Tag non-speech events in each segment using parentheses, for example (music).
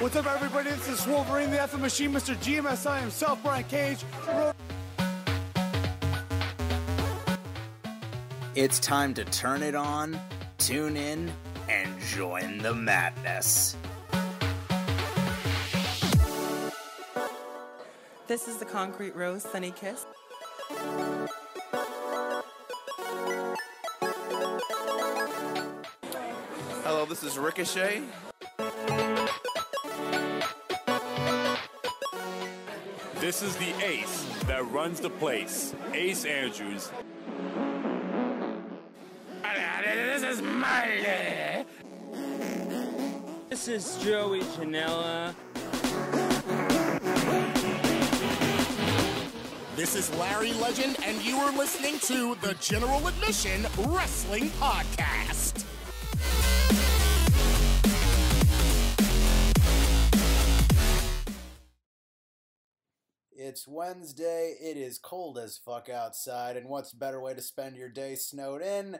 What's up, everybody? This is Wolverine, the F Machine, Mr. GMSI himself, Brian Cage. It's time to turn it on, tune in, and join the madness. This is the Concrete Rose Sonny Kiss. Hello, this is Ricochet. This is the ace that runs the place, Ace Andrews. This is Miley. This is Joey Janela. This is Larry Legend, and you are listening to the General Admission Wrestling Podcast. Wednesday, it is cold as fuck outside, and what's better way to spend your day snowed in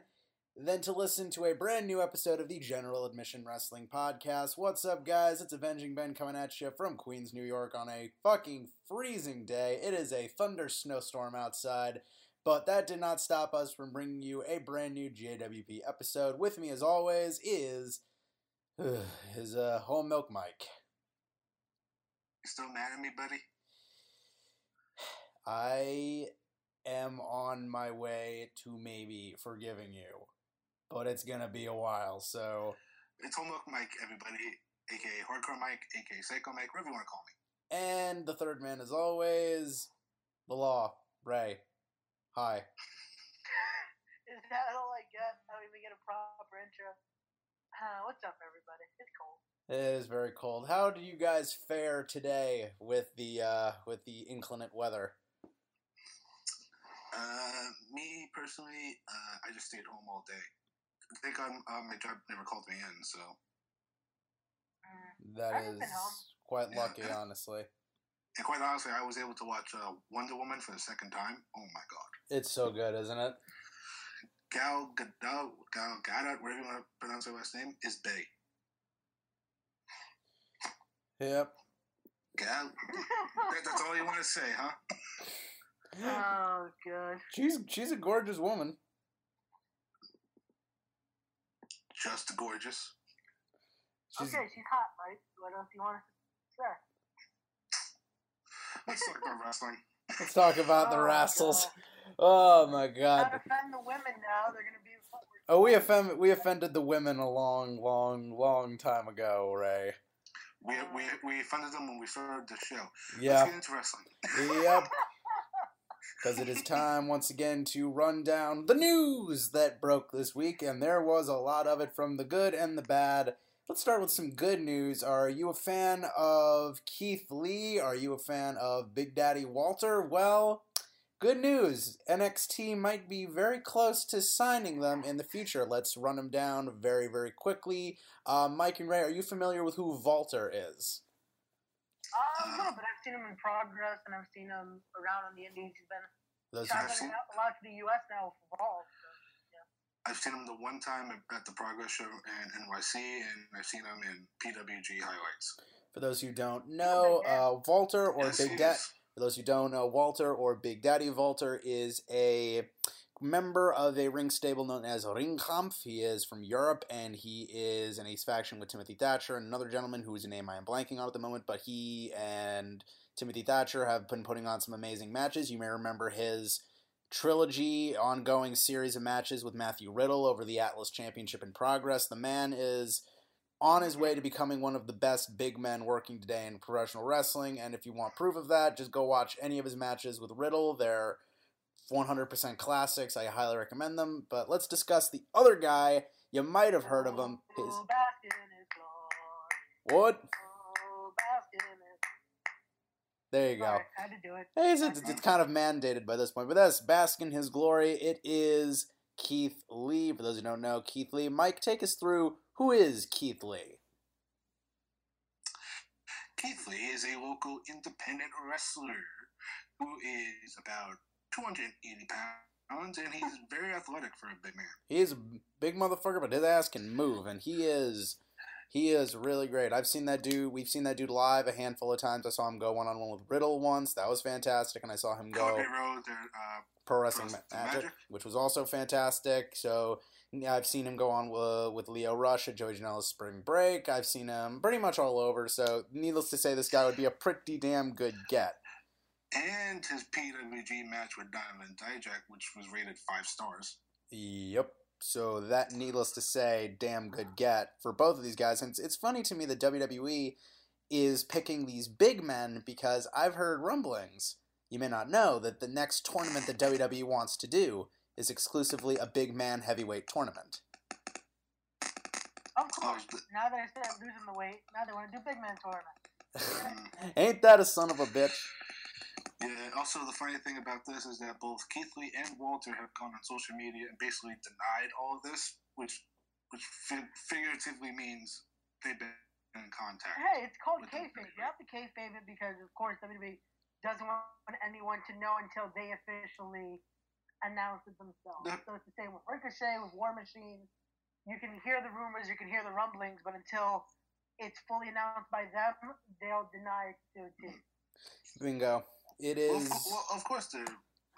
than to listen to a brand new episode of the General Admission Wrestling Podcast? What's up, guys? It's Avenging Ben coming at you from Queens, New York on a fucking freezing day. It is a thunder snowstorm outside, but that did not stop us from bringing you a brand new JWP episode. With me, as always, is (sighs) his uh, home milk Mike. You still mad at me, buddy? I am on my way to maybe forgiving you, but it's gonna be a while. So, It's Homework Mike, everybody, aka Hardcore Mike, aka Psycho Mike, whatever you want to call me. and the third man, as always, the law, Ray. Hi. (laughs) Is that all I get? I don't even get a proper intro. Uh, what's up, everybody? It's cold. It is very cold. How do you guys fare today with the uh, with the inclement weather? Uh, me personally, uh, I just stayed home all day. I think I'm, uh, my job never called me in, so. Mm. That I've is been home. quite Yeah. lucky, honestly. And quite honestly, I was able to watch uh, Wonder Woman for the second time. Oh my god. It's so good, isn't it? Gal Gadot, Gal Gadot, whatever you want to pronounce her last name, is Bay. Yep. Gal. that's all you want to say, huh? (laughs) oh, good. She's she's a gorgeous woman. Just gorgeous. She's Okay, she's hot, right? What else do you want to say? Let's talk about wrestling. Let's talk about the Oh, wrestles. God. Oh my god. Not offend the women now. They're gonna be. Oh, we offend we offended the women a long, long, long time ago, Ray. We, we, we funded them when we started the show. Yeah. Let's Yeah. get into wrestling. Yep. (laughs) Because it is time once again to run down the news that broke this week, and there was a lot of it from the good and the bad. Let's start with some good news. Are you a fan of Keith Lee? Are you a fan of Big Daddy Walter? Well, good news. NXT might be very close to signing them in the future. Let's run them down very, very quickly. Uh, Mike and Ray, are you familiar with who Walter is? Uh, a little bit. I've seen him in progress, and I've seen him around on the Indies. He's been Those traveling seen- out a lot to the U.S. now with Evolve. So. I've seen him the one time at the Progress Show in NYC, and I've seen him in PWG highlights. For those who don't know, uh, Walter or Yes, Big Daddy. For those who don't know, Walter or Big Daddy Walter is a member of a ring stable known as Ringkampf. He is from Europe and he is in a faction with Timothy Thatcher and another gentleman whose name I am blanking on at the moment, but he and Timothy Thatcher have been putting on some amazing matches. You may remember his trilogy ongoing series of matches with Matthew Riddle over the Atlas Championship in progress. The man is on his way to becoming one of the best big men working today in professional wrestling. And if you want proof of that, just go watch any of his matches with Riddle. They're 100% classics. I highly recommend them. But let's discuss the other guy. You might have heard of him. His Oh, bask in his glory. what? Oh, bask in his. There you go. Sorry, I had to do it. It's, it's, it's kind of mandated by this point. But that's Bask in His Glory. It is Keith Lee. For those who don't know, Keith Lee. Mike, take us through who is Keith Lee? Keith Lee is a local independent wrestler who is about 280 pounds, and he's (laughs) very athletic for a big man. He is a big motherfucker, but his ass can move, and he is He is really great. I've seen that dude. We've seen that dude live a handful of times. I saw him go one on one with Riddle once. That was fantastic, and I saw him go Columbia Road, uh, Pro Wrestling Pro Wrestling Magic, Magic. which was also fantastic. So yeah, I've seen him go on uh, with Lio Rush at Joey Janela's Spring Break. I've seen him pretty much all over. So needless to say, this guy would be a pretty damn good get. And his PWG match with Donovan Dijak, which was rated five stars. Yep. So that, needless to say, damn good get for both of these guys. And it's, it's funny to me that WWE is picking these big men because I've heard rumblings. You may not know that the next tournament that WWE wants to do is exclusively a big man heavyweight tournament. Of oh, course. Now they're instead of losing the weight, now they want to do big man tournament. (laughs) Mm. Ain't that a son of a bitch? Yeah. Also, the funny thing about this is that both Keith Lee and Walter have gone on social media and basically denied all of this, which which fi- figuratively means they've been in contact. Hey, it's called With the- kayfabe. You have to kayfabe it because, of course, WWE doesn't want anyone to know until they officially announce it themselves. Yep. So it's the same with Ricochet, with War Machine. You can hear the rumors, you can hear the rumblings, but until it's fully announced by them, they'll deny it to a team. Bingo. It Well, of, well, of course they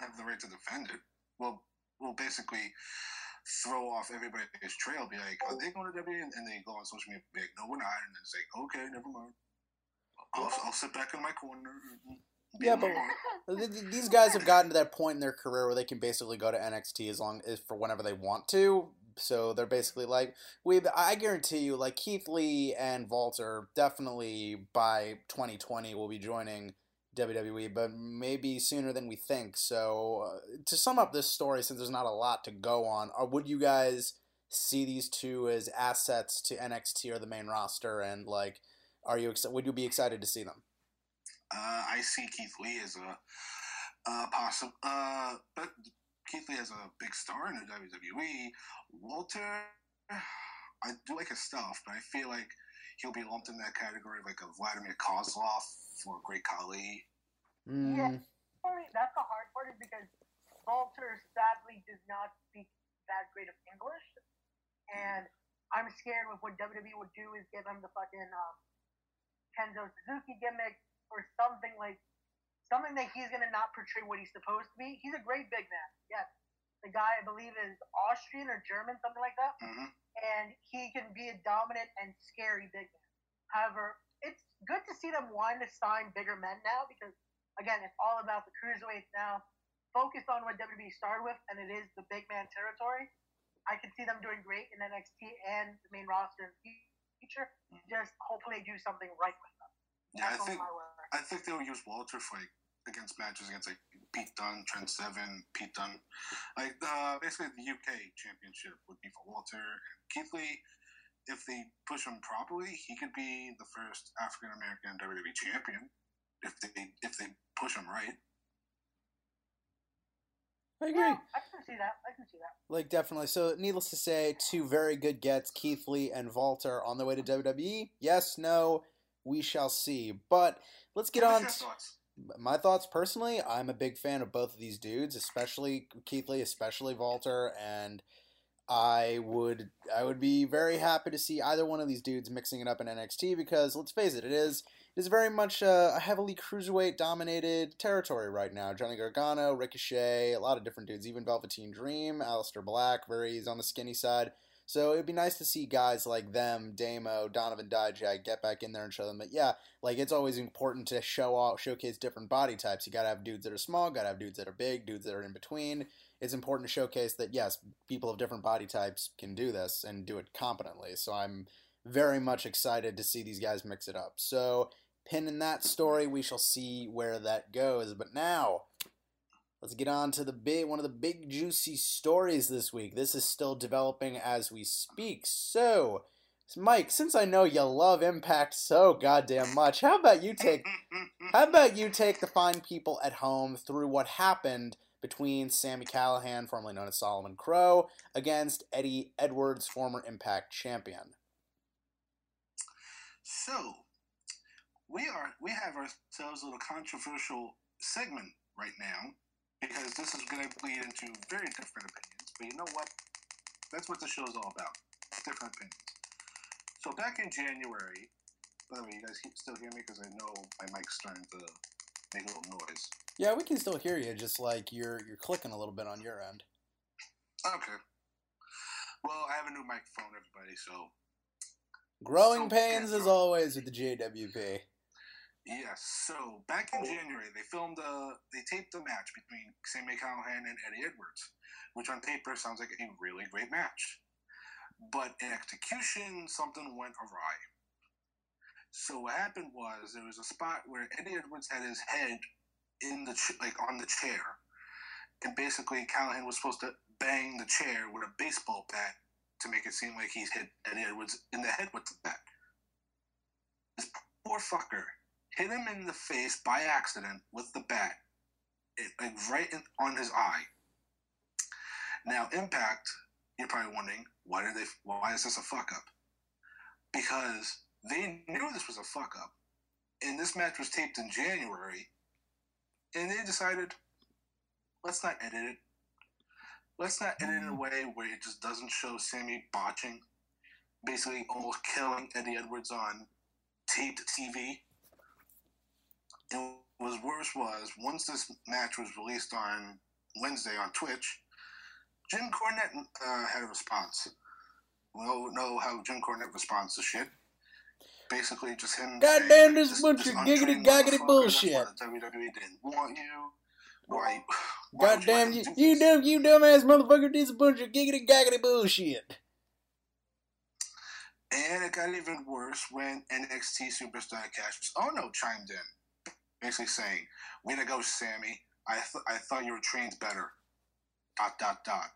have the right to defend it. Well, we'll basically throw off everybody's trail. Be like, are they going to WWE? And they go on social media, be like, no, we're not. And then say, okay, never mind. I'll, I'll sit back in my corner. Yeah, but my own." (laughs) th- th- these guys have gotten to that point in their career where they can basically go to NXT as long as for whenever they want to. So they're basically like we. I guarantee you, like Keith Lee and Walter, definitely by 2020 will be joining WWE, but maybe sooner than we think. So uh, to sum up this story, since there's not a lot to go on, uh, would you guys see these two as assets to NXT or the main roster? And like, are you exci- would you be excited to see them? Uh, I see Keith Lee as a uh, possible, uh, but Keith Lee as a big star in the WWE. Walter, I do like his stuff, but I feel like he'll be lumped in that category like a Vladimir Kozlov or Great Khali. Mm, Yeah. Only that's the hard part is because Walter sadly does not speak that great of English, and I'm scared with what WWE would do is give him the fucking um, Kenzo Suzuki gimmick or something like something that he's gonna not portray what he's supposed to be. He's a great big man. Yes, the guy I believe is Austrian or German, something like that hmm and he can be a dominant and scary big man. However, it's good to see them wanting to sign bigger men now because, again, it's all about the cruiserweights now. Focus on what WWE started with, and it is the big man territory. I can see them doing great in NXT and the main roster in the future. Just hopefully they do something right with them. Yeah, I think all my word. I think they'll use Walter for like against matches against like Pete Dunne, Trent Seven, Pete Dunne. Like uh, basically the UK championship would be for Walter and Keith Lee. If they push him properly, he could be the first African American WWE champion. If they if they push him right. I agree. Yeah, I can see that. I can see that. Like definitely. So needless to say, two very good gets, Keith Lee and Walter on the way to WWE. Yes, no, we shall see. But let's get What's on. t- thoughts? my thoughts personally, I'm a big fan of both of these dudes, especially Keith Lee, especially Walter, and I would I would be very happy to see either one of these dudes mixing it up in NXT because let's face it, it is it is very much a, a heavily cruiserweight dominated territory right now. Johnny Gargano, Ricochet, a lot of different dudes, even Velveteen Dream, Aleister Black, very he's on the skinny side. So it'd be nice to see guys like them, Damo, Donovan Dijak, get back in there and show them that yeah, like it's always important to show off, showcase different body types. You gotta have dudes that are small, gotta have dudes that are big, dudes that are in between. It's important to showcase that yes, people of different body types can do this and do it competently. So I'm very much excited to see these guys mix it up. So pin in that story, we shall see where that goes. But now let's get on to the big one of the big juicy stories this week. This is still developing as we speak. So Mike, since I know you love Impact so goddamn much, how about you take how about you take the fine people at home through what happened between Sami Callihan, formerly known as Solomon Crowe, against Eddie Edwards, former Impact champion? So we are we have ourselves a little controversial segment right now because this is going to lead into very different opinions. But you know what? That's what the show is all about. Different opinions. So back in January, by the way, you guys still hear me because I know my mic's starting to make a little noise. Yeah, we can still hear you, just like you're you're clicking a little bit on your end. Okay. Well, I have a new microphone, everybody. So Growing So- pains as always with the JWP. yes. So back in January, they filmed a they taped a match between Sami Callihan and Eddie Edwards, which on paper sounds like a really great match, but in execution, something went awry. So what happened was there was a spot where Eddie Edwards had his head in the ch- like on the chair, and basically Callihan was supposed to bang the chair with a baseball bat to make it seem like he's hit Eddie Edwards in the head with the bat. This poor fucker hit him in the face by accident with the bat, it, like right in, on his eye. Now, Impact, you're probably wondering why did they? Why is this a fuck up? Because they knew this was a fuck up, and this match was taped in January, and they decided, let's not edit it. Let's not edit it in a way where it just doesn't show Sami botching, basically almost killing Eddie Edwards on taped TV. And what was worse was once this match was released on Wednesday on Twitch, Jim Cornette uh, had a response. We all know how Jim Cornette responds to shit. Basically, just him. Goddamn, this bunch of giggity gaggity bullshit. That's why WWE didn't want you. Why? (sighs) why Goddamn, let you, you dumb, you dumbass motherfucker, this a bunch of giggity gaggity bullshit. And it got even worse when NXT superstar Cash. Cassius Ohno oh chimed in, basically saying, "Way to go, Sami! I th- I thought you were trained better." Dot dot dot.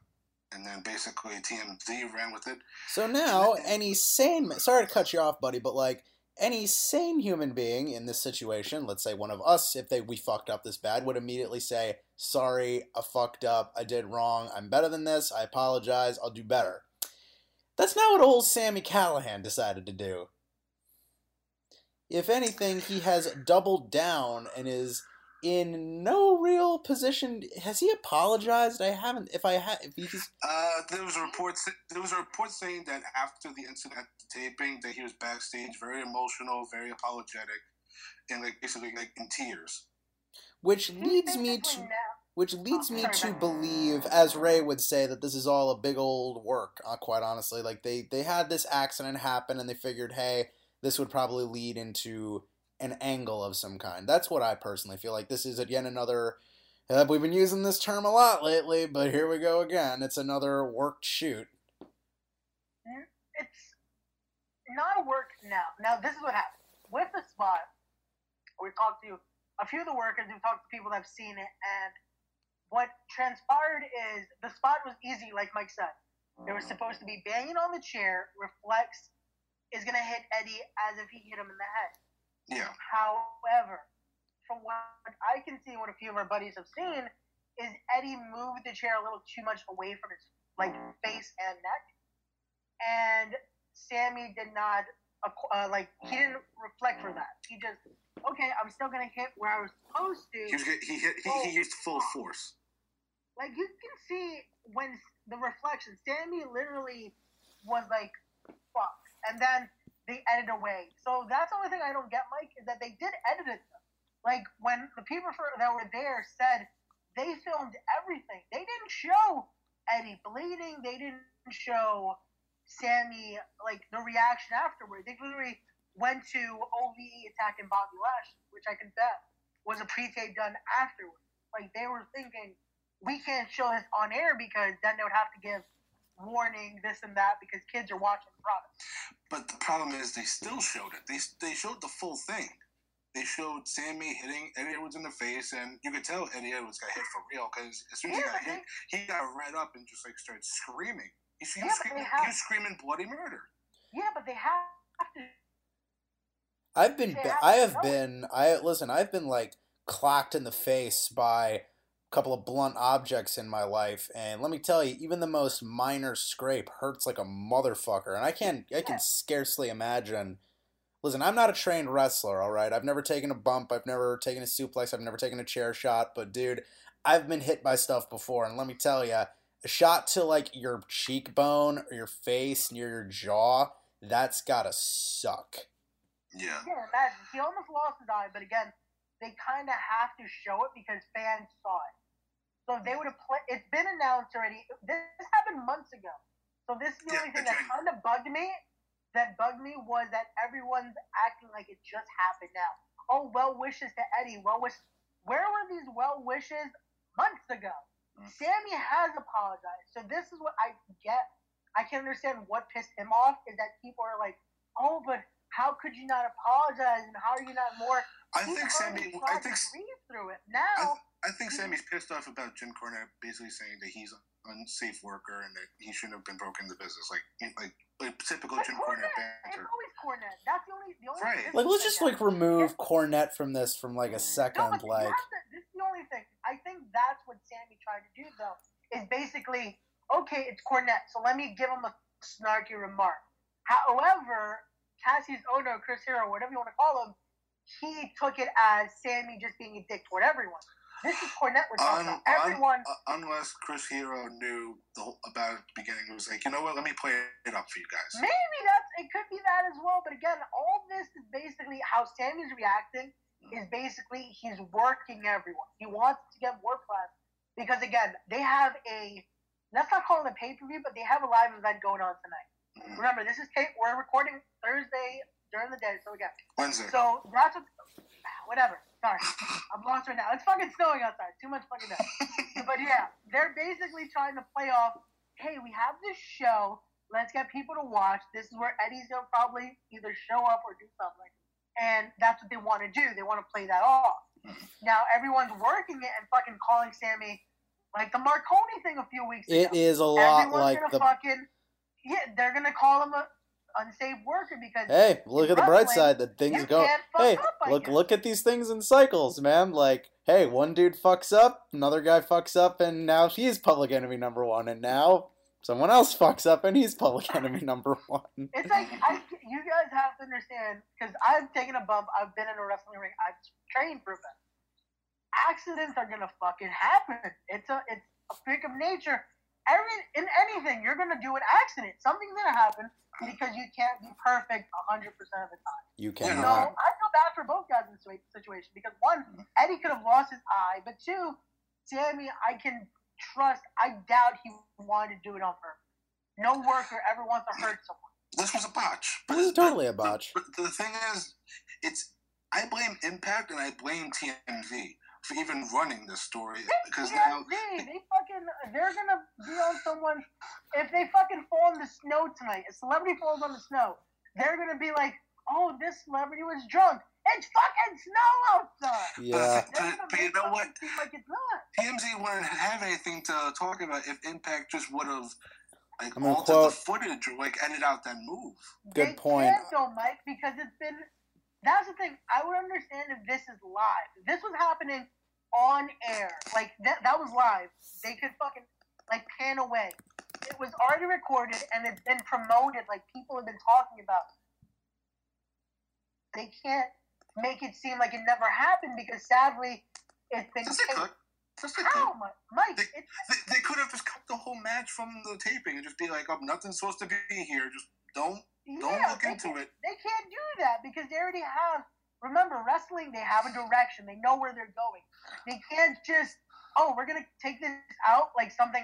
And then basically TMZ ran with it. So now, any sane, sorry to cut you off, buddy, but like any sane human being in this situation, let's say one of us, if they we fucked up this bad, would immediately say, "Sorry, I fucked up. I did wrong. I'm better than this. I apologize. I'll do better." That's not what old Sami Callihan decided to do. If anything, he has doubled down and is in no real position. Has he apologized? I haven't. If I had, if he's Uh, there was a report. There was a report saying that after the incident at the taping, that he was backstage, very emotional, very apologetic, and like basically like in tears. which leads me to now- which leads me to believe as ray would say that this is all a big old work uh, quite honestly like they they had this accident happen and they figured hey this would probably lead into an angle of some kind that's what i personally feel like this is yet another uh, we've been using this term a lot lately but here we go again it's another worked shoot it's not a work now. Now this is what happened with the spot. We talked to a few of the workers. We've talked to people that have seen it, and what transpired is the spot was easy, like Mike said. There was supposed to be banging on the chair. Reflex is gonna hit Eddie as if he hit him in the head. Yeah. However, from what I can see, what a few of our buddies have seen, is Eddie moved the chair a little too much away from his like face and neck, and Sami did not uh, like he didn't reflect for that. He just okay, I'm still gonna hit where I was supposed to. He was he hit he, he used full force. Like you can see when the reflection, Sami literally was like, "Fuck," and then they edited away. So that's the only thing I don't get, Mike, is that they did edit it. Like when the people for, that were there said they filmed everything. They didn't show Eddie bleeding. They didn't show Sami like the reaction afterward. They literally went to OVE attacking Bobby Lashley, which I can bet was a pre-tape done afterward. Like they were thinking, we can't show this on air because then they would have to give warning, this and that, because kids are watching the product. But the problem is they still showed it. They they showed the full thing. They showed Sami hitting Eddie Edwards in the face, and you could tell Eddie Edwards got hit for real because as soon as he got but hit, he got red up and just like started screaming. He, he, Yeah, was, screaming, have- he was screaming bloody murder. Yeah, but they have to. I've been, Yeah, I have been, I listen. I've been like clocked in the face by a couple of blunt objects in my life, and let me tell you, even the most minor scrape hurts like a motherfucker. And I can't, I can Yeah. scarcely imagine. Listen, I'm not a trained wrestler, all right. I've never taken a bump. I've never taken a suplex. I've never taken a chair shot. But dude, I've been hit by stuff before, and let me tell you, a shot to like your cheekbone or your face near your jaw That's gotta suck. Yeah. Yeah, imagine he almost lost his eye, but again, they kind of have to show it because fans saw it. So they would have played. It's been announced already. This happened months ago. So this is the Yeah, only thing that kind of bugged me. That bugged me was that everyone's acting like it just happened now. Oh, well wishes to Eddie. Well wishes. Where were these well wishes months ago? Mm. Sami has apologized. So this is what I get. I can understand what pissed him off is that people are like, oh, but how could you not apologize and how are you not more? I He's think Sami. I think. through it. Now, I think Sami's pissed off about Jim Cornette basically saying that he's an unsafe worker and that he shouldn't have been broken into business, like like, like typical but Jim Cornette, Cornette it's banter. always Cornette. That's the only the only. Right. Like, let's just like now. remove Cornette from this from like a No, second. but Like, to- this is the only thing. I think that's what Sami tried to do, though, is basically, okay, it's Cornette, so let me give him a snarky remark. However, Cassius Ohno, Chris Hero, whatever you want to call him, he took it as Sami just being a dick toward everyone. This is Cornette talking Un, about. Everyone, un, uh, unless Chris Hero knew the whole, about it at the beginning, it was like, you know what? Let me play it up for you guys. maybe that's it. Could be that as well. But again, all this is basically how Sami's reacting. Is basically he's working everyone. He wants to get more press because again, they have a let's not call it a pay per view, but they have a live event going on tonight. Mhm. Remember, this is tape. We're recording Thursday during the day, so again, Wednesday. so that's what. (sighs) Whatever. Sorry, I'm lost right now. It's fucking snowing outside. Too much fucking day. (laughs) but yeah, they're basically trying to play off. Hey, we have this show. Let's get people to watch. This is where Eddie's gonna probably either show up or do something, and that's what they want to do. They want to play that off. Now everyone's working it and fucking calling Sami like the Marconi thing a few weeks it ago. It is a lot Everyone's like the. fucking yeah. They're gonna call him a unsafe worker because Hey, look at the bright side. That things go. Hey, look look at these things in cycles, man. Like, hey, one dude fucks up, another guy fucks up, and now he's public enemy number one, and now someone else fucks up, and he's public (laughs) enemy number one. It's like I, you guys have to understand because I've taken a bump. I've been in a wrestling ring. I've trained for it. Accidents are gonna fucking happen. It's a it's a freak of nature. Every in anything, you're gonna do an accident. Something's gonna happen because you can't be perfect hundred percent of the time. You So cannot. I feel bad for both guys in this situation because one, Eddie could have lost his eye, but two, Sami, I can trust. I doubt he wanted to do it on purpose. No worker ever wants to hurt someone. this was a botch. But This is totally a botch. But the thing is, it's I blame Impact and I blame TMZ for even running this story because now TMZ, they fucking, they're gonna be on someone. If they fucking fall in the snow tonight, a celebrity falls on the snow, they're gonna be like, "Oh, this celebrity was drunk. It's fucking snow outside." Yeah. But, They're but you know what? like it's not. TMZ wouldn't have anything to talk about if Impact just would have like I'm gonna altered quote- the footage or like ended out that move. Good they point. Can't though, Mike, because it's been. That's the thing. I would understand if this is live. If this was happening on air, like that, that was live. They could fucking like pan away. It was already recorded and it's been promoted. Like people have been talking about. They can't make it seem like it never happened because sadly, it's been. Yes, they could. Yes, they How, could. Mike? They- They, they could have just cut the whole match from the taping and just be like, "Oh, nothing's supposed to be here. Just don't don't yeah, look into it." They can't do that because they already have. Remember, wrestling, they have a direction. They know where they're going. They can't just, oh, we're going to take this out like something.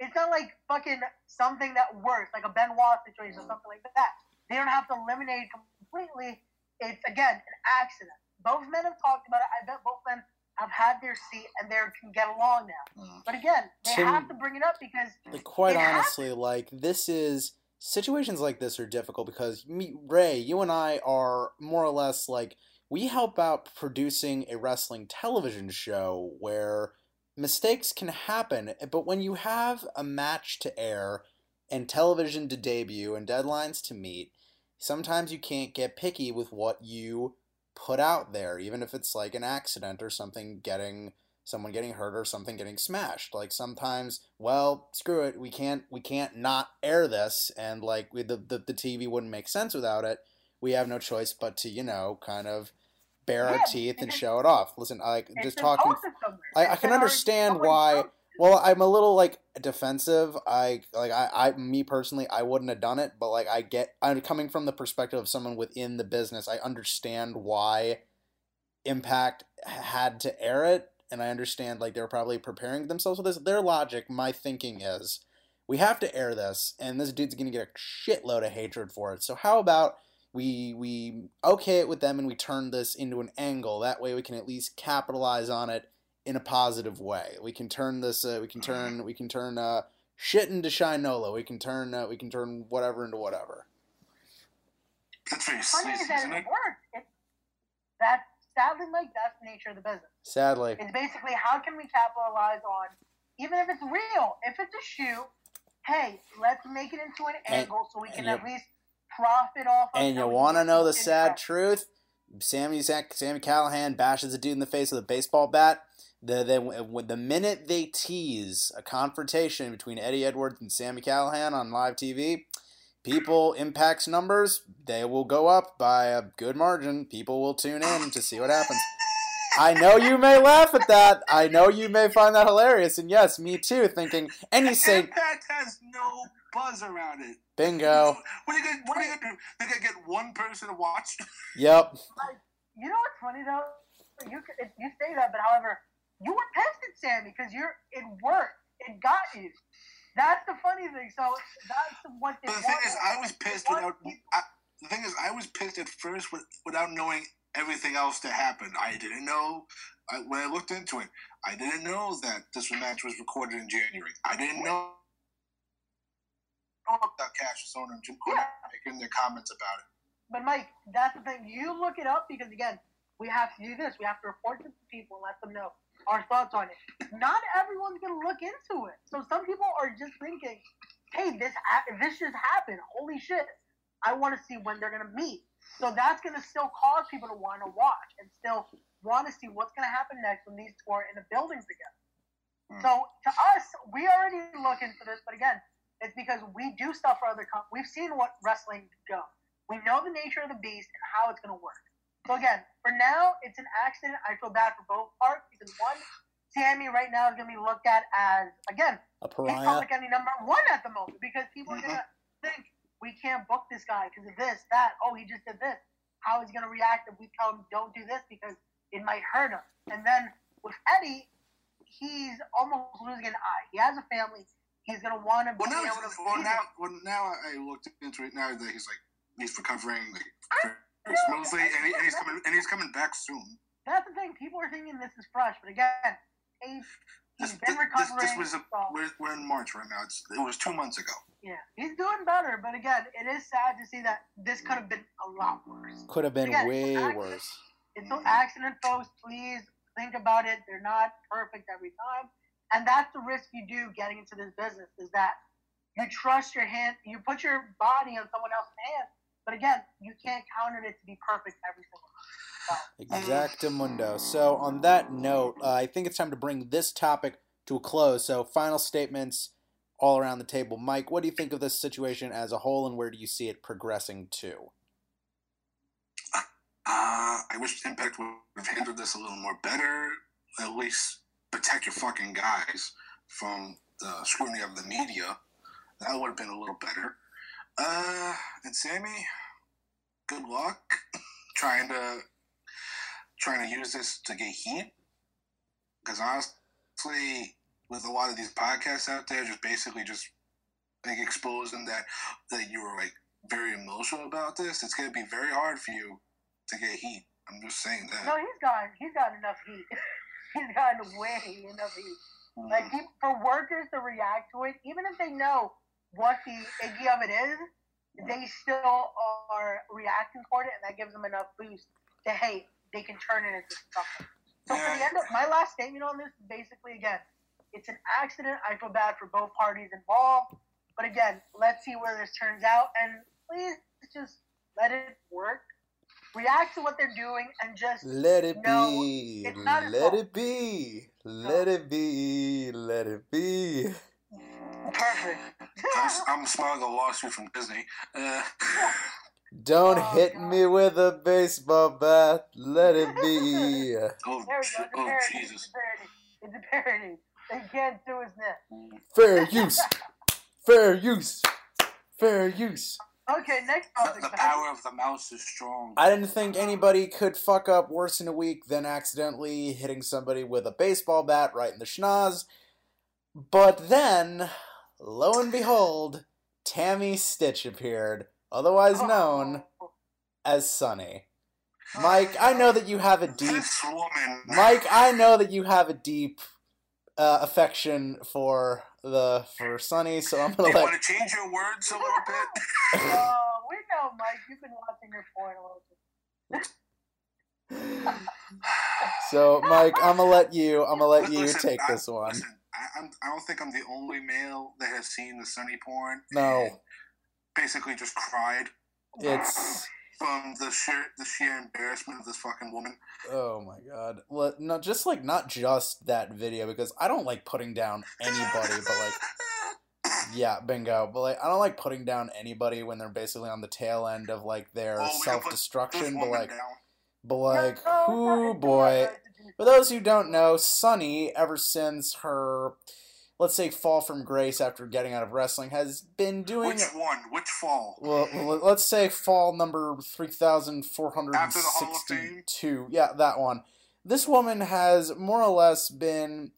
It's not like fucking something that works, like a Benoit situation or something like that. They don't have to eliminate it completely. It's, again, an accident. Both men have talked about it. I bet both men have had their seat and they can get along now. Mm. But again, they Tim- have to bring it up because Like quite It honestly, like this is situations like this are difficult because me, Ray, you and I are more or less like we help out producing a wrestling television show where mistakes can happen, but when you have a match to air and television to debut and deadlines to meet, sometimes you can't get picky with what you put out there, even if it's like an accident or something getting someone getting hurt or something getting smashed. Like sometimes, well, screw it, we can't we can't not air this, and like the, the the TV wouldn't make sense without it. We have no choice but to you know kind of bare our teeth and show it off. Listen, I it's just talking. I, I can understand why. Well, I'm a little like defensive. I like I, I me personally, I wouldn't have done it, but like I get I'm coming from the perspective of someone within the business. I understand why Impact had to air it, and I understand like they're probably preparing themselves for this. Their logic, my thinking is, we have to air this, and this dude's gonna get a shitload of hatred for it. So how about we we okay it with them and we turn this into an angle. That way we can at least capitalize on it in a positive way. We can turn this. Uh, we can turn. We can turn uh, shit into Shinola. We can turn. Uh, we can turn whatever into whatever. That's very funny sleazy, is that isn't it it? worked. That sadly, like that's the nature of the business. Sadly, It's basically how can we capitalize on, even if it's real, if it's a shoe. Hey, let's make it into an And- angle so we can and at you- least profit off. of and you want to know the sad fresh. truth? Sami Sami Callihan bashes a dude in the face with a baseball bat. The, the, the minute they tease a confrontation between Eddie Edwards and Sami Callihan on live TV, people impacts numbers they will go up by a good margin. People will tune in to see what happens. I know you may laugh at that. I know you may find that hilarious, and yes, me too. Thinking, you say, Impact has no buzz around it. "Bingo, What are you gonna, what are you gonna do? They're gonna get one person to watch? (laughs) yep." You know what's funny though? You you say that, but however, you were pissed at Sami because you're it worked. It got you. That's the funny thing. So that's what they But the thing is, I was pissed They without. I, the thing is, I was pissed at first with, without knowing everything else that happened. I didn't know I, when I looked into it. I didn't know that this match was recorded in January. I didn't know that Cassius Ohno and Jim Cornette making their comments about it. But Mike, that's the thing. You look it up because again, we have to do this. We have to report to people and let them know our thoughts on it. Not everyone's gonna look into it. So some people are just thinking, "Hey, this this just happened. Holy shit! I want to see when they're gonna meet." So that's gonna still cause people to want to watch and still want to see what's gonna happen next when these two are in the building together. Hmm. So to us, we already look into this, but again, it's because we do stuff for other companies. We've seen what wrestling go. We know the nature of the beast and how it's going to work. So again, for now, it's an accident. I feel bad for both parts because one, Sami right now is going to be looked at as again A he's pariah. public enemy number one at the moment because people are going to mm-hmm. think we can't book this guy because of this, that. Oh, he just did this. How is he going to react if we tell him don't do this because it might hurt him? And then with Eddie, he's almost losing an eye. He has a family. He's going to want to be Well, now, able to. well, now, well, now I looked into it. Now that he's like he's recovering like smoothly, and, he, and he's coming and he's coming back soon. That's the thing. People are thinking this is fresh, but again, he's, This, he's been recovering. this was a, so, we're, we're in March right now. It's, it was two months ago. yeah, he's doing better. But again, it is sad to see that this could have been a lot worse. Could have been Again, way accident- worse. It's an accident, folks. Please think about it. They're not perfect every time, and that's the risk you do getting into this business. Is that you trust your hand, you put your body on someone else's hand, but again, you can't count on it to be perfect every single time. So, Exactamundo. So, on that note, uh, I think it's time to bring this topic to a close. So, final statements all around the table. Mike, what do you think of this situation as a whole, and where do you see it progressing to? Uh, I wish Impact would have handled this a little more better. At least protect your fucking guys from the scrutiny of the media. That would have been a little better. Uh, and Sami, good luck (laughs) trying to trying to use this to get heat. Because honestly, with a lot of these podcasts out there, just basically just like exposing that that you were like very emotional about this, it's gonna be very hard for you to get heat. I'm just saying that. no, he's got he's got enough heat. (laughs) gotten way enough heat. Like mm. peop- for workers to react to it, even if they know what the iggy of it is, they still are reacting toward it, and that gives them enough boost to hey, they can turn it into something. So for the end of my last statement on this basically again, it's an accident. I feel bad for both parties involved, but again, let's see where this turns out, and please just let it work. React to what they're doing, and just Let it be. it's not his Let it be. Let it be. Let it be. perfect. I'm, I'm smiling a lawsuit from Disney. Uh, Don't Oh, hit God. me with a baseball bat. Let it be. (laughs) oh, There we go. It's a oh parody. Jesus. It's a parody. It's a parody. They can't do his net. (laughs) Fair use. Fair use. Fair use. Okay, next The, topic. the guys. power of the mouse is strong. I didn't think anybody could fuck up worse in a week than accidentally hitting somebody with a baseball bat right in the schnoz. But then, lo and behold, Tammy Sytch appeared, otherwise known Oh. as Sunny. Mike, I know that you have a deep This woman. Mike, I know that you have a deep uh, affection for the for Sunny, so I'm gonna you let want to change your words a little bit? (laughs) (laughs) Oh, we know, Mike. You've been watching your porn a little bit. (laughs) so Mike, I'm gonna let you I'm gonna let you Listen, take I- this one. Listen, I, I'm, I don't think I'm the only male that has seen the Sunny porn. No. Basically, just cried It's from the sheer the sheer embarrassment of this fucking woman. oh my god. Let, not just like not just that video because I don't like putting down anybody, but like (laughs) yeah, bingo. But like I don't like putting down anybody when they're basically on the tail end of like their Oh, we can put self this destruction. But like down. but like No, no, who boy. not right to do For those who don't know, Sunny, ever since her, let's say, fall from grace after getting out of wrestling, has been doing. Which one? Which fall? Well, let's say fall number After the Hall of Fame? 3462. Yeah, that one. This woman has more or less been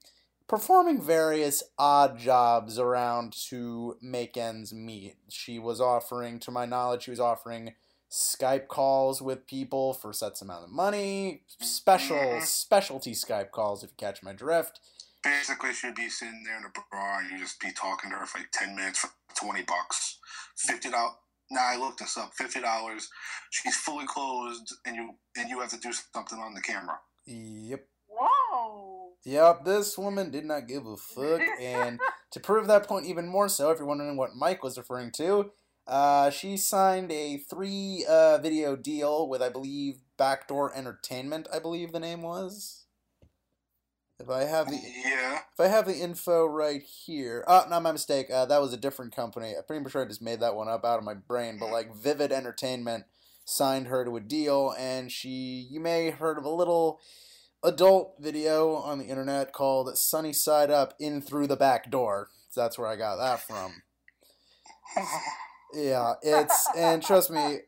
performing various odd jobs around to make ends meet. She was offering, to my knowledge, she was offering Skype calls with people for sets amount of money, special Mhm. specialty Skype calls if you catch my drift. Basically, she'd be sitting there in a bar and you just be talking to her for like ten minutes for twenty bucks, fifty dollars. Now I looked this up. Fifty dollars. She's fully closed, and you and you have to do something on the camera. Yep. Whoa. Yep, this woman did not give a fuck. (laughs) And to prove that point even more so, if you're wondering what Mike was referring to, uh, she signed a three uh, video deal with, I believe, Backdoor Entertainment, I believe the name was. If I have the Yeah. if I have the info right here, oh, not my mistake. Uh, that was a different company. I'm pretty sure I just made that one up out of my brain. But like Vivid Entertainment signed her to a deal, and she, you may have heard of a little adult video on the internet called "Sunny Side Up In Through the Back Door." So that's where I got that from. (laughs) Yeah, it's and trust me,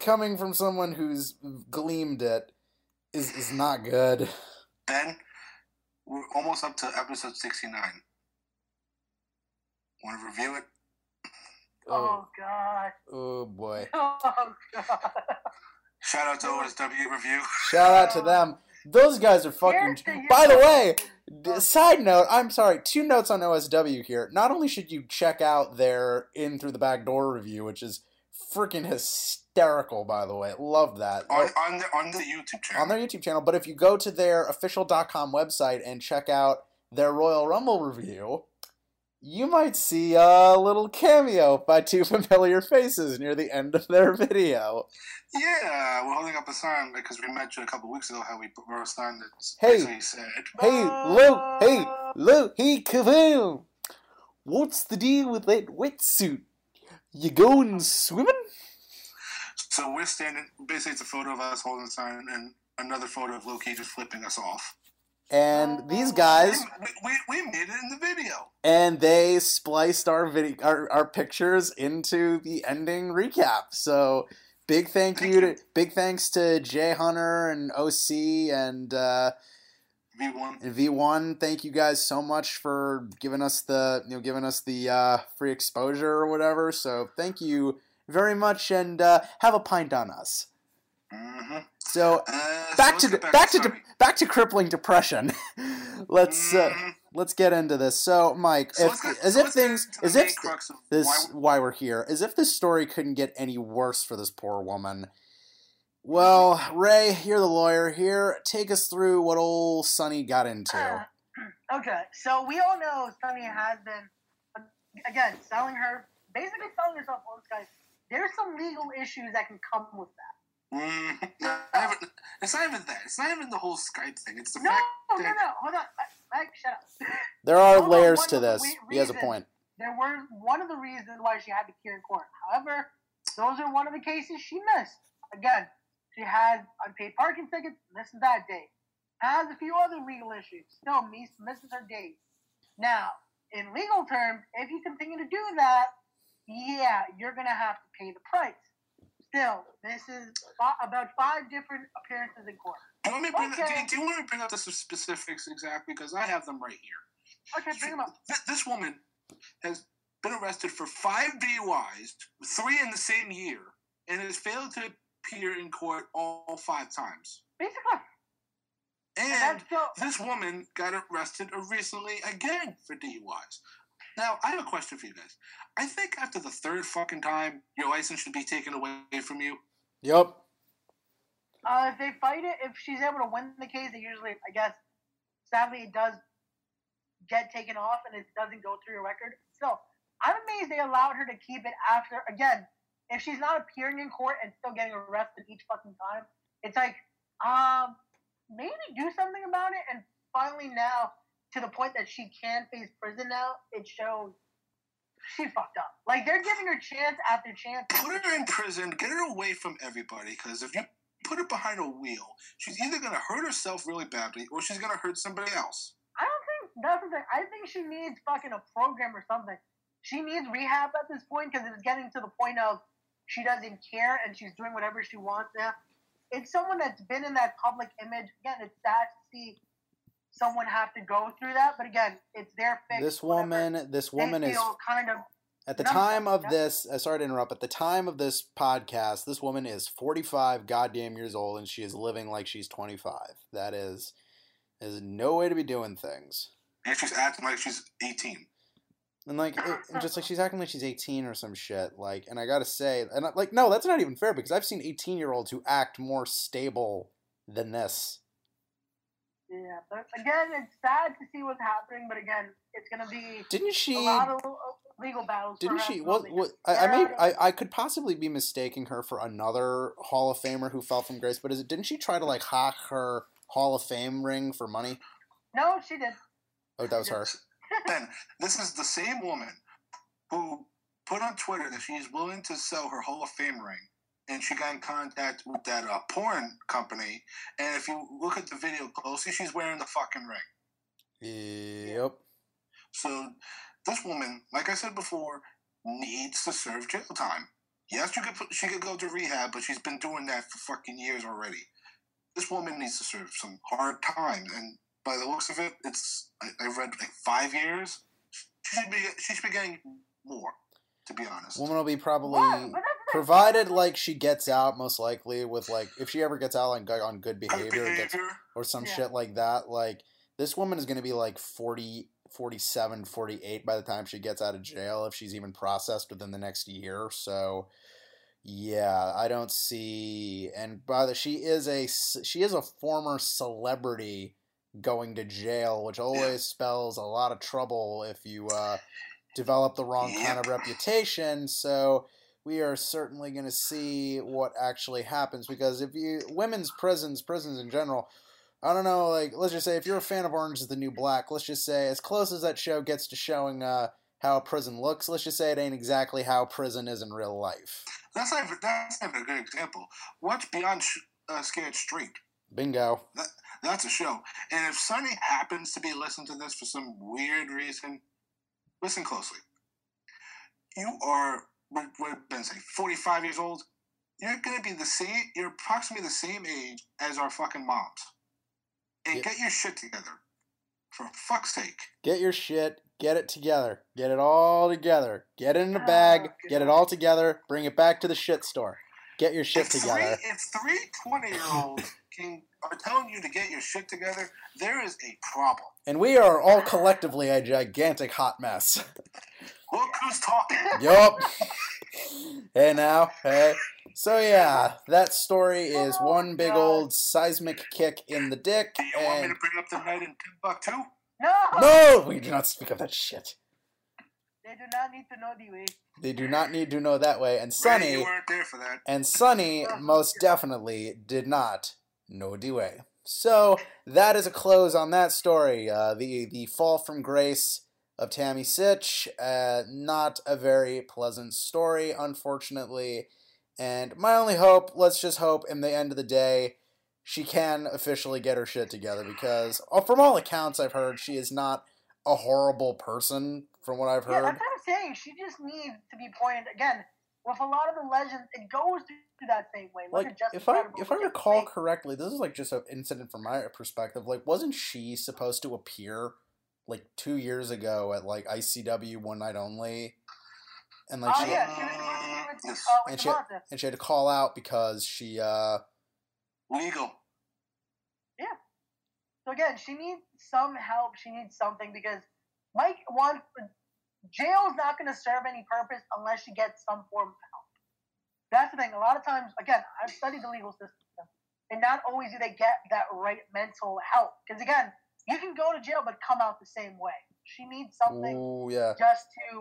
coming from someone who's gleamed it is is not good. Ben, we're almost up to episode sixty-nine. Want to review it? Oh. oh, God. Oh boy. (laughs) Oh, God. Shout out to OSW review. Shout out to them. Those guys are fucking. The- By the way, d- side note, I'm sorry, two notes on OSW here. Not only should you check out their In Through the Back Door review, which is freaking hysterical, by the way. Love that. on, on the on the YouTube channel. on their YouTube channel, but if you go to their official.com website and check out their Royal Rumble review, you might see a little cameo by two (laughs) familiar faces near the end of their video. Yeah, we're holding up a sign because we met you a couple weeks ago how we wrote a sign that Hey. said, Hey, Luke, hey, Luke, hey, Kaboom! What's the deal with that wetsuit? You going swimming? So we're standing. Basically, it's a photo of us holding the sign and another photo of Loki just flipping us off. And these guys, We, we, we made it in the video. and they spliced our video, our, our pictures into the ending recap. So big thank Thank you to you. big thanks to Jay Hunter and OC and uh, V1. V1. Thank you guys so much for giving us the you know giving us the uh, free exposure or whatever. So thank you very much, and uh, have a pint on us. Mm-hmm. So Uh, back so to get back to de- back to crippling depression. (laughs) let's uh, Mhm. let's get into this. So, Mike, So if, get- as if things as if this why- why we're here, as if this story couldn't get any worse for this poor woman. Well, Ray, you're the lawyer here. Take us through what old Sunny got into. (clears throat) Okay, so we all know Sunny has been, again, selling her, basically selling herself all on Skype. There's some legal issues that can come with that. Mm, no, I haven't- it's not even that. It's not even the whole Skype thing. It's the No, fact no, no, that hold on. Mike, shut up. (laughs) There are Hold layers one to this. re- He has a point. There were one of the reasons why she had to appear in court. However, those are one of the cases she missed. Again, she had unpaid parking tickets, misses that date. Has a few other legal issues. Still miss, misses her date. Now, in legal terms, if you continue to do that, yeah, you're gonna have to pay the price. Still, this is about five different appearances in court. Do you want me to bring, Okay. do, do you want me to bring up the specifics exactly? Because I have them right here. Okay, bring them up. This woman has been arrested for five DUIs, three in the same year, and has failed to appear in court all five times. Basically, And that's so. this woman got arrested recently again for DUIs. Now, I have a question for you guys. I think after the third fucking time, your license should be taken away from you. Yep. Uh, if they fight it, if she's able to win the case, they usually, I guess, sadly, it does get taken off and it doesn't go through your record. So I'm amazed they allowed her to keep it after. Again, if she's not appearing in court and still getting arrested each fucking time, it's like, um, maybe do something about it. And finally, now to the point that she can face prison now, it shows she fucked up. Like they're giving her chance after chance. Put her in prison, get her away from everybody, because if you put her behind a wheel, she's either going to hurt herself really badly or she's going to hurt somebody else. I don't think that's the thing. I think she needs fucking a program or something. She needs rehab at this point because it's getting to the point of she doesn't care and she's doing whatever she wants now. It's someone that's been in that public image. Again, it's sad to see someone have to go through that, but again, it's their fix. This whatever woman, this woman is kind of At the time of this, uh, sorry to interrupt. At the time of this podcast, this woman is 45 goddamn years old, and she is living like she's 25. That is, is no way to be doing things. And she's acting like she's 18. And like, it, just like she's acting like she's 18 or some shit. Like, and I gotta say, and I, like, no, that's not even fair because I've seen 18 year olds who act more stable than this. yeah. But again, it's sad to see what's happening. But again, it's gonna be Didn't she? a lot of uh, legal battles. Didn't she? well, what I, I may. I, I could possibly be mistaking her for another Hall of Famer who fell from grace. But is it? Didn't she try to like hawk her Hall of Fame ring for money? no, she did. Oh, that was her. Ben, this is the same woman who put on Twitter that she's willing to sell her Hall of Fame ring. And she got in contact with that uh, porn company. And if you look at the video closely, she's wearing the fucking ring. Yep. So this woman, like I said before, needs to serve jail time. Yes, you could put, she could go to rehab, but she's been doing that for fucking years already. This woman needs to serve some hard time, and by the looks of it, it's I, I read like five years. She should be she should be getting more, to be honest. Woman will be probably What? But that's the thing. provided like she gets out most likely with like if she ever gets out on good on good Good behavior, or, gets, or some Yeah. shit like that. Like this woman is going to be like 40, 47, 48 by the time she gets out of jail if she's even processed within the next year. So yeah, I don't see. And by the she is a she is a former celebrity going to jail, which always spells a lot of trouble if you uh, develop the wrong kind of reputation. So we are certainly going to see what actually happens because if you women's prisons, prisons in general. I don't know, like let's just say if you're a fan of Orange is the New Black, let's just say as close as that show gets to showing uh, how a prison looks, let's just say it ain't exactly how prison is in real life. That's not that's not a good example. Watch Beyond Sh- uh, Scared Straight. Bingo. That's a show. And if Sunny happens to be listening to this for some weird reason, listen closely. You are, what what Ben say, 45 years old? You're going to be the same, you're approximately the same age as our fucking moms. And Yeah. get your shit together. For fuck's sake. Get your shit, get it together, get it all together, get it in a bag, Oh, get it all together, bring it back to the shit store. Get your shit if together. Three, if three 20 year olds can are telling you to get your shit together, there is a problem. And we are all collectively a gigantic hot mess. Look who's talking. yup. hey now, hey. So yeah, that story is Oh, one big God. old seismic kick in the dick, Do you want me and to bring up the night in Timbuktu? No, no, we do not speak of that shit. They do not need to know the way. They do not need to know that way. And Ray, you weren't there for that. and Sonny most definitely did not know the way. So that is a close on that story. Uh, the the fall from grace of Tammy Sytch. Uh, not a very pleasant story, unfortunately. And my only hope, let's just hope, in the end of the day, she can officially get her shit together because, uh, from all accounts I've heard, she is not a horrible person from what I've heard. Yeah, heard. that's what I'm saying. She just needs to be pointed again. With a lot of the legends, it goes through that same way. Look like at if I Credible, if I look recall Fake. correctly, this is like just an incident from my perspective. Like, wasn't she supposed to appear like two years ago at like ICW One Night Only, and like oh she yeah, she was supposed to be with, Yes. uh, with and she Devonta. and she had to call out because she uh Legal. Yeah. So again, she needs some help. She needs something because Mike wants jail's not going to serve any purpose unless she gets some form of help. That's the thing. A lot of times, again, I've studied the legal system, and not always do they get that right mental help. Because again, you can go to jail but come out the same way. She needs something oh yeah just to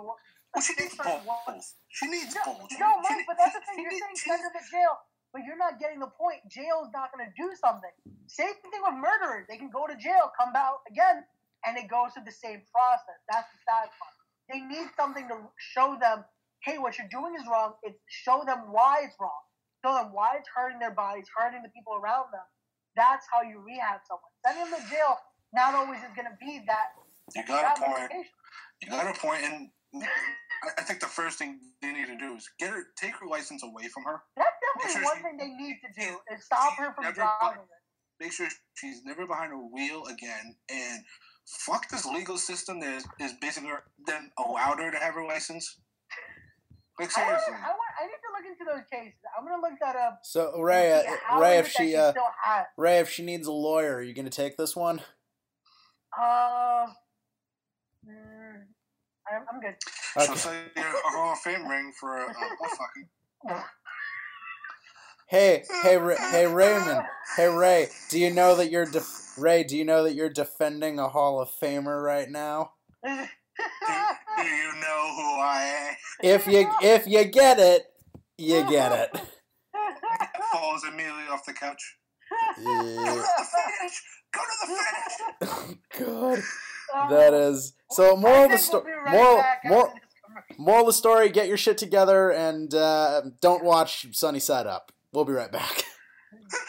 Well, she needs assist her both. She needs No, both. She- no, she Mike, need- but that's the thing. You're saying send her to jail, but you're not getting the point. Jail's not going to do something. Same thing with murderers. They can go to jail, come out again, and it goes through the same process. That's the sad part. They need something to show them, hey, what you're doing is wrong. It's show them why it's wrong. Show them why it's hurting their bodies, hurting the people around them. That's how you rehab someone. Sending them to jail not always is going to be that. You got a point. You got a point, and I- think the first thing they need to do is get her, take her license away from her. That's definitely sure one thing they need to do is stop her from driving. Make sure she's never behind a wheel again, and fuck this legal system that is, is basically then allowed her to have her license. Like I, want, seriously, I, want, I need to look into those cases. I'm gonna look that up. so Ray uh, Ray if it she uh. Ray if she needs a lawyer, are you gonna take this one? Uh, mm, I'm, I'm good. so Okay. say you're a Hall of Fame ring for a, a, a fucking. (laughs) Hey, hey, Ra- hey, Raymond. Hey, Ray. Do you know that you're def- Ray? Do you know that you're defending a Hall of Famer right now? Do, do you know who I am? If you if you get it, you get it. Falls immediately off the couch. Yeah. Go to the finish. Go to the finish. (laughs) God, Um, that is so. Moral of the story. we'll be right Moral, moral, moral of the story: Get your shit together and uh, don't watch Sunny Side Up. We'll be right back. (laughs)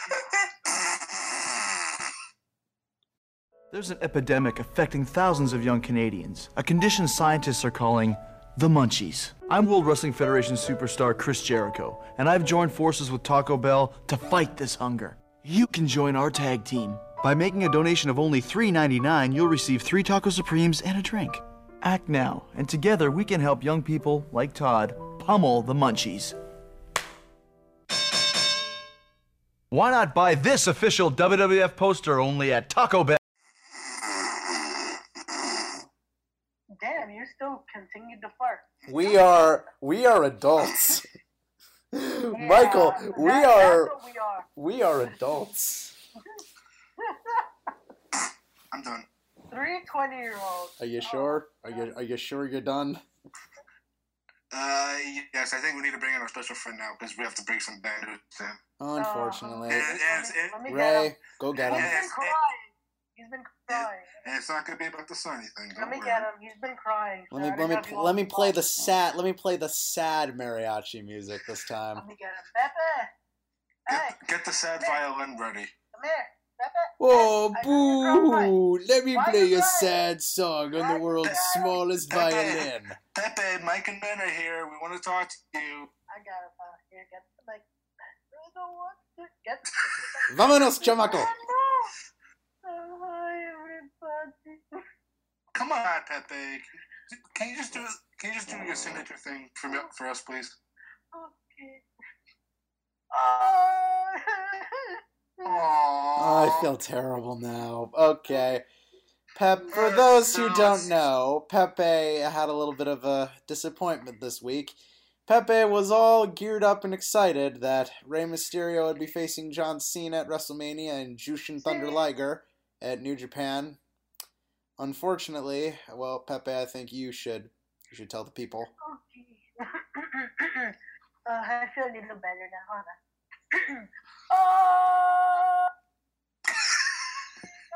There's an epidemic affecting thousands of young Canadians, a condition scientists are calling the munchies. I'm World Wrestling Federation superstar Chris Jericho, and I've joined forces with Taco Bell to fight this hunger. You can join our tag team. By making a donation of only $3.99, you'll receive three Taco Supremes and a drink. Act now, and together we can help young people like Todd pummel the munchies. Why not buy this official WWF poster only at Taco Bell? Damn, you still continued to fart. We are we are adults. (laughs) Michael, we that- are we are. we are adults. I'm (laughs) done. Three 20 year olds. Are you sure? Oh, are you are you sure you're done? Uh, yes, I think we need to bring in our special friend now because we have to break some bad news to him. Unfortunately, And, and, and, Let me get him. Ray, go get He's him. been crying. He's been crying. and it's not gonna be about the sunny thing. Let Don't me worry. get him. He's been crying. Let me let me got let me play the sad let me play the sad mariachi music this time. Let me get him. Pepe! Hey, Get, get the sad violin ready. come here. Pepe! Oh I know boo! Let me Why play you a crying? sad song on the world's crying? smallest Pepe. violin. Pepe, Mike and Ben are here. We want to talk to you. I got it. Uh, here, get the mic. I don't want to get. Vámonos, chamaco. Oh, hi, everybody. Come on, Pepe. Can you just do Can you just do your signature thing for me, for us, please? Okay. Oh. (laughs) Oh, I feel terrible now. Okay. Pep, for those who don't know, Pepe had a little bit of a disappointment this week. Pepe was all geared up and excited that Rey Mysterio would be facing John Cena at WrestleMania and Jushin Thunder Liger at New Japan. Unfortunately, well, Pepe, I think you should you should tell the people. Okay. (laughs) uh, I feel a little better now. Hold on. (clears throat) oh! (laughs)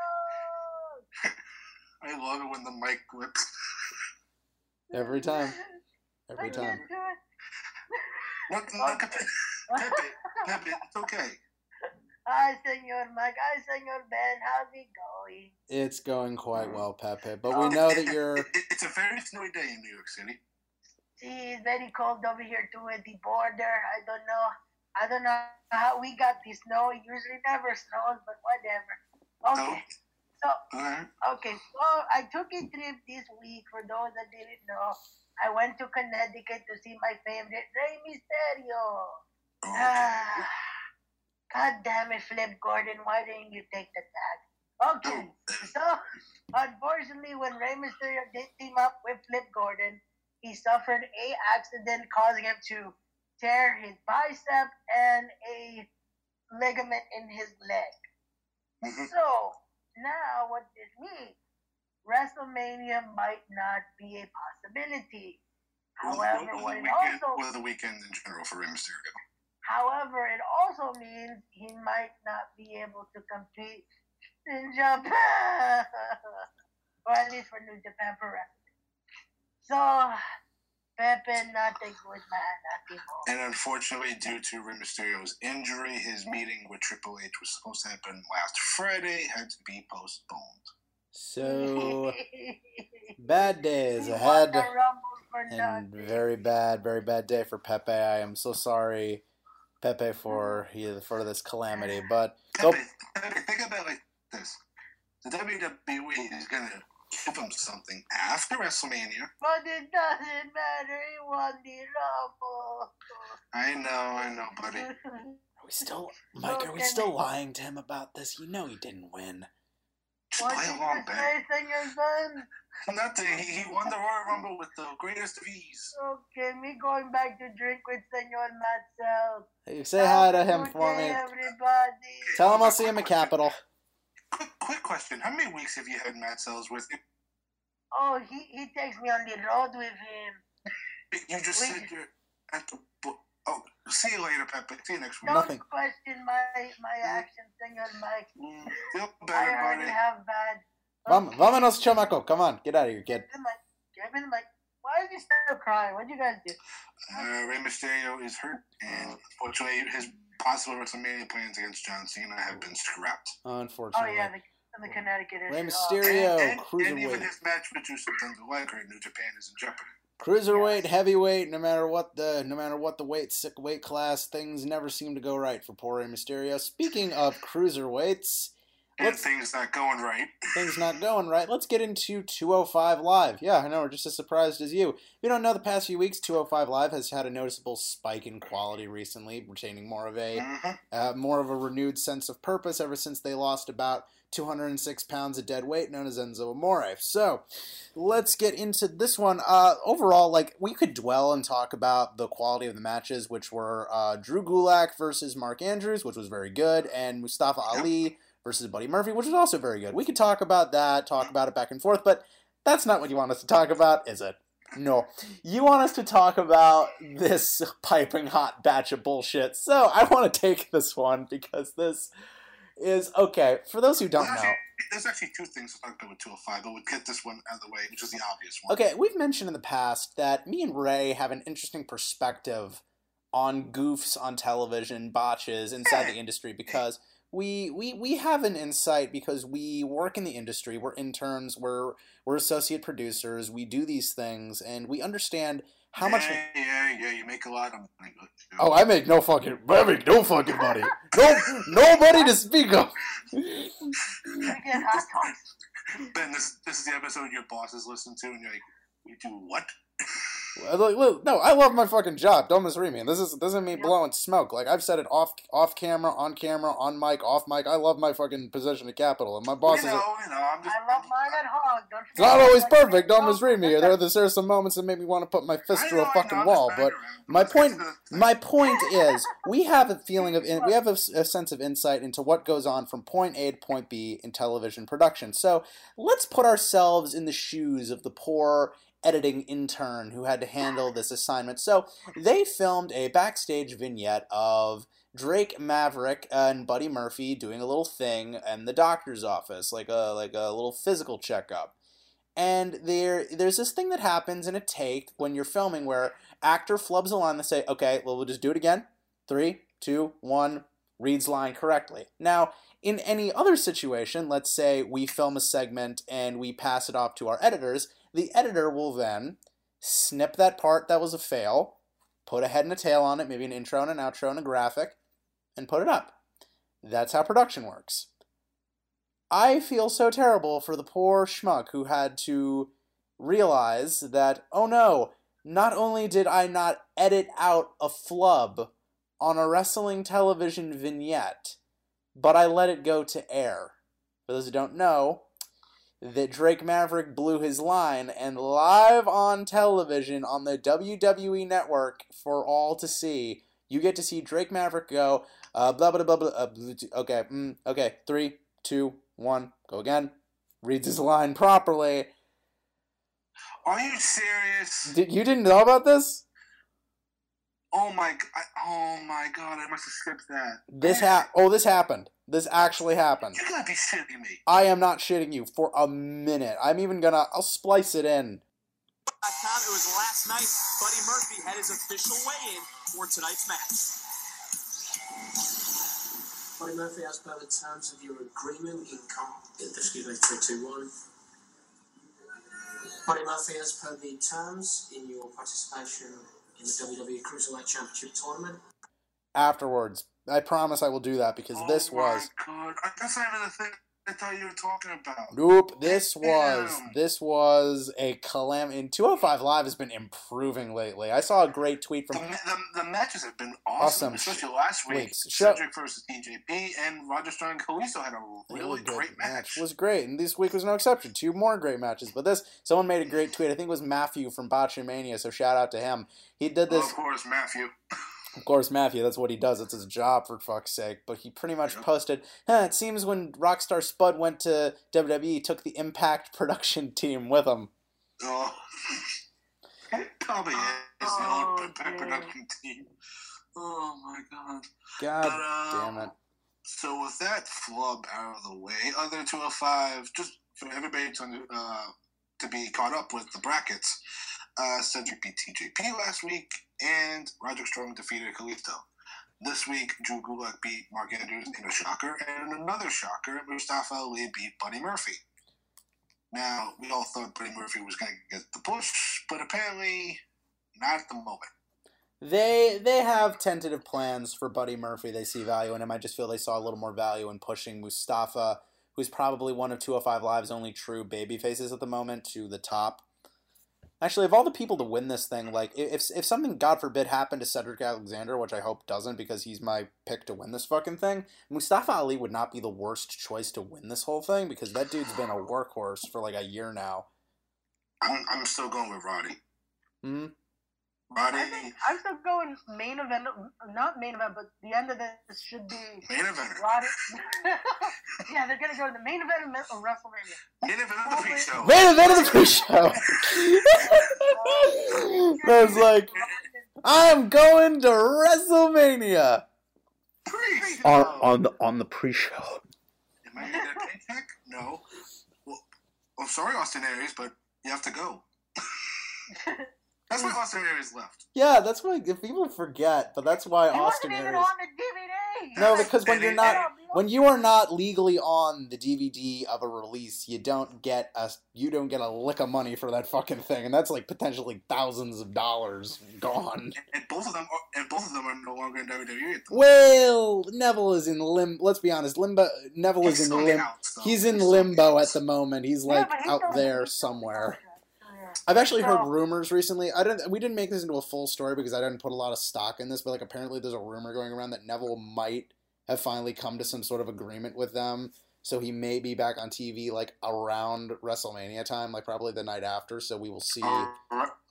Oh! I love it when the mic whips. Every time. I (laughs) Every can't time. do it. Look, (laughs) look at Pepe. Pepe, Pepe, it's okay. Hi, Senor Mike. Hi, Senor Ben. How's it going? It's going quite well, Pepe. But we oh, know that you're. It's a very snowy day in New York City. See, it's very cold over here too at the border. I don't know. I don't know how we got this snow. It usually never snows, but whatever. Okay. So, okay. So I took a trip this week. For those that didn't know, I went to Connecticut to see my favorite Rey Mysterio. Ah, God damn it, Flip Gordon. Why didn't you take the tag? Okay. So, unfortunately, when Rey Mysterio did team up with Flip Gordon, he suffered a accident causing him to tear his bicep and a ligament in his leg. Mm-hmm. So now what this means, WrestleMania might not be a possibility. However, or, what the it weekend, also or the weekend in general for Rey Mysterio. however it also means he might not be able to compete in Japan. (laughs) or at least for New Japan Pro Wrestling. So Pepe not a good man anymore. And unfortunately, due to Rey Mysterio's injury, his meeting with Triple H was supposed to happen last Friday, had to be postponed. So (laughs) bad days ahead, and very bad, very bad day for Pepe. I am so sorry, Pepe, for he- for this calamity. (sighs) But go, Pepe, Pepe, think about it like this: the WWE is gonna give him something after WrestleMania. But it doesn't matter. He won the Rumble. I know, I know, buddy. are we still, Mike? Are we still lying to him about this? You know he didn't win. Just What play did along, you Ben. say, Senor Ben? Nothing. He, he won the Royal Rumble with the greatest of ease. Okay, me going back to drink with Senor Matzel. Hey, say hi to him for day, me. everybody. Tell him I'll see him at Capitol. Quick, quick question: How many weeks have you had Matt Sells with you? Oh, he, he takes me on the road with him. You just Wait. said you're at the. bo- Oh, see you later, Pepe. See you next week. Don't Nothing. question my, my actions, Senor Mike. Mm, Feel I better, already buddy. have bad. Vam- Vámonos, chamaco. Come on, get out of here, kid. Give me the mic. Give me the mic. Why is he still crying? What'd you guys do? Uh, Rey Mysterio is hurt, and unfortunately, his possible WrestleMania plans against John Cena have been scrapped. Unfortunately. Oh, Unfortunately. yeah, the, the Connecticut issue. Rey Oh, Mysterio, and, and, and even his match with Jushin Thunder Liger in New Japan is in jeopardy. Cruiserweight, heavyweight, no matter what the no matter what the weight sick weight class, things never seem to go right for poor Rey Mysterio. Speaking of cruiserweights, And things not going right. (laughs) things not going right. Let's get into 205 Live. Yeah, I know we're just as surprised as you. If you don't know, the past few weeks, 205 Live has had a noticeable spike in quality recently, retaining more of a Mhm. uh, more of a renewed sense of purpose ever since they lost about 206 pounds of dead weight, known as Enzo Amore. So, let's get into this one. Uh, overall, like we could dwell and talk about the quality of the matches, which were uh, Drew Gulak versus Mark Andrews, which was very good, and Mustafa Ali versus Buddy Murphy, which was also very good. We could talk about that, talk about it back and forth, but that's not what you want us to talk about, is it? No. You want us to talk about this piping hot batch of bullshit. So I want to take this one because this is okay. For those who don't know, there's actually two things to talk about with 205, but we'll get this one out of the way, which is the obvious one. okay, we've mentioned in the past that me and Ray have an interesting perspective on goofs on television, botches inside the industry because we we we have an insight because we work in the industry, we're interns, we're we're associate producers, we do these things and we understand how much Yeah, yeah, yeah. You make a lot of money. but. Oh, I make no fucking, I make no fucking money. No, nobody to speak of. Again, hot dogs. Ben, this this is the episode your bosses listen to, and you're like, "We do what?" (laughs) Like, look, no, I love my fucking job. Don't misread me. This is this isn't me blowing smoke. Like I've said it off off camera, on camera, on mic, off mic. I love my fucking position at Capital, and my bosses. you know, are, you know. I'm just. I love mine at home. Don't it's not always that. perfect. Don't misread me. There, there are some moments that make me want to put my fist I through know, a I fucking wall. But my point, my point is, we have a feeling of, we have a, a sense of insight into what goes on from point A to point B in television production. So let's put ourselves in the shoes of the poor editing intern who had to handle this assignment. So they filmed a backstage vignette of Drake Maverick and Buddy Murphy doing a little thing in the doctor's office, like a like a little physical checkup. And there there's this thing that happens in a take when you're filming where actor flubs a line. They say, "Okay, well we'll just do it again. Three, two, one, reads line correctly. Now, in any other situation, let's say we film a segment and we pass it off to our editors, the editor will then snip that part that was a fail, put a head and a tail on it, maybe an intro and an outro and a graphic, and put it up. That's how production works. I feel so terrible for the poor schmuck who had to realize that, oh no, not only did I not edit out a flub on a wrestling television vignette, but I let it go to air. For those who don't know, that Drake Maverick blew his line and live on television on the WWE network for all to see. You get to see Drake Maverick go, uh, blah, blah, blah, blah, uh, okay, mm, okay, three, two, one, go again. Reads his line properly. Are you serious? Did, you didn't know about this? Oh my! I, oh my God! I must have skipped that. This ha- Oh, this happened. This actually happened. You gotta be shitting me. I am not shitting you for a minute. I'm even gonna. I'll splice it in. It was last night. Buddy Murphy had his official weigh-in for tonight's match. Buddy Murphy, as per the terms of your agreement, in com- excuse me, three, two, one. Buddy Murphy, as per the terms in your participation in the WWE Cruiserweight Championship tournament. Afterwards, I promise I will do that because oh this was. Oh God, that's not even the thing I thought you were talking about. Nope, this was this was a calam. In 205 Live has been improving lately. I saw a great tweet from The, the, the matches have been awesome, Awesome. especially last week. Weeks. Show- Cedric versus TJP and Roderick Strong and Kalisto had a really, good great match. was great, and this week was no exception. Two more great matches, but this someone made a great tweet. I think it was Matthew from Botchamania, so shout out to him. He did Well, this. of course, Matthew. (laughs) Of course, Matthew, that's what he does. It's his job, for fuck's sake. But he pretty much posted, huh, it seems when Rockstar Spud went to WWE, he took the Impact (laughs) production team with him. Oh. (laughs) Probably is the old Impact production team. Oh my god. God But, uh, damn it. So with that flub out of the way, other 205, just for everybody to, uh, to be caught up with the brackets, uh, Cedric beat TJP last week, and Roderick Strong defeated Kalisto. This week, Drew Gulak beat Mark Andrews in a shocker, and in another shocker, Mustafa Ali beat Buddy Murphy. Now, we all thought Buddy Murphy was going to get the push, but apparently not at the moment. They they have tentative plans for Buddy Murphy. They see value in him. I just feel they saw a little more value in pushing Mustafa, who's probably one of 205 Live's only true baby faces at the moment, to the top. Actually, of all the people to win this thing, like if if something God forbid happened to Cedric Alexander, which I hope doesn't because he's my pick to win this fucking thing, Mustafa Ali would not be the worst choice to win this whole thing because that dude's been a workhorse for like a year now. I'm, I'm still going with Roddy. Hmm. Roddy, I think I'm still going main event, not main event, but the end of this should be main event. Roddy. (laughs) yeah, they're gonna go to the main event of of WrestleMania. Main event of the pre-show. Main event of the pre-show. (laughs) (laughs) I was like, I'm going to WrestleMania on on the on the pre-show. Am I getting a paycheck? No. Well, I'm sorry, Austin Aries, but you have to go. That's why Austin Aries left. Yeah, that's why if people forget, but that's why He Austin wasn't even Aries. on the DVD. No, because when you're not when you are not legally on the DVD of a release, you don't get a you don't get a lick of money for that fucking thing, and that's like potentially thousands of dollars gone. And both of them, are, and both of them are no longer in WWE. At the Well, Neville is in lim. Let's be honest, limbo. Neville is He's in limbo. the lim. outs, though. He's in He's limbo at the moment. He's like but he's out still- there he's still somewhere. Contract. Yeah. I've actually heard So- rumors recently. I didn't. We didn't make this into a full story because I didn't put a lot of stock in this. But like, apparently, there's a rumor going around that Neville might have finally come to some sort of agreement with them. So he may be back on TV like around WrestleMania time, like probably the night after. So we will see. Uh,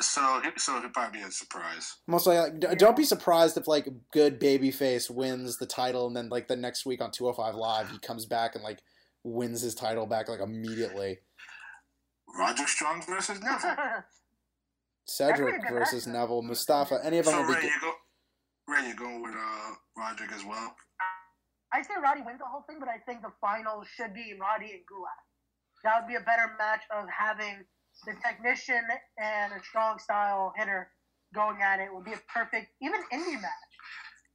so, so it'd probably be a surprise. Mostly, like, d- don't be surprised if like good babyface wins the title, and then like the next week on 205 Live, he comes back and like wins his title back like immediately. Roderick Strong versus Neville. (laughs) Cedric That's a good versus matchup. Neville, Mustafa, any of them so will be Ray, good. you go. Ray, you going with uh, Roderick as well? I say Roddy wins the whole thing, but I think the final should be Roddy and Gulak. That would be a better match of having the technician and a strong style hitter going at it. It would be a perfect, even indie match.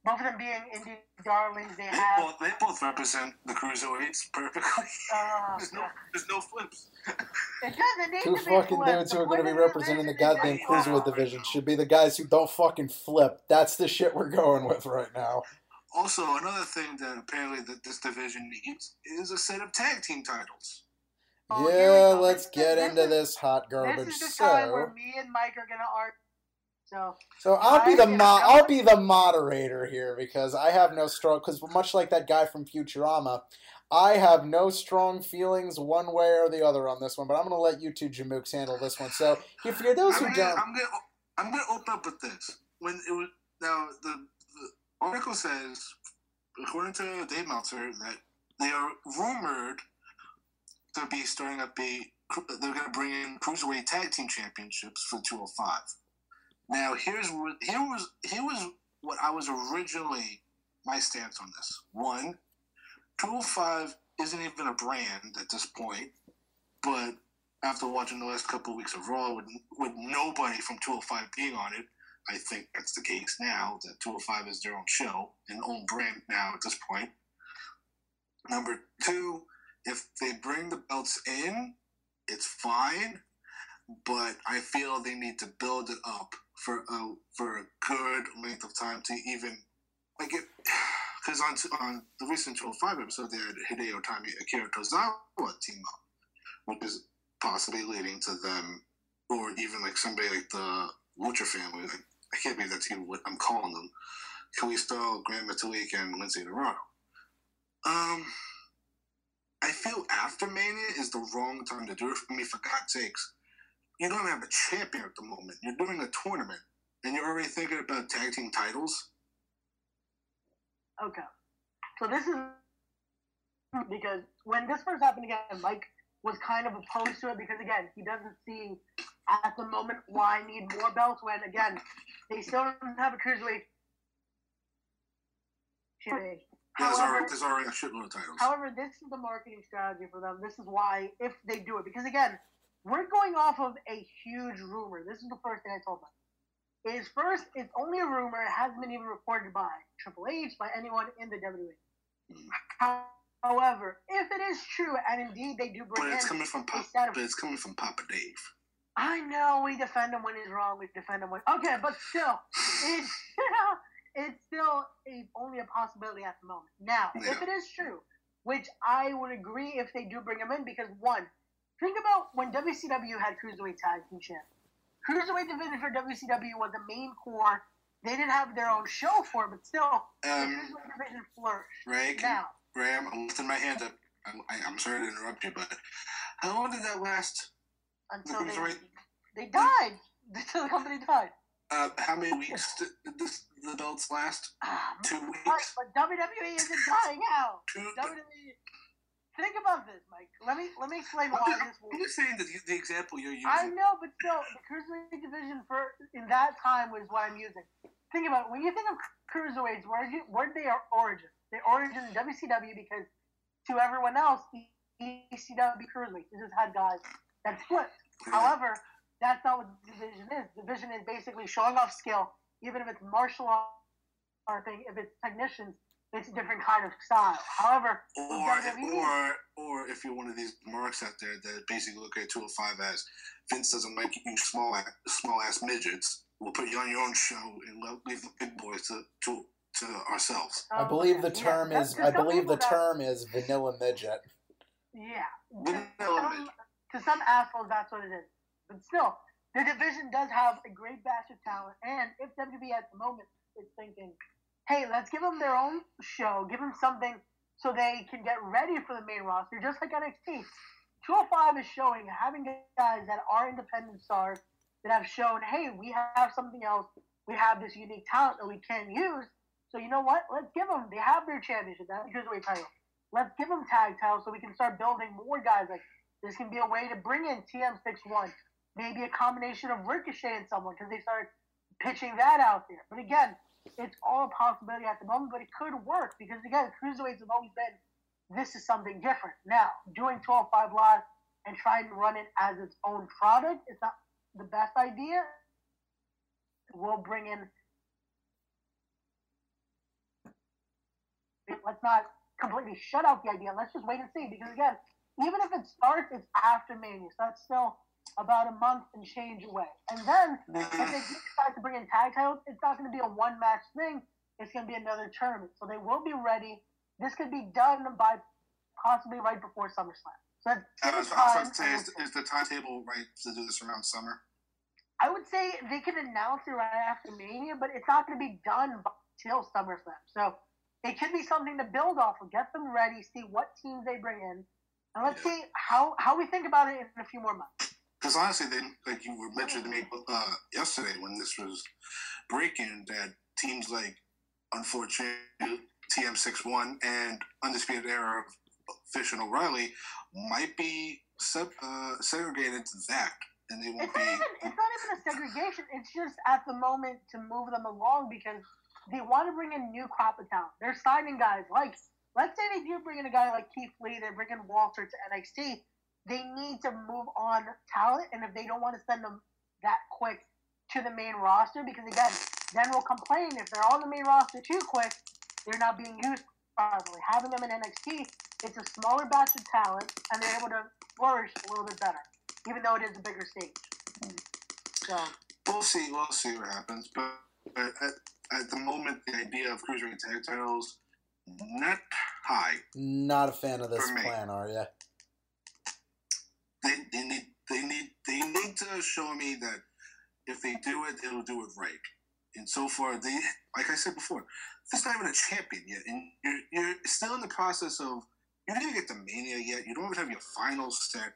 Both of them being indie darlings, they They have. both, they both represent the cruiserweights perfectly. Uh, (laughs) there's no there's no flips. it doesn't need Two to fucking flipped. dudes who are going to be representing the goddamn cruiserweight division should be the guys who don't fucking flip. That's the shit we're going with right now. Also, another thing that apparently that this division needs is a set of tag team titles. Oh, yeah, let's get this into is- this hot garbage. This is the time where me and Mike are gonna argue. So, so I'll be the mo- I'll be the moderator here because I have no strong because much like that guy from Futurama, I have no strong feelings one way or the other on this one. But I'm going to let you two Jamooks handle this one. So if you're those who I'm gonna, don't, I'm gonna I'm gonna open up with this. When it was now the, the article says, according to Dave Meltzer, that they are rumored to be starting up a they're gonna bring in cruiserweight tag team championships for 205. Now here's what here was here was what I was originally my stance on this. One, 205 isn't even a brand at this point, but after watching the last couple of weeks of Raw with, with nobody from 205 being on it, I think that's the case now, that 205 is their own show, and own brand now at this point. Number two, if they bring the belts in, it's fine, but I feel they need to build it up for a, for a good length of time to even, like it, (sighs) because on, on the recent 205 episode, they had Hideo Itami, Akira Tozawa team up, which is possibly leading to them, or even like somebody like the Lucha family. Like, I can't believe that's even what I'm calling them. Kalisto, Gran Metalik, and Lince Dorado. Um, I feel after Mania is the wrong time to do it. I mean, for God's sakes, you don't have a champion at the moment. You're doing a tournament, and you're already thinking about tag team titles. okay. So this is because when this first happened again, Mike was kind of opposed to it because again, he doesn't see at the moment why I need more belts when again they still don't have a cruiserweight. Yeah, there's However- already, there's already a shitload of titles. However, this is the marketing strategy for them. This is why, if they do it, because again, we're going off of a huge rumor. This is the first thing I told them. Is first, it's only a rumor. It hasn't been even reported by Triple H, by anyone in the WWE. However, if it is true, and indeed they do bring but it's in coming from Papa. of But it's coming from Papa Dave. I know we defend him when he's wrong. We defend him when okay, but still, it's still it's still a, only a possibility at the moment. Now, if it is true, which I would agree if they do bring him in, because one, think about when WCW had cruiserweight tag team champ. Cruiserweight division for WCW was the main core. They didn't have their own show for it, but still, Um, cruiserweight division flourished. Ray, Now, Ram, I'm lifting my hand up. I'm, I, I'm sorry to interrupt you, but how long did that last? until The they, cruiserweight- they died, (laughs) until the company died. Uh, how many weeks did this, the belts last? Two weeks. Right, but WWE isn't dying out. Two- WWE. Think about this, Mike. Let me let me explain I'm why this will. I'm just saying that the, the example you're using. I know, but still, the cruiserweight division for in that time was what I'm using. Think about it. when you think of cruiserweights, where you where they are origin? They origin in WCW because to everyone else, the ECW cruiserweight just had guys that flipped. However, that's not what the division is. Division is basically showing off skill, even if it's martial art thing, if it's technicians, it's a different kind of style. However, or, or or if you're one of these marks out there that basically look at 205 as Vince doesn't like you small small ass midgets, we'll put you on your own show and let, leave the big boys to to, to ourselves. I believe the oh, term is I believe the term is vanilla midget. Yeah. Vanilla To some, to some assholes, that's what it is. But still, the division does have a great batch of talent. And if WWE at the moment is thinking, hey, let's give them their own show, give them something so they can get ready for the main roster, just like NXT. 205 is showing, having guys that are independent stars that have shown, hey, we have something else. We have this unique talent that we can use. So you know what? Let's give them. They have their championship. That's the cruiserweight title. Let's give them tag titles so we can start building more guys. Like this can be a way to bring in TM61, maybe a combination of Ricochet and someone because they started pitching that out there. But again, it's all a possibility at the moment, but it could work because again, cruiserweights have always been this is something different. Now, doing 12 5 live and trying to run it as its own product is not the best idea. We'll bring in let's not completely shut out the idea. Let's just wait and see. Because again, even if it starts, it's after Mania, so that's still about a month and change away. And then if they decide to bring in tag titles, it's not going to be a one match thing. It's going to be another tournament. So they will be ready. This could be done by possibly right before SummerSlam. So that's I was, I was say, is, is the timetable right to do this around summer? I would say they can announce it right after Mania, but it's not going to be done till SummerSlam. So it could be something to build off of. Get them ready, see what teams they bring in, and let's see how, how we think about it in a few more months. Because honestly, they, like you were mentioning to me uh, yesterday when this was breaking, that teams like, unfortunately, TM61 and Undisputed Era of Fish and O'Reilly might be sub, uh, segregated to that. And they won't It's not, be. even, it's not even a segregation. It's just at the moment to move them along because they want to bring in new crop of talent. They're signing guys like, let's say they do bring in a guy like Keith Lee, they bring in Walter to NXT. They need to move on talent, and if they don't want to send them that quick to the main roster, because again, then we'll complain if they're on the main roster too quick, they're not being used properly. Having them in NXT, it's a smaller batch of talent, and they're able to flourish a little bit better, even though it is a bigger stage. So. We'll see. We'll see what happens. But, but at, at the moment, the idea of cruiserweight tag titles not high. Not a fan of this plan, are you? They, they need they need they need to show me that if they do it, they'll do it right. And so far, they like I said before, there's not even a champion yet, and you're you're still in the process of you didn't get the mania yet. You don't even have your final set,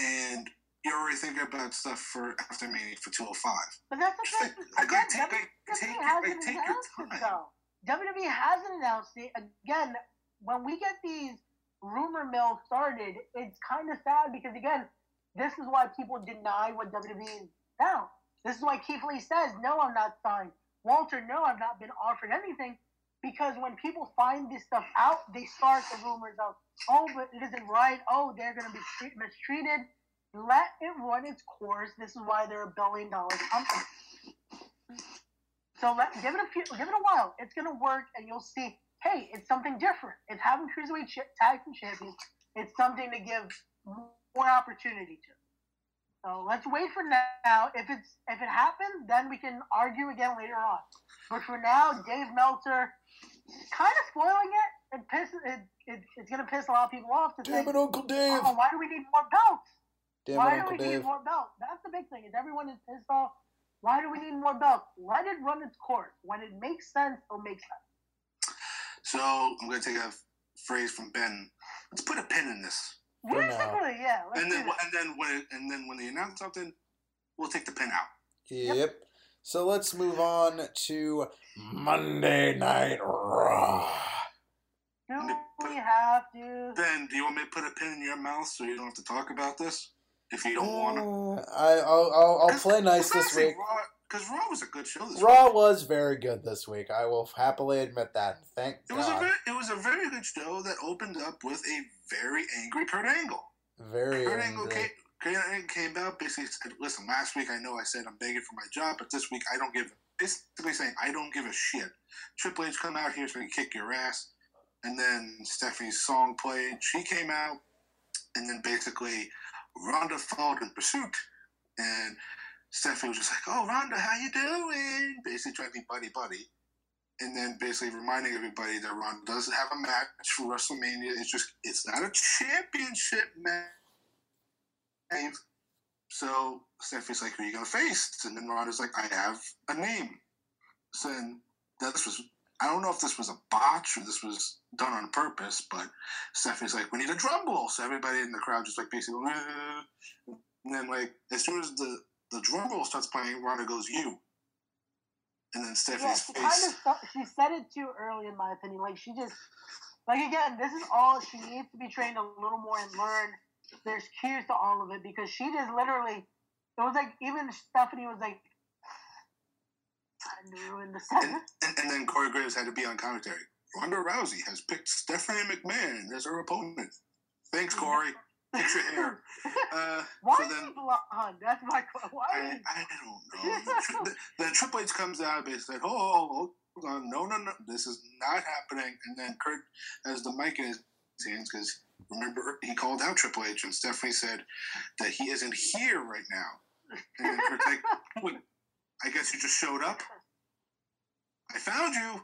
and you're already thinking about stuff for after mania for 205. But that's the thing. Again, WWE hasn't announced it though. WWE hasn't announced it. Again, when we get these rumor mill started, it's kind of sad because again, this is why people deny what WWE is now. This is why Keith Lee says, "No, I'm not signed." Walter, "No, I've not been offered anything." Because when people find this stuff out, they start the rumors of, "Oh, but it isn't right. Oh, they're going to be treat- mistreated." Let it run its course. This is why they're a billion dollar company. So let give it a few, give it a while. It's gonna work, and you'll see. Hey, it's something different. It's having cruiserweight ch- tag team champions. It's something to give more opportunity to. So let's wait for now. If it's if it happens, then we can argue again later on. But for now, Dave Meltzer kind of spoiling it. It pisses. It, it, it's gonna piss a lot of people off to Damn say, it, Uncle Dave. "Oh, why do we need more belts? Damn Why it, do Uncle we Dave. need more belts? That's the big thing. Is everyone is pissed off? Why do we need more belts? Let it run its course. When it makes sense, it'll make sense. So I'm going to take a phrase from Ben. Let's put a pin in this. Basically, yeah. Let's and do then and then when it, and then when they announce something, we'll take the pin out. Yep. So let's move on to Monday Night Raw. Do we have to? Ben, do you want me to put a pin in your mouth so you don't have to talk about this if you don't want to? Uh, I, I'll, I'll, I'll play nice this week. Because Raw was a good show this Raw week. was very good this week. I will happily admit that. Thank It was a God. very, it was a very good show that opened up with a very angry Kurt Angle. Very Kurt Angle angry. came, Kurt Angle came out basically said, "Listen, last week I know I said I'm begging for my job, but this week I don't give." Basically saying I don't give a shit. Triple H come out here so we can kick your ass, and then Stephanie's song played. She came out, and then basically Ronda followed in pursuit, and Stephanie was just like, "Oh, Ronda, how you doing?" Basically trying to be buddy buddy. And then basically reminding everybody that Ronda doesn't have a match for WrestleMania. It's just it's not a championship match. So Stephanie's like, "Who are you gonna face?" And then Ronda's like, "I have a name." So then this was I don't know if this was a botch or this was done on purpose, but Stephanie's like, "We need a drum roll." So everybody in the crowd just like basically, and then like as soon as the the drum roll starts playing, Ronda goes, "You." And then Yeah, Stephanie's she face. kind of stu- she said it too early, in my opinion. Like she just like again, this is all she needs to be trained a little more and learn. There's cues to all of it because she just literally. It was like even Stephanie was like trying to ruin the. And, and then Corey Graves had to be on commentary. Ronda Rousey has picked Stephanie McMahon as her opponent. Thanks, Corey. Your. (laughs) Uh, Why so is then, he blonde? That's my question. Why? I, is I don't know. (laughs) The, (laughs) the, the Triple H comes out basically said, oh, on, no, no, no, this is not happening. And then Kurt has the mic in his hands because remember he called out Triple H and Stephanie said that he isn't here right now. And then Kurt's like, Wait, I guess you just showed up. I found you.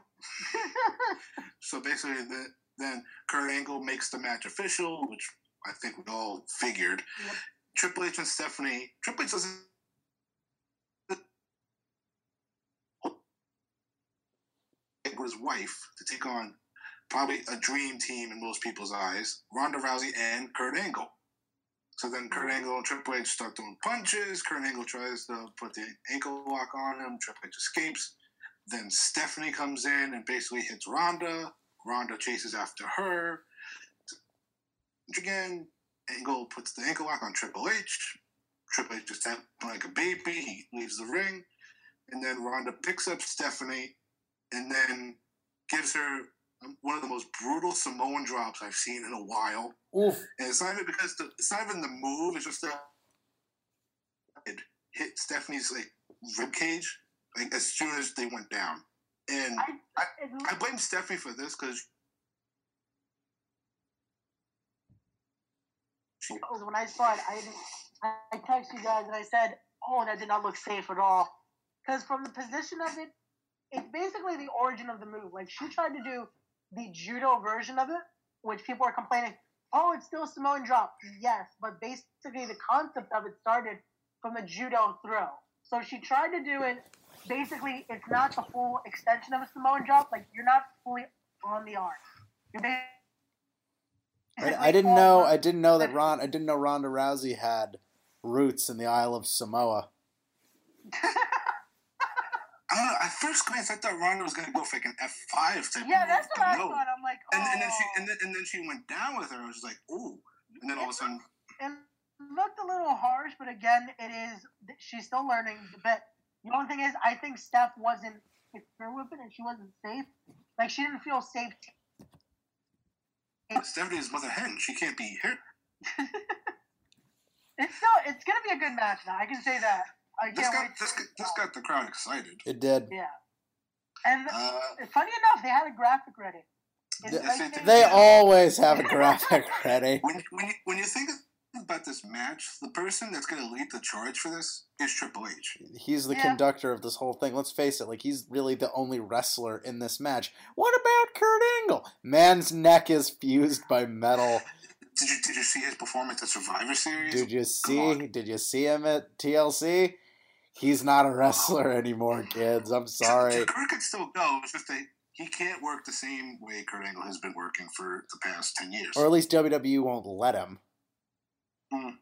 so basically, the, then Kurt Angle makes the match official, which I think we all figured. Triple H and Stephanie. Triple H doesn't. with his wife to take on probably a dream team in most people's eyes Ronda Rousey and Kurt Angle. So then Kurt Angle and Triple H start throwing punches. Kurt Angle tries to put the ankle lock on him. Triple H escapes. Then Stephanie comes in and basically hits Ronda. Ronda chases after her. Again, Angle puts the ankle lock on Triple H. Triple H just acting like a baby. He leaves the ring. And then Ronda picks up Stephanie and then gives her one of the most brutal Samoan drops I've seen in a while. Oof. And it's not even because the, it's not even the move. It's just that it hit Stephanie's like rib cage like as soon as they went down. And I, I, I blame Stephanie for this because when I saw it, I I texted you guys and I said, "Oh, that did not look safe at all." Because from the position of it, it's basically the origin of the move. Like she tried to do the judo version of it, which people are complaining, "Oh, it's still a Samoan drop." Yes, but basically the concept of it started from the judo throw. So she tried to do it. Basically, it's not the full extension of a Samoan drop. Like you're not fully on the arm. You're I, (laughs) I didn't know. I didn't know that Ron. I didn't know Ronda Rousey had roots in the Isle of Samoa. I don't know. At first glance, I thought Ronda was going to go for like an F five type. Yeah, that's what I thought. I'm like, oh. And, and then she oh. and then, and then she went down with her. I was just like, ooh. And then all of a sudden, it looked a little harsh, but again, it is she's still learning. But the only thing is, I think Steph wasn't her with it, and she wasn't safe. Like she didn't feel safe. Stephanie is mother hen. She can't be here. (laughs) It's still it's gonna be a good match now. I can say that. I This can't got wait. this, got- this got the crowd excited. It did. Yeah. And Uh, funny enough, they had a graphic ready. It's Yes, like they they- They always have a (laughs) graphic ready. When when you, when you think about this match, the person that's going to lead the charge for this is Triple H. He's the Yeah. conductor of this whole thing. Let's face it, like he's really the only wrestler in this match. What about Kurt Angle? Man's neck is fused by metal. (laughs) Did you did you see his performance at Survivor Series? Did you see? Did you see him at TLC? He's not a wrestler anymore, kids. I'm sorry. Kurt could still go. It's just that he can't work the same way Kurt Angle has been working for the past ten years. Or at least WWE won't let him. Mm.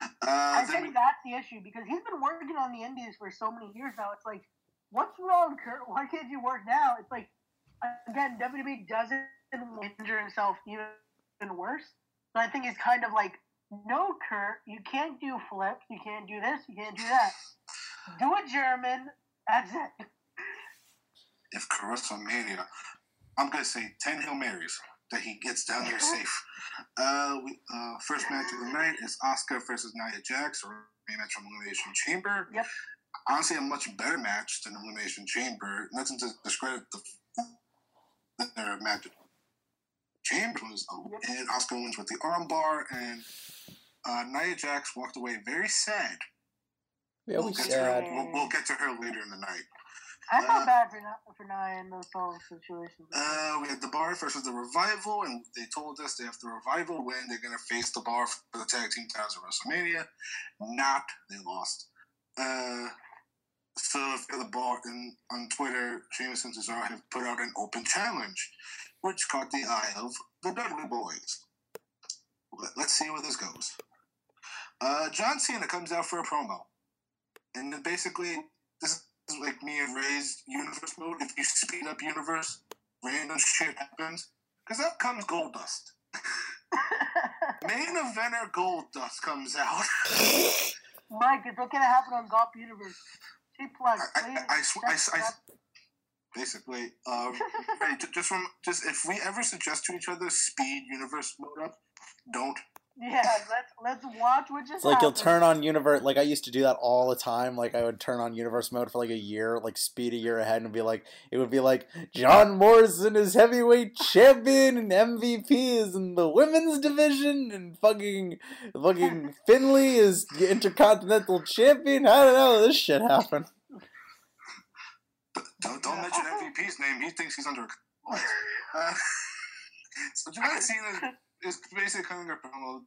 I Uh, then think we, that's the issue because he's been working on the indies for so many years now. It's like, what's wrong, Kurt? Why can't you work now? It's like, again, WWE doesn't injure himself even worse. So I think it's kind of like, no, Kurt, you can't do flips, you can't do this, you can't do that. Do a German. That's it. if for WrestleMania, I'm gonna say ten Hail Marys that he gets down there safe. Uh, we, uh, first match of the night is Asuka versus Nia Jax, or rematch from Elimination Chamber. Yep. Honestly, a much better match than Elimination Chamber. Nothing to discredit the their match. Chamber was, and Asuka wins with the armbar, and uh, Nia Jax walked away very sad. Yeah, we'll, get to her, we'll, we'll get to her later in the night. I felt Uh, bad for Nia- for Nia in those whole situations. Uh, we had the Bar versus the Revival, and they told us that if the Revival win, they're going to face the Bar for the tag team titles at WrestleMania. Not, they lost. Uh, so the Bar, and on Twitter, Sheamus and Cesaro have put out an open challenge, which caught the eye of the Dudley Boyz. Let, let's see where this goes. Uh, John Cena comes out for a promo, and basically this is like me and Ray's universe mode. If you speed up universe, random shit happens. Because up comes Goldust. (laughs) Main eventer Goldust comes out. Mike, it's what's gonna happen on Golf Universe. She plugs. I, please. I, sw- I, s- I s- basically, um, (laughs) just from just if we ever suggest to each other speed universe mode up, don't Yeah, let's let's watch what just It's like you'll happened. turn on universe. Like I used to do that all the time. Like I would turn on universe mode for like a year, like speed a year ahead, and be like, it would be like John Morrison is heavyweight champion and MVP is in the women's division, and fucking fucking (laughs) Finlay is the intercontinental champion. I don't know. This shit happened. Don't, don't mention MVP's name. He thinks he's under. Uh, (laughs) so John Cena is basically coming up promo,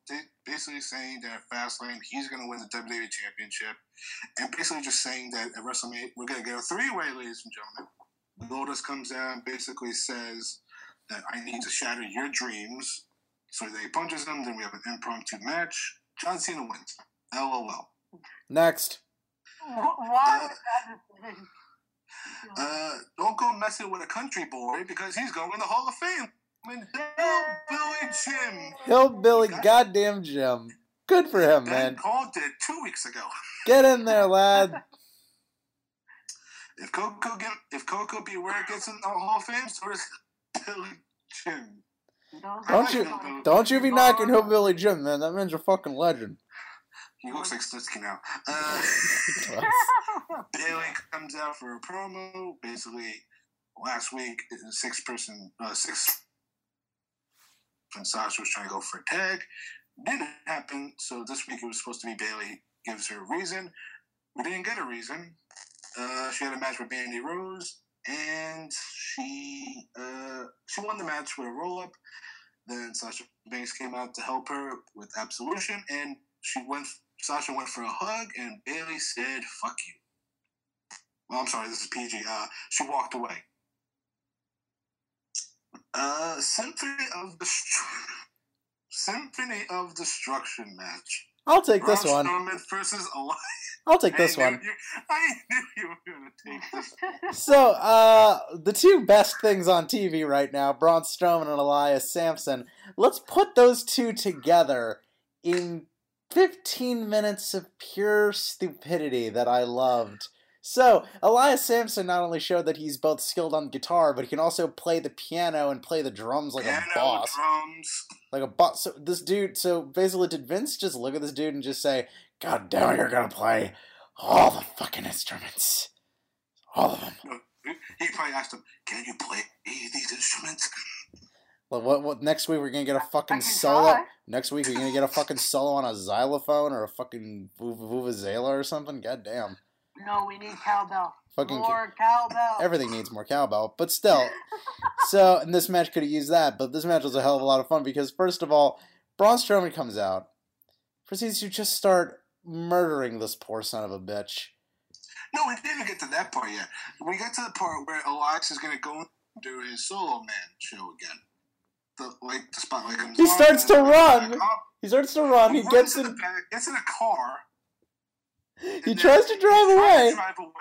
basically saying that Fastlane he's going to win the WWE Championship, and basically just saying that at WrestleMania we're going to get a three-way, ladies and gentlemen. Lotus comes down, basically says that I need to shatter your dreams. So they punches him. Then we have an impromptu match. John Cena wins. LOL. Next, Wh- Why was that the? Uh, don't go messing with a country boy because he's going in the Hall of Fame. Hillbilly Jim. hillbilly goddamn Jim. Good for him, Ben man. Paul did two weeks ago. Get in there, lad. (laughs) If Koko get, if Koko be Beware gets in the Hall of Fame, so does Billy Jim. Don't you don't you be knocking hillbilly Jim, man. That man's a fucking legend. He looks like Snitsky now. (laughs) Uh, Bayley comes out for a promo. Basically, last week, six person, uh, six. And Sasha was trying to go for a tag. Didn't happen. So this week it was supposed to be Bayley gives her a reason. We didn't get a reason. Uh, she had a match with Mandy Rose, and she uh, she won the match with a roll up. Then Sasha Banks came out to help her with absolution, and she went. Sasha went for a hug, and Bayley said, "Fuck you." Well, I'm sorry, this is PG. Uh, she walked away. Uh, Symphony of Destru- Symphony of Destruction match. I'll take this one. Strowman versus (laughs) Elias. I'll take this I one. you- I knew you were gonna take this. (laughs) So, uh, the two best things on TV right now, Braun Strowman and Elias Samson. Let's put those two together in 15 minutes of pure stupidity that I loved. So, Elias Samson not only showed that he's both skilled on guitar, but he can also play the piano and play the drums like Piano, a boss. drums. Like a boss. So, this dude, so basically, did Vince just look at this dude and just say, God damn it, you're gonna play all the fucking instruments? All of them. He- He probably asked him, "Can you play these instruments?" Well, what, what next week we're gonna get a fucking solo? try. Next week we're gonna get a fucking solo on a xylophone or a fucking vuvuzela or something. God damn, No, we need cowbell. Fucking More cowbell. everything needs more cowbell. But (laughs) still, so and this match could have used that, but this match was a hell of a lot of fun because first of all, Braun Strowman comes out, proceeds to just start murdering this poor son of a bitch. No, we didn't get to that part yet. We got to the part where Elias is going to go and do his solo man show again. The like the spotlight comes. He on, starts to run. He starts to run. He runs gets to the in. back, gets in a car. He tries to drive away. to drive away.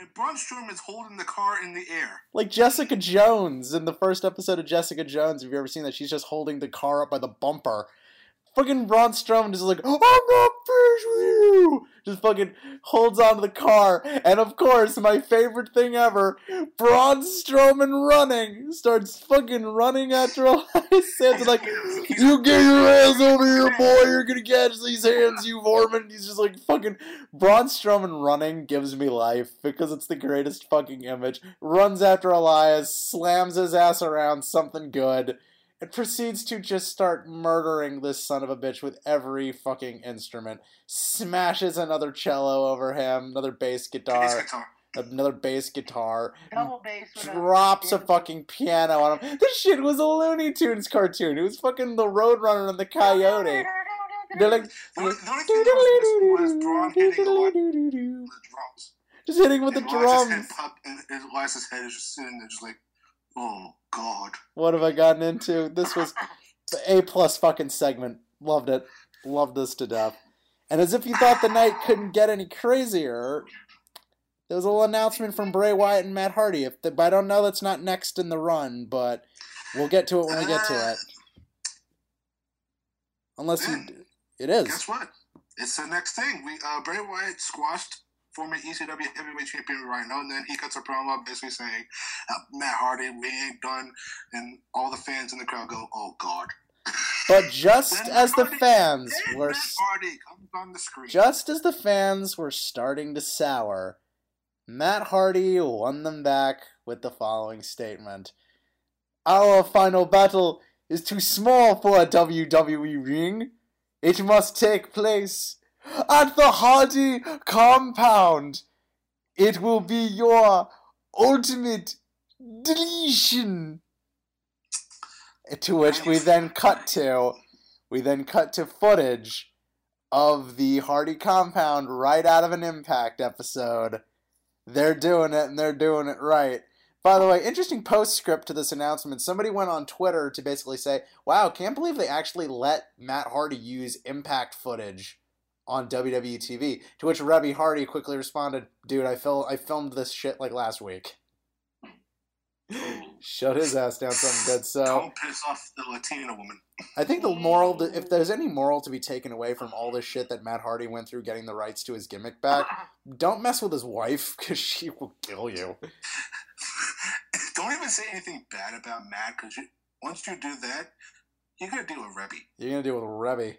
And Braun Strowman is holding the car in the air. Like Jessica Jones in the first episode of Jessica Jones. Have you ever seen that? She's just holding the car up by the bumper. Fucking Braun Strowman is like, I'm not finished with you! Just fucking holds onto the car. And of course, my favorite thing ever, Braun Strowman running. Starts fucking running after Elias (laughs) Samson like, you get your ass over here, boy. You're gonna catch these hands, you varmint. He's just like fucking Braun Strowman running gives me life because it's the greatest fucking image. Runs after Elias, slams his ass around something good, and proceeds to just start murdering this son of a bitch with every fucking instrument. Smashes another cello over him, another bass guitar, Bass guitar. another bass guitar, Double bass. drops a fucking piano on him. This shit was a Looney Tunes cartoon. It was fucking the Roadrunner and the Coyote. They're like, The only, thing was Braun hitting the drums. just hitting with the And Elias's head drums. popped, and and Elias's head is just sitting there, just like, oh god. What have I gotten into? This was (laughs) the A plus fucking segment. Loved it. Loved this to death. And as if you thought the night couldn't get any crazier, there was a little announcement from Bray Wyatt and Matt Hardy. If the, I don't know that's not next in the run, but we'll get to it when we get to it. Unless you, it is. Guess what? It's the next thing. We uh, Bray Wyatt squashed former ECW heavyweight champion Rhino, and then he cuts a promo basically saying, "Matt Hardy, we ain't done," and all the fans in the crowd go, "Oh God." But just as the fans were Hardy comes on the screen. just as the fans were starting to sour, Matt Hardy won them back with the following statement. Our final battle is too small for a WWE ring. It must take place at the Hardy compound. It will be your ultimate deletion. To which we then cut to, we then cut to footage of the Hardy compound right out of an Impact episode. They're doing it and they're doing it right. By the way, interesting postscript to this announcement. Somebody went on Twitter to basically say, "Wow, can't believe they actually let Matt Hardy use Impact footage on WWE TV." To which Reby Hardy quickly responded, "Dude, I fil- I filmed this shit like last week." (laughs) Shut his ass down, something good. So Don't piss off the Latina woman. I think the moral, to, if there's any moral to be taken away from all this shit that Matt Hardy went through getting the rights to his gimmick back, (laughs) don't mess with his wife because she will kill you. (laughs) Don't even say anything bad about Matt because once you do that, you're gonna deal with Reby. You're gonna deal with Reby.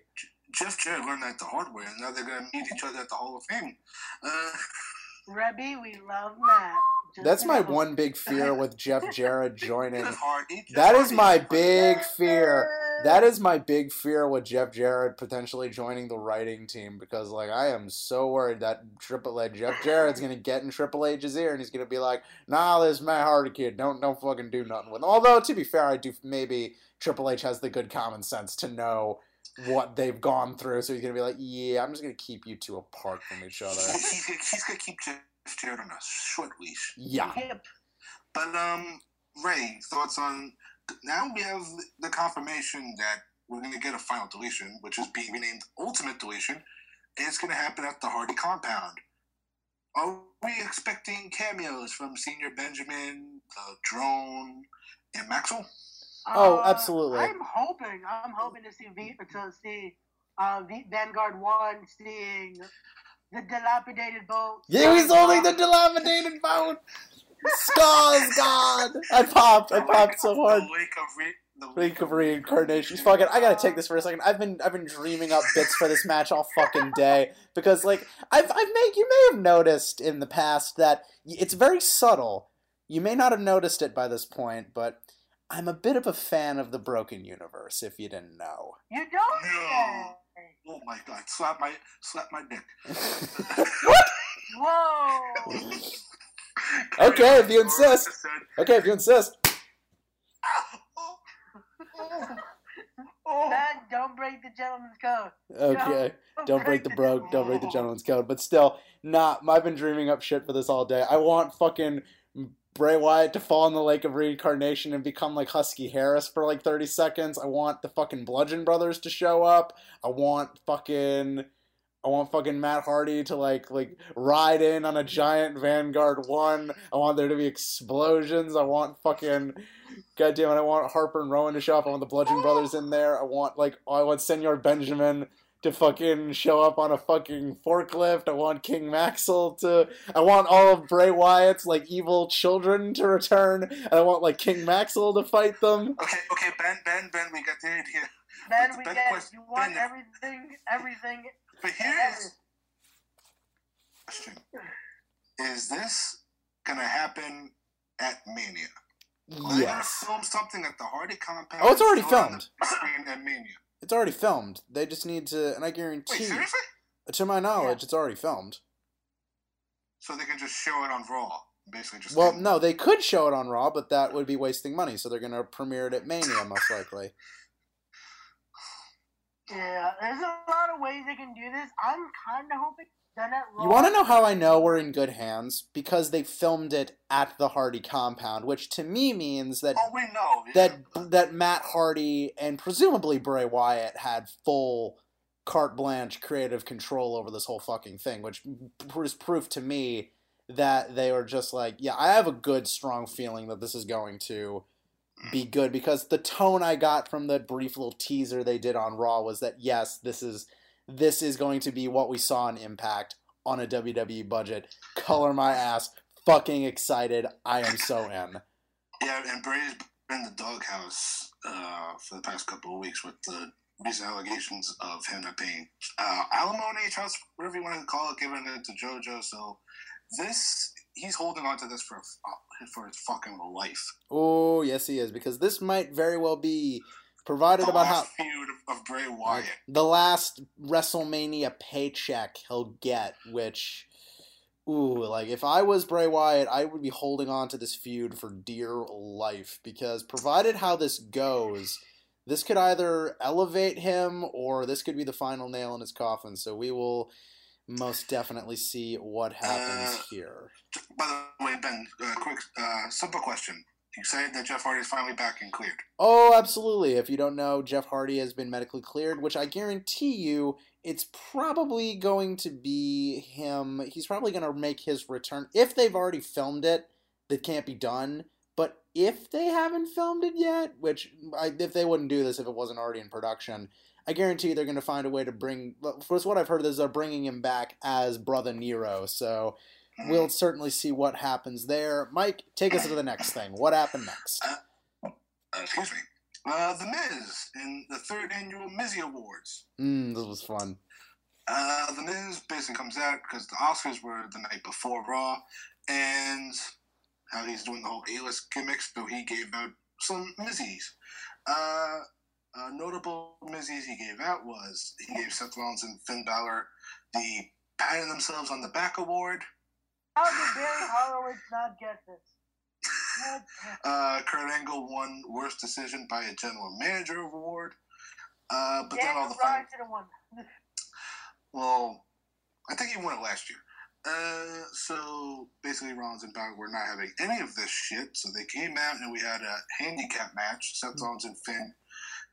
Jeff Jarrett learned that the hard way, and now they're gonna meet each other at the Hall of Fame. Uh, (laughs) Reby, we love Matt. Just That's my know. one big fear (laughs) with Jeff Jarrett joining. Jeff Hardy. Jeff That is my big fear. That is my big fear with Jeff Jarrett potentially joining the writing team because, like, I am so worried that Triple H, Jeff Jarrett's gonna get in Triple H's ear and he's gonna be like, "Nah, this is my Hardy kid, don't don't fucking do nothing with him." Although to be fair, I do maybe Triple H has the good common sense to know what they've gone through, so he's gonna be like, "Yeah, I'm just gonna keep you two apart from each other." He's, he's gonna keep Jeff Jarrett on a short leash. Yeah. Yep. But um, Ray, thoughts on now we have the confirmation that we're gonna get a final deletion, which is being renamed Ultimate Deletion. and It's gonna happen at the Hardy compound. Are we expecting cameos from Senor Benjamin, the Drone, and Maxwell? Oh, Uh, absolutely. I'm hoping. I'm hoping to see v, to see uh, v, Vanguard One, seeing the dilapidated boat. Yeah, he's holding the (laughs) dilapidated boat. Scars, God! I popped. I popped so hard. The Lake of Re- the Lake of Reincarnation. Fucking, I gotta take this for a second. I've been, I've been dreaming up bits for this match all fucking day because, like, I've, I've made. You may have noticed in the past that it's very subtle. You may not have noticed it by this point, but I'm a bit of a fan of the Broken Universe. If you didn't know. You don't. No. Oh my god! Slap my slap my dick. (laughs) (laughs) Whoa. Okay, if you insist. Okay, if you insist. Oh. Man, don't break the gentleman's code. Okay. Don't break the bro. Don't break the gentleman's code. But still, not. I've been dreaming up shit for this all day. I want fucking Bray Wyatt to fall in the lake of reincarnation and become like Husky Harris for like thirty seconds. I want the fucking Bludgeon Brothers to show up. I want fucking. I want fucking Matt Hardy to like like ride in on a giant Vanguard one. I want there to be explosions. I want fucking goddamn it, I want Harper and Rowan to show up. I want the Bludgeon Brothers in there. I want like I want Senor Benjamin to fucking show up on a fucking forklift. I want King Maxwell to I want all of Bray Wyatt's like evil children to return. And I want like King Maxwell to fight them. Okay, okay, Ben, Ben, Ben, we got the idea. Then But- we but get. question- You want Ben, everything. Everything. But here is question: Is this gonna happen at Mania? Are they gonna Yes. film something at the Hardy compound. Oh, it's already and show filmed. Screen at Mania. It's already filmed. They just need to and I Wait, guarantee seriously? to my knowledge it's already filmed. So they can just show it on Raw, basically just. Well, no, they could show it on Raw, but that would be wasting money, so they're gonna premiere it at Mania most likely. (sighs) Yeah, there's a lot of ways they can do this. I'm kind of hoping done at Raw. You want to know how I know we're in good hands? Because they filmed it at the Hardy compound, which to me means that Oh, we know. yeah. that that Matt Hardy and presumably Bray Wyatt had full carte blanche creative control over this whole fucking thing, which was proof to me that they were just like, yeah, I have a good strong feeling that this is going to mm. be good because the tone I got from the brief little teaser they did on Raw was that yes, this is this is going to be what we saw in Impact on a WWE budget. Color my ass, fucking excited. I am so in. Yeah, and Bray's in the doghouse uh, for the past couple of weeks with the recent allegations of him not paying uh, alimony, support, whatever you want to call it, giving it to JoJo. So this, he's holding on to this for uh, for his fucking life. Oh yes, he is because this might very well be provided The about how feud of, of Bray Wyatt. the last WrestleMania paycheck he'll get, which. Ooh, like if I was Bray Wyatt, I would be holding on to this feud for dear life because provided how this goes, this could either elevate him or this could be the final nail in his coffin. So we will most definitely see what happens Uh, here. By the way, Ben, uh, quick, uh, simple question. Say that Jeff Hardy is finally back and cleared. Oh, absolutely. If you don't know, Jeff Hardy has been medically cleared, which I guarantee you it's probably going to be him. He's probably going to make his return. If they've already filmed it, that can't be done. But if they haven't filmed it yet, which I, if they wouldn't do this if it wasn't already in production, I guarantee they're going to find a way to bring. First, what I've heard is they're bringing him back as Brother Nero. So we'll certainly see what happens there. Mike, take us to the next thing. What happened next? Uh, excuse me. Uh, the Miz in the third annual Mizzy Awards. Mm, this was fun. Uh, the Miz basically comes out because the Oscars were the night before Raw, and how he's doing the whole A-list gimmicks, so he gave out some Mizzies. Uh, uh, notable Mizzies he gave out was he gave Seth Rollins and Finn Balor the patting themselves on the back award. How did Barry Horowitz not get this? (laughs) Uh, Kurt Angle won worst decision by a general manager award. Uh, but then all the final, Bryan should have won. well, I think he won it last year. Uh, so basically, Rollins and Balor were not having any of this shit. So they came out and we had a handicap match. Seth Rollins and Finn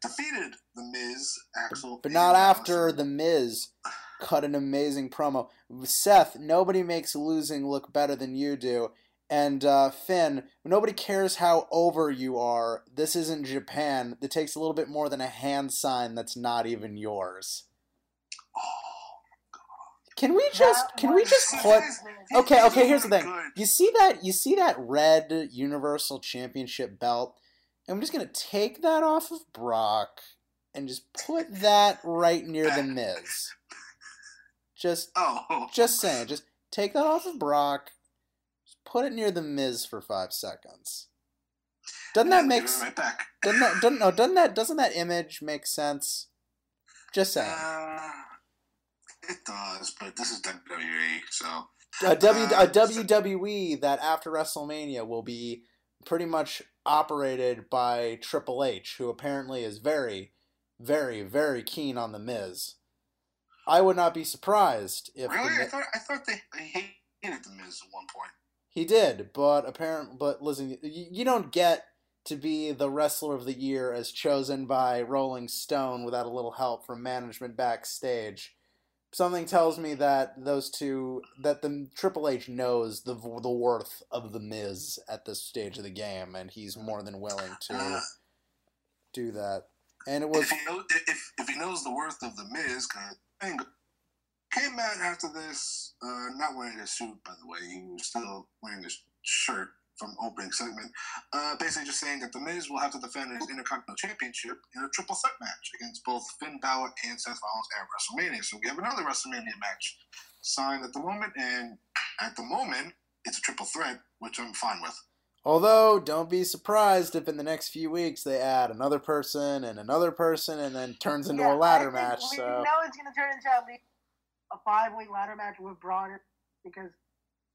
defeated the Miz, Axel, But and not Allison. after The Miz cut an amazing promo. Seth, nobody makes losing look better than you do. And uh, Finn, nobody cares how over you are. This isn't Japan. It takes a little bit more than a hand sign that's not even yours. Can we just can we just (laughs) put Okay, okay, here's the thing. You see that you see that red Universal Championship belt? I'm just gonna take that off of Brock and just put that right near the (laughs) Miz. Just oh, just saying, just take that off of Brock, just put it near the Miz for five seconds. Doesn't that make sense? right back? doesn't that doesn't no doesn't that doesn't that image make sense? Just saying. Uh, it does, but this is WWE, so a, w, uh, a WWE that after WrestleMania will be pretty much operated by Triple H, who apparently is very, very, very keen on the Miz. I would not be surprised if the really, I thought I thought they, they hated the Miz at one point. he did, but apparently, but listen, you, you don't get to be the wrestler of the year as chosen by Rolling Stone without a little help from management backstage. Something tells me that those two, that the Triple H knows the the worth of the Miz at this stage of the game, and he's more than willing to Uh, do that. And it was if he knows if, if he knows the worth of the Miz, Came out after this, uh, not wearing a suit by the way, he was still wearing his shirt from opening segment. Uh, basically, just saying that the Miz will have to defend his Intercontinental Championship in a triple threat match against both Finn Balor and Seth Rollins at WrestleMania. So we have another WrestleMania match signed at the moment, and at the moment, it's a triple threat, which I'm fine with. Although, don't be surprised if in the next few weeks they add another person and another person, and then turns into Yeah, a ladder I think match. We So know it's going to turn into at least a five-way ladder match with Braun because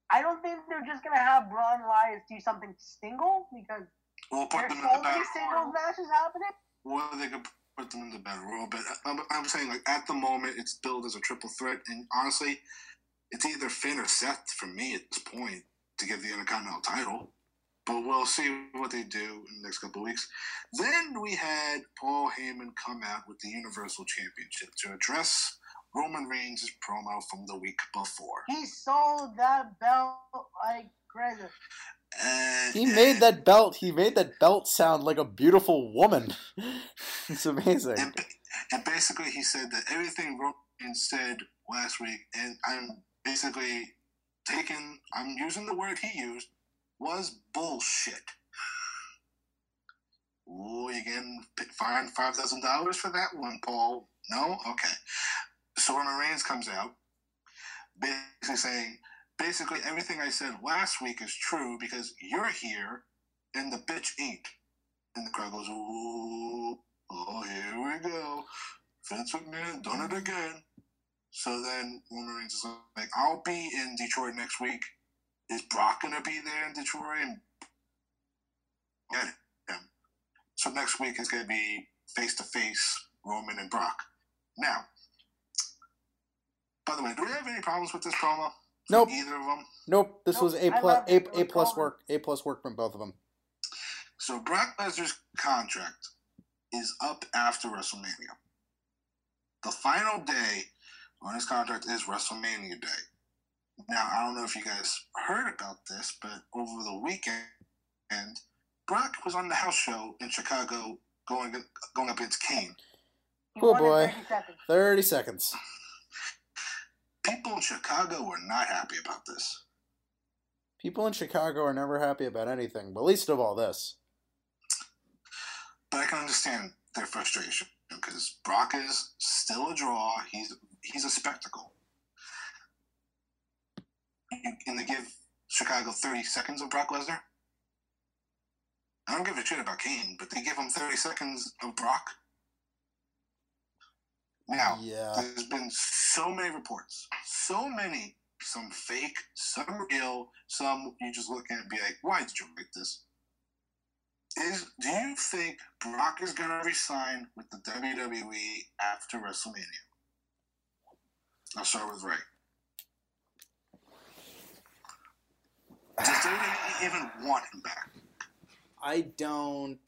I don't think they're just going to have Braun Elias do something single because We'll put there's them in the so many battle singles matches happening. Well, they could put them in the battle royal. But uh, I'm, I'm saying, like at the moment, it's billed as a triple threat, and honestly, it's either Finn or Seth for me at this point to get the Intercontinental title. But we'll see what they do in the next couple of weeks. Then we had Paul Heyman come out with the Universal Championship to address Roman Reigns' promo from the week before. He sold that belt like crazy. Uh, he made that belt. He made that belt sound like a beautiful woman. (laughs) it's amazing. And, and basically, he said that everything Roman said last week, and I'm basically taking, I'm using the word he used, was bullshit. Ooh, you getting fined five thousand dollars for that one, Paul? No, okay. So Roman Reigns comes out, basically saying, basically everything I said last week is true because you're here and the bitch ain't. And the crowd goes, oh, here we go. Vince McMahon done it again. So then Roman Reigns is like, I'll be in Detroit next week. Is Brock gonna be there in Detroit? And get him. So next week is gonna be face to face Roman and Brock. Now, by the way, do we have any problems with this promo? Nope. Either of them. Nope. This Nope, was a plus a, a plus work a plus work from both of them. So Brock Lesnar's contract is up after WrestleMania. The final day on his contract is WrestleMania Day. Now I don't know if you guys heard about this, but over the weekend, Brock was on the house show in Chicago going going up against Kane. Oh boy, thirty seconds. People in Chicago were not happy about this. People in Chicago are never happy about anything, but least of all this. But I can understand their frustration because Brock is still a draw. He's he's a spectacle. And they give Chicago 30 seconds of Brock Lesnar. I don't give a shit about Kane, but they give him 30 seconds of Brock. Now, Yeah. there's been so many reports, so many, some fake, some real, some you just look at and be like, why did you write this? Is do you think Brock is gonna resign with the WWE after WrestleMania? I'll start with Ray. Does WWE even want him back? I don't.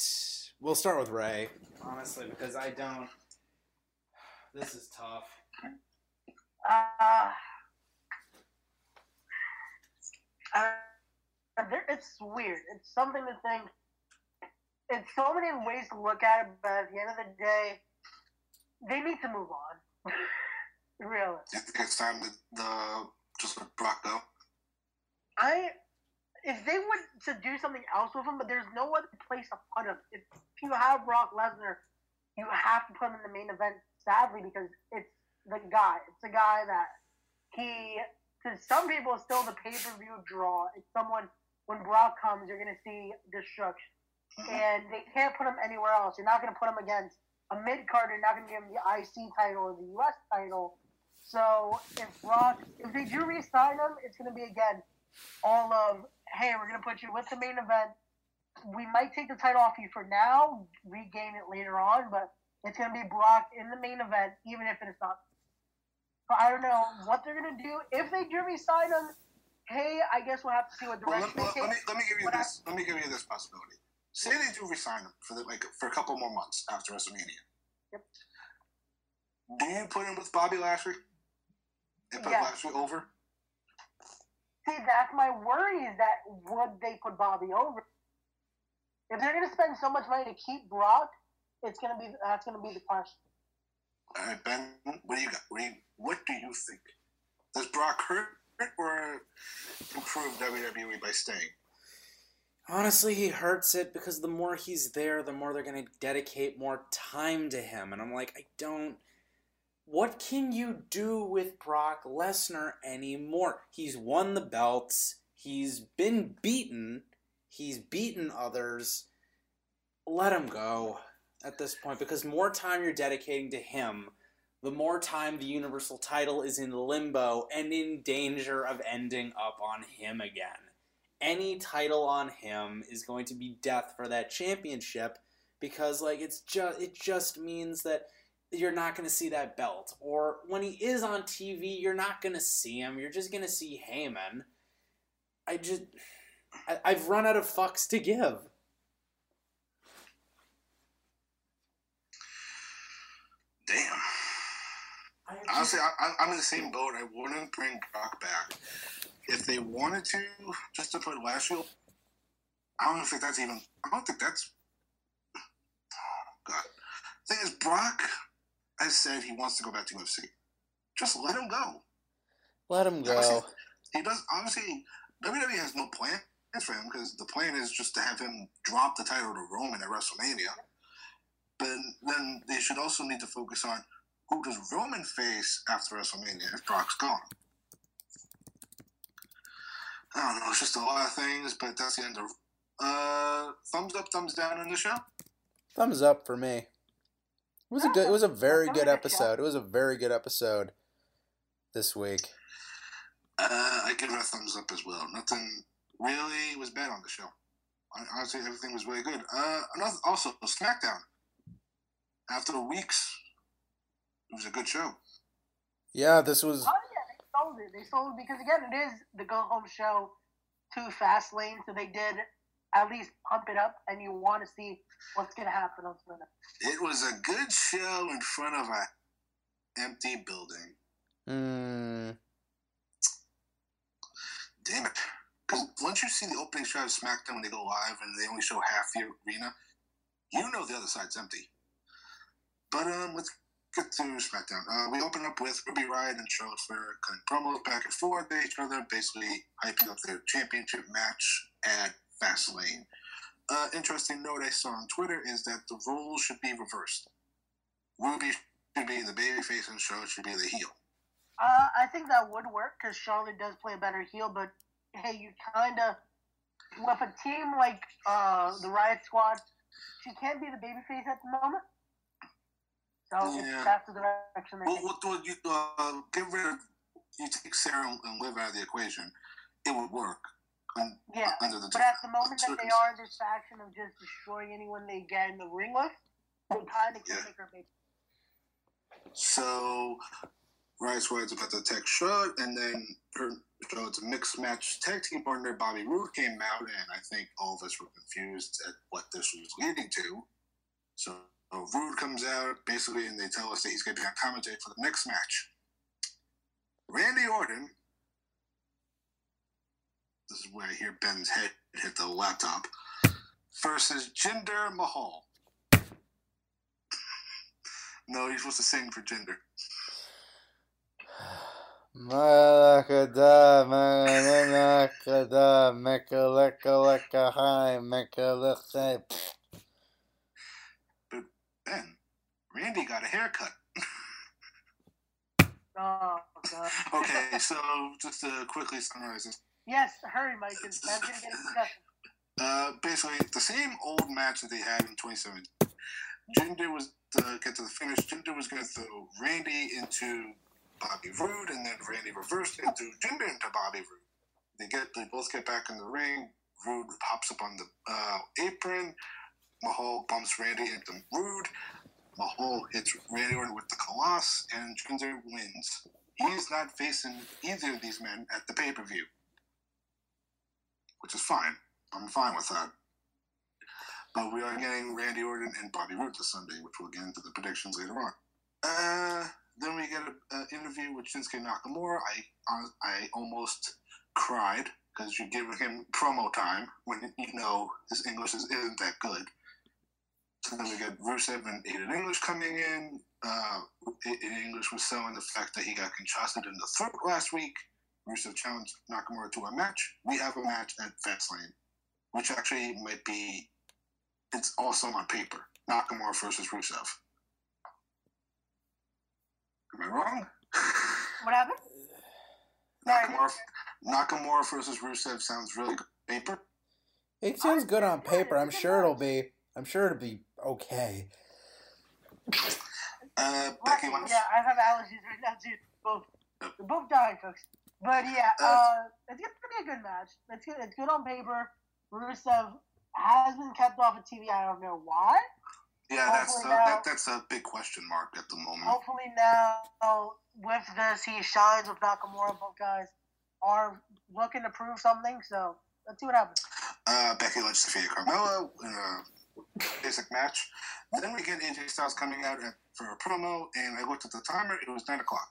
We'll start with Ray, honestly, because I don't. This is tough. Uh, uh, it's weird. It's something to think. It's so many ways to look at it, but at the end of the day, they need to move on. (laughs) really. Do you think it's time to the just let Brock go? I, if they were to do something else with him, but there's no other place to put him. If you have Brock Lesnar, you have to put him in the main event. Sadly, because it's the guy. It's the guy that he. To some people, it's still the pay per view draw. It's someone when Brock comes, you're gonna see destruction, mm-hmm. and they can't put him anywhere else. You're not gonna put him against a mid card. You're not gonna give him the IC title or the US title. So if Brock, if they do re-sign him, it's gonna be again all of hey, we're gonna put you with the main event. We might take the title off you for now, regain it later on, but it's gonna be Brock in the main event, even if it's not. So I don't know what they're gonna do if they do resign him. Hey, I guess we'll have to see what Well, direction let, they let- let me let me give you But I- this. Let me give you this possibility. Say they do resign him for the, like for a couple more months after WrestleMania. Yep. Do you put him with Bobby Lashley? And put Yeah. Lashley over? See, that's my worry is that would they put Bobby over? If they're gonna spend so much money to keep Brock, it's gonna be that's gonna be the question. All right, Ben. What do you got? What do you, what do you think? Does Brock hurt or improve WWE by staying? Honestly, he hurts it because the more he's there, the more they're going to dedicate more time to him. And I'm like, I don't. What can you do with Brock Lesnar anymore? He's won the belts, he's been beaten, he's beaten others. Let him go at this point because more time you're dedicating to him, the more time the Universal title is in limbo and in danger of ending up on him again any title on him is going to be death for that championship because like it's just it just means that you're not going to see that belt or when he is on TV you're not going to see him you're just going to see Heyman I just I, I've run out of fucks to give Damn. Honestly, I, I- I'm in the same boat. I wouldn't bring Brock back. If they wanted to, just to put Lashley, I don't think that's even. I don't think that's. Oh, God. thing is, Brock has said he wants to go back to UFC. Just let him go. let him go Obviously, he does. Obviously, WWE has no plan. for him because the plan is just to have him drop the title to Roman at WrestleMania. But then they should also need to focus on who does Roman face after WrestleMania if Brock's gone. I don't know. It's just a lot of things, but that's the end of. Uh, thumbs up, thumbs down on the show. Thumbs up for me. It was a good. It was a very good episode. It was a very good episode this week. Uh, I give it a thumbs up as well. Nothing really was bad on the show. Honestly, everything was really good. Uh, another, also SmackDown. After weeks, it was a good show. Yeah, this was. Oh yeah, they sold it. They sold it because again, it is the go home show to Fast Lane, so they did at least pump it up, and you want to see what's gonna happen on Twitter. It was a good show in front of a empty building. Hmm. Damn it! Because once you see the opening shot of SmackDown when they go live and they only show half the arena, you know the other side's empty. But um, let's get to SmackDown. Uh, we open up with Ruby Riott and Charlotte Flair cutting promos back and forth to each other, basically hyping up their championship match at Fastlane. Uh, interesting note I saw on Twitter is that the roles should be reversed. Ruby should be the babyface and Charlotte should be the heel. Uh, I think that would work because Charlotte does play a better heel, but hey, you kind of with a team like uh, the Riott Squad, she can't be the babyface at the moment. So Yeah. that's the direction Well, what do you uh, get rid of? You take Sarah and Liv out of the equation, it would work. Un- Yeah, under the but at the moment that they are this faction of just destroying anyone they get in the ring with, they kind of can Yeah. make her big. So, Riott Squad's about to attack Charlotte, and then her Charlotte's mixed match tag team partner Bobby Roode came out, and I think all of us were confused at what this was leading to. So, Roode comes out basically, and they tell us that he's going to be on commentary for the next match. Randy Orton. This is where I hear Ben's head hit the laptop. Versus Jinder Mahal. No, you're supposed to sing for Jinder. Malakada, malakada, mekaleka hi, mekaleka. But Ben, Randy got a haircut. Oh god. (laughs) Okay, so just to quickly summarize this. Yes, hurry, Mike. Gonna get a discussion. Uh, basically, the same old match that they had in 2017. Jinder was to get to the finish. Jinder was going to throw Randy into Bobby Roode, and then Randy reversed and threw Jinder into Bobby Roode. They get they both get back in the ring. Roode hops up on the uh, apron. Mahal bumps Randy into Roode. Mahal hits Randy Orton with the Khallas, and Jinder wins. He is not facing either of these men at the pay per view, which is fine. I'm fine with that. But we are getting Randy Orton and Bobby Roode this Sunday, which we'll get into the predictions later on. Uh, then we get an interview with Shinsuke Nakamura. I I, I almost cried because you're giving him promo time when you know his English is, isn't that good. So then we get Rusev and Aiden English coming in. Uh, Aiden English was selling the fact that he got conchasted in the throat last week. Rusev challenged Nakamura to a match. We have a match at Fastlane, which actually might be, it's awesome on paper. Nakamura versus Rusev. Am I wrong? (laughs) What happened? Nakamura, Nakamura versus Rusev sounds really good on paper. It sounds good on paper. I'm sure it'll be. I'm sure it'll be okay. Uh, Becky Lynch. Yeah, I have allergies right now too. Both. They're both dying, folks. But yeah, uh, it's gonna be a good match. It's good. It's good on paper. Rusev has been kept off of TV. I don't know why. Yeah, that's uh, Hopefully now- that, that's a big question mark at the moment. Hopefully now with this he shines with Nakamura. Both guys are looking to prove something. So let's see what happens. Uh, Becky Lynch defeated Carmella in a basic match. Then we get AJ Styles coming out at, for a promo, and I looked at the timer. It was nine o'clock.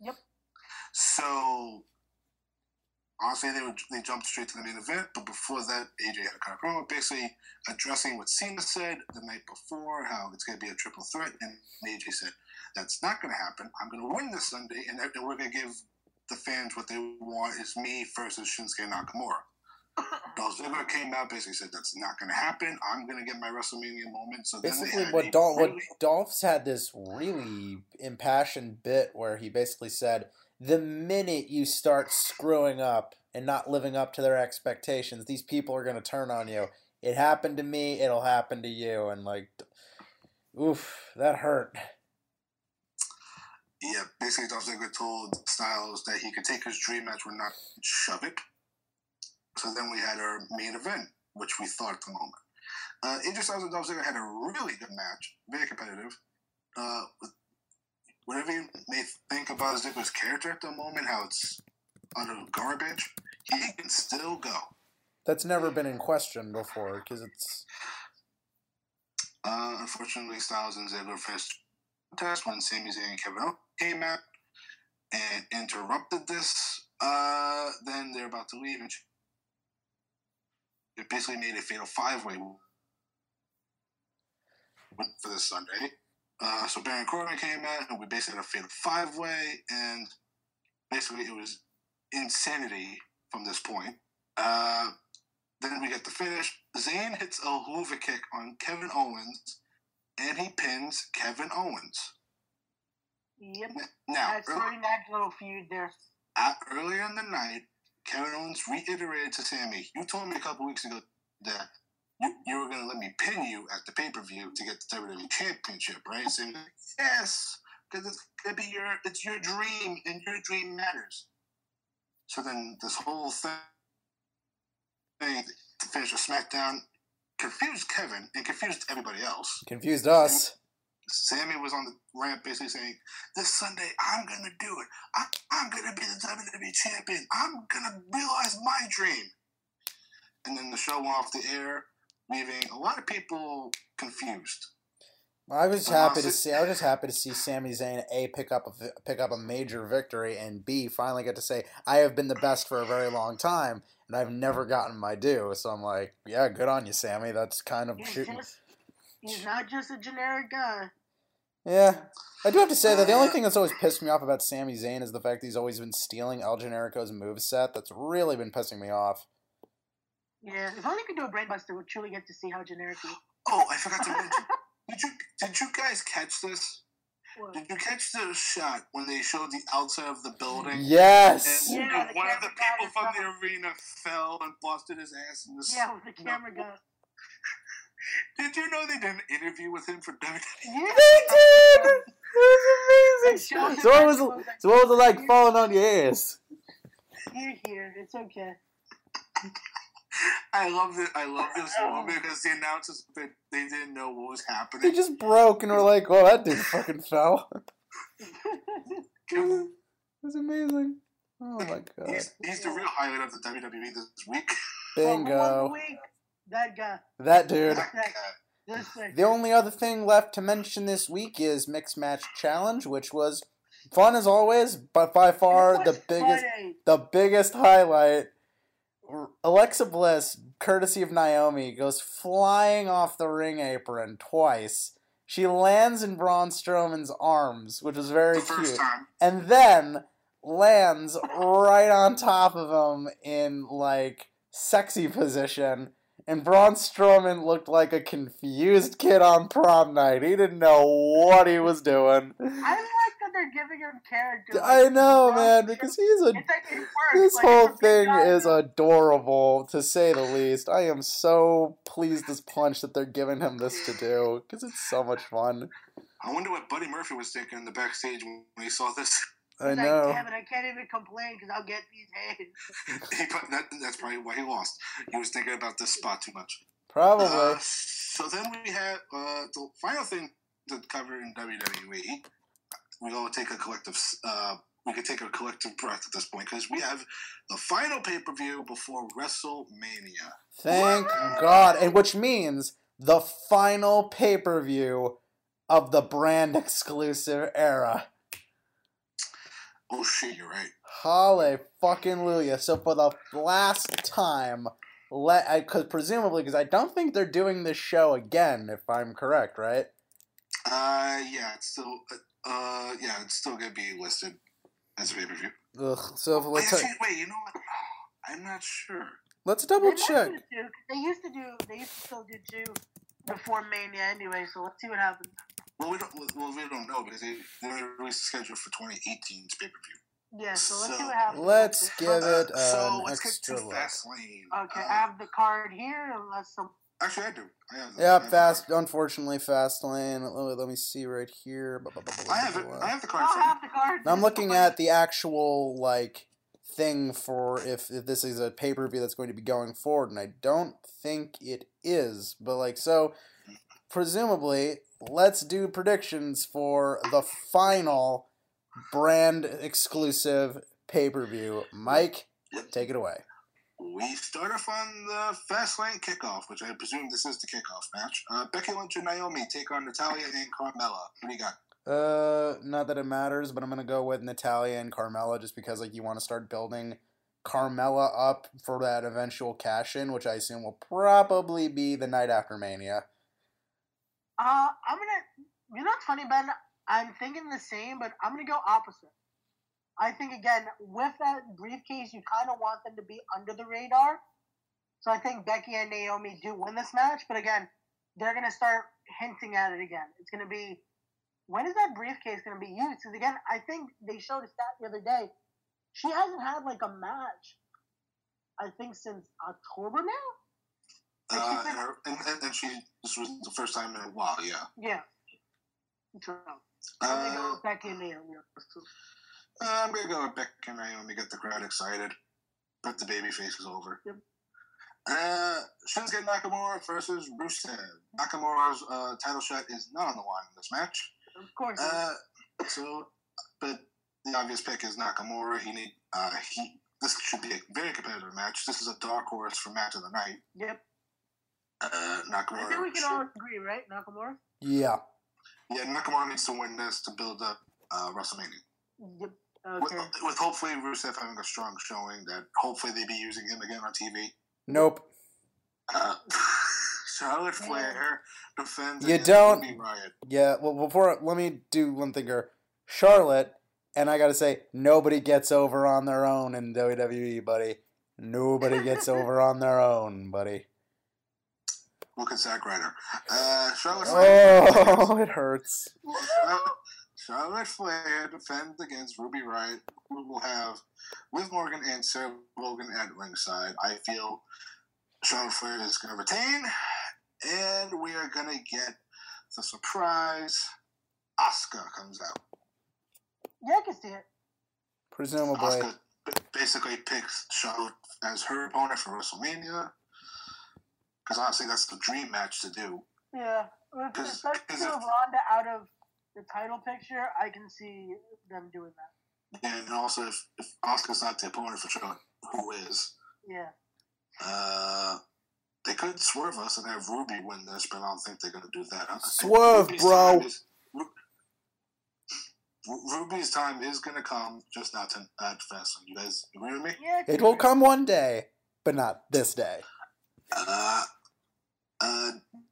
Yep. So honestly, they were, they jumped straight to the main event. But before that, AJ had a kind of promo, basically addressing what Cena said the night before, how it's going to be a triple threat, and AJ said that's not going to happen. I'm going to win this Sunday, and, and we're going to give the fans what they want is me versus Shinsuke Nakamura. (laughs) Dolph Ziggler came out, basically said that's not going to happen. I'm going to get my WrestleMania moment. So then Basically, had what a Dolph, what Dolph's had this really impassioned bit where he basically said, "The minute you start screwing up and not living up to their expectations, these people are going to turn on you. It happened to me. It'll happen to you." And like, oof, that hurt. Yeah, basically Dolph Ziggler told Styles that he could take his dream match but not shove it. So then we had our main event, which we thought at the moment. Uh, AJ Styles and Dolph Ziggler had a really good match, very competitive. Uh, whatever you may think about Ziggler's character at the moment, how it's utter garbage, he can still go. That's never been in question before because it's Uh, unfortunately, Styles and Ziggler the contest when Sami Zayn and Kevin Owens came out and interrupted this. Uh, then they're about to leave, and they basically made a fatal five way for this Sunday. Uh, so Baron Corbin came out, and we basically had a fatal five way, and basically it was insanity from this point. Uh, then we get the finish. Zayn hits a hoover kick on Kevin Owens, and he pins Kevin Owens. Yep. Now, That's starting that little feud there. uh, earlier in the night, Kevin Owens reiterated to Sami, "You told me a couple weeks ago that you, you were going to let me pin you at the pay per view to get the WWE Championship, right?" And "Yes, because it's gonna be your it's your dream, and your dream matters." So then this whole thing, thing to finish with SmackDown confused Kevin and confused everybody else. confused us. Sami was on the ramp basically saying, This Sunday, I'm going to do it. I, I'm going to be the WWE champion. I'm going to realize my dream. And then the show went off the air, leaving a lot of people confused. I was But happy to see. I was just happy to see Sami Zayn a pick up a pick up a major victory, and b finally get to say I have been the best for a very long time, and I've never gotten my due. So I'm like, yeah, good on you, Sami. That's kind of He's shooting. just he's not just a generic guy. Yeah, I do have to say that the only uh, thing that's always pissed me off about Sami Zayn is the fact that he's always been stealing El Generico's moveset. That's really been pissing me off. Yeah, if only we could do a brainbuster, we'd truly get to see how generic he. (gasps) Oh, I forgot to mention. did you did you guys catch this? What? Did you catch the shot when they showed the outside of the building? Yes. And, Yeah, and the one of the people from the arena fell and busted his ass in the Yeah, with the camera guy. (laughs) Did you know they did an interview with him for WWE? Yeah. They did. (laughs) It was amazing. So what was back it, so what was it like falling on your ass? You're here. It's okay. I love it. I love this moment because (laughs) the announcers they, they didn't know what was happening. They just broke and were like, "Oh, that dude fucking fell." it was (laughs) amazing. Oh my (laughs) god. He's, he's the real highlight of the WWE this week. For one Bingo. week, that guy. That dude. That guy. The only other thing left to mention this week is Mixed Match Challenge, which was fun as always, but by far the biggest funny. the biggest highlight. Alexa Bliss, courtesy of Naomi, goes flying off the ring apron twice. She lands in Braun Strowman's arms, which was very cute, time. and then lands right on top of him in like sexy position. And Braun Strowman looked like a confused kid on prom night. He didn't know what he was doing. I they're giving him character. I know, Braun man, because he's a It's like this like, whole it's a big thing is now. adorable, to say the least. I am so pleased as punch that they're giving him this to do because it's so much fun. I wonder what Buddy Murphy was thinking in the backstage when he saw this. I He's know. Like, Damn it, I can't even complain because I'll get these hands. (laughs) He that, that's probably why he lost. He was thinking about this spot too much. Probably. Uh, so then we have uh, the final thing to cover in WWE. We all take a collective. Uh, we can take a collective breath at this point because we have the final pay per view before WrestleMania. Thank God. And which means the final pay per view of the brand (laughs) exclusive era. Oh shit, you're right. Holly fucking Luya. So for the last time, let I because presumably because I don't think they're doing this show again, if I'm correct, right? Uh, yeah, it's still. Uh, uh yeah, it's still gonna be listed as a pay per view. Ugh. So Wait, let's. actually, wait, you know what? (sighs) I'm not sure. Let's double They might check. do They used to do. They used to still do two before Mania anyway. So let's see what happens. Well, we don't. Well, we don't know because they they only released the schedule for 2018's pay per view. Yeah. So let's see what happens. Let's give it a so let's get extra to look. Fastlane. Okay, I have the card here. Unless some. Actually, I do. I have. the- I have fast. Unfortunately, fast lane. Let, let me see right here. I have ba- it. I have the I card. don't for you. have the card. I'm looking at the actual like thing for if, if this is a pay per view that's going to be going forward, and I don't think it is. But like so, presumably, let's do predictions for the final brand exclusive pay per view. Mike, take it away. We start off on the Fastlane kickoff, which I presume this is the kickoff match. Uh, Becky Lynch and Naomi take on Natalya and Carmella. What do you got? Uh, not that it matters, but I'm gonna go with Natalya and Carmella just because like you want to start building Carmella up for that eventual cash in, which I assume will probably be the night after Mania. Uh, I'm gonna. You know what's funny, Ben? I'm thinking the same, but I'm gonna go opposite. I think again with that briefcase, you kind of want them to be under the radar. So I think Becky and Naomi do win this match, but again, they're gonna start hinting at it again. It's gonna be when is that briefcase gonna be used? Because again, I think they showed a stat the other day. She hasn't had like a match. I think since October now. Like, Uh, been- and, her, and, and, and she this was the first time in a while. Yeah. yeah. Go Uh, Becky and Naomi. Uh, I'm gonna go with Becky and Naomi. Get the crowd excited. Put the baby faces over. Yep. Uh, Shinsuke Nakamura versus Rusev. Nakamura's uh, title shot is not on the line in this match. Of course. Uh, so, but the obvious pick is Nakamura. He need uh, he. This should be a very competitive match. This is a dark horse for match of the night. Yep. Uh, Nakamura. I think we can should- all agree, right? Nakamura? Yeah. yeah, Nakamura needs to win this to build up uh, WrestleMania. Yep. With, Okay. with hopefully Rusev having a strong showing that hopefully they be using him again on TV. Nope. Uh, (laughs) Charlotte Flair defends. You don't- Riot. Yeah. Well, before let me do one thing here. Charlotte, and I gotta say, nobody gets over on their own in WWE, buddy. Nobody gets (laughs) over on their own, buddy. Look at Zack Ryder. Uh, Charlotte Flair. Oh, (laughs) it hurts. Charlotte Flair defends against Ruby Riott, who will have Liv Morgan and Sarah Logan at ringside. I feel Charlotte Flair is going to retain, and we are going to get the surprise. Asuka comes out. Yeah, I can see it. Presumably. Asuka basically picks Charlotte as her opponent for WrestleMania. Because honestly, that's the dream match to do. Yeah. With Cause- especially cause if- Ronda out of the title picture, I can see them doing that. And also, if, if Asuka's not the opponent for Charlotte, who is? Yeah. Uh, they could swerve us and have Ruby win this, but I don't think they're going to do that. I- I think Swerve, bro. is- Ru- Ru- Ruby's time is going to come, just not to, at Fastlane. You guys agree with me? Yeah. It will come one day, but not this day. Uh, uh,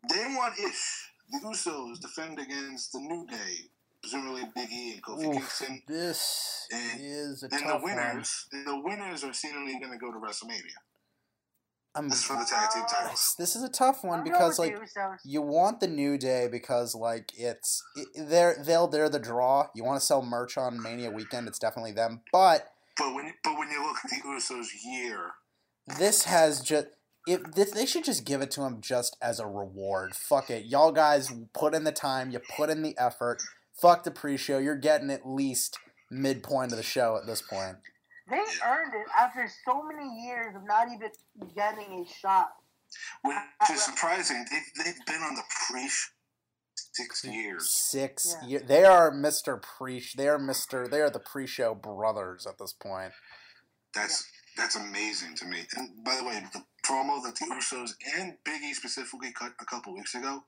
day one ish. The Usos defend against the New Day, presumably Big E and Kofi Oof, Kingston. this And, is a and the tough one. winners, and the winners are seemingly going to go to WrestleMania. I'm, This is for the tag team titles. this, (sighs) this is a tough one because like the you want the new day because like it's it, they're they'll they're the draw. You want to sell merch on Mania weekend, it's definitely them. But But when but when you look at the Usos year, this has just if this, they should just give it to him just as a reward. Fuck it, y'all guys put in the time, you put in the effort. Fuck the pre-show. You're getting at least midpoint of the show at this point. They earned it after so many years of not even getting a shot. which is surprising, they've, they've been on the pre-show six years. Six. Yeah. Year, they are Mister Pre. They are Mister. They are the pre-show brothers at this point. That's that's amazing to me. And by the way, the promo that the Usos and Biggie specifically cut a couple weeks ago,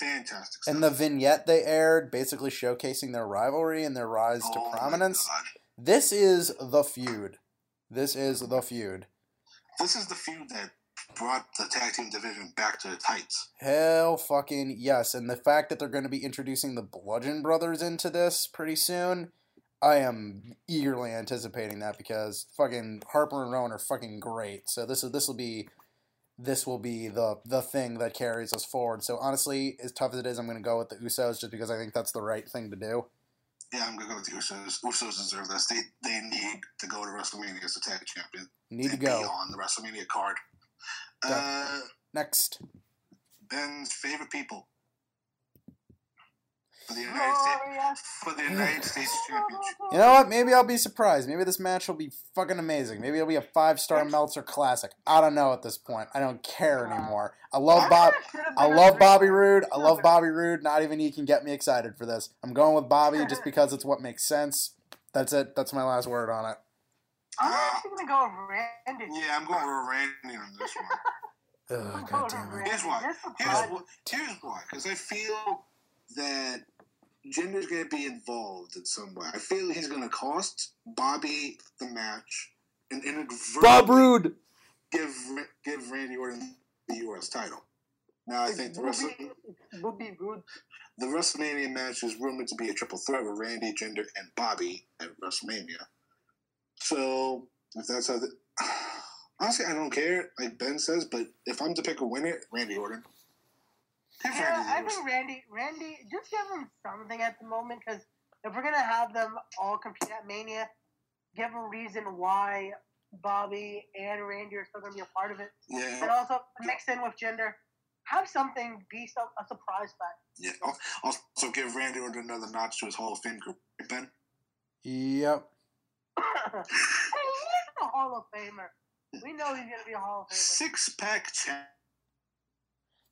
fantastic. Stuff. And the vignette they aired, basically showcasing their rivalry and their rise to Oh my prominence. This is the feud. This is the feud. This is the feud that brought the tag team division back to its heights. Hell fucking yes. And the fact that they're going to be introducing the Bludgeon Brothers into this pretty soon, I am eagerly anticipating that because fucking Harper and Rowan are fucking great. So this is this will be this will be the the thing that carries us forward. So honestly, as tough as it is, I'm going to go with the Usos just because I think that's the right thing to do. Yeah, I'm gonna go with the Usos. Usos deserve this. They they need to go to WrestleMania as a tag champion. Need to go. be on the WrestleMania card. Uh, Next, Ben's favorite people for the United States for the United States Championship. (laughs) you know what? Maybe I'll be surprised. Maybe this match will be fucking amazing. Maybe it'll be a five star Meltzer classic. I don't know at this point. I don't care anymore. I love Bob. I love Bobby Roode. I love Bobby Roode. Not even he can get me excited for this. I'm going with Bobby just (laughs) because it's what makes sense. That's it. That's my last word on it. I'm (gasps) actually gonna go with Randy. Yeah, I'm going with Randy on this one. Oh, God damn it. Here's why. Here's, here's why. Because I feel that Jinder's going to be involved in some way. I feel he's going to cost Bobby the match and inadvertently Bob Roode. give give Randy Orton the U.S. title. Now I think the rest of would be good. the WrestleMania match is rumored to be a triple threat with Randy, Jinder, and Bobby at WrestleMania. So if that's how the (sighs) honestly, I don't care, like Ben says, but if I'm to pick a winner, Randy Orton. Give Yeah, I think Randy, Randy, just give him something at the moment because if we're gonna have them all compete at Mania, give a reason why Bobby and Randy are still gonna be a part of it, Yeah. and also mix in with Jinder. Have something be some, a surprise fact. Yeah. Also, give Randy Orton another notch to his Hall of Fame career, Ben. Yep. hey, (laughs) he's a Hall of Famer. We know he's gonna be a Hall of Famer. Six pack champ.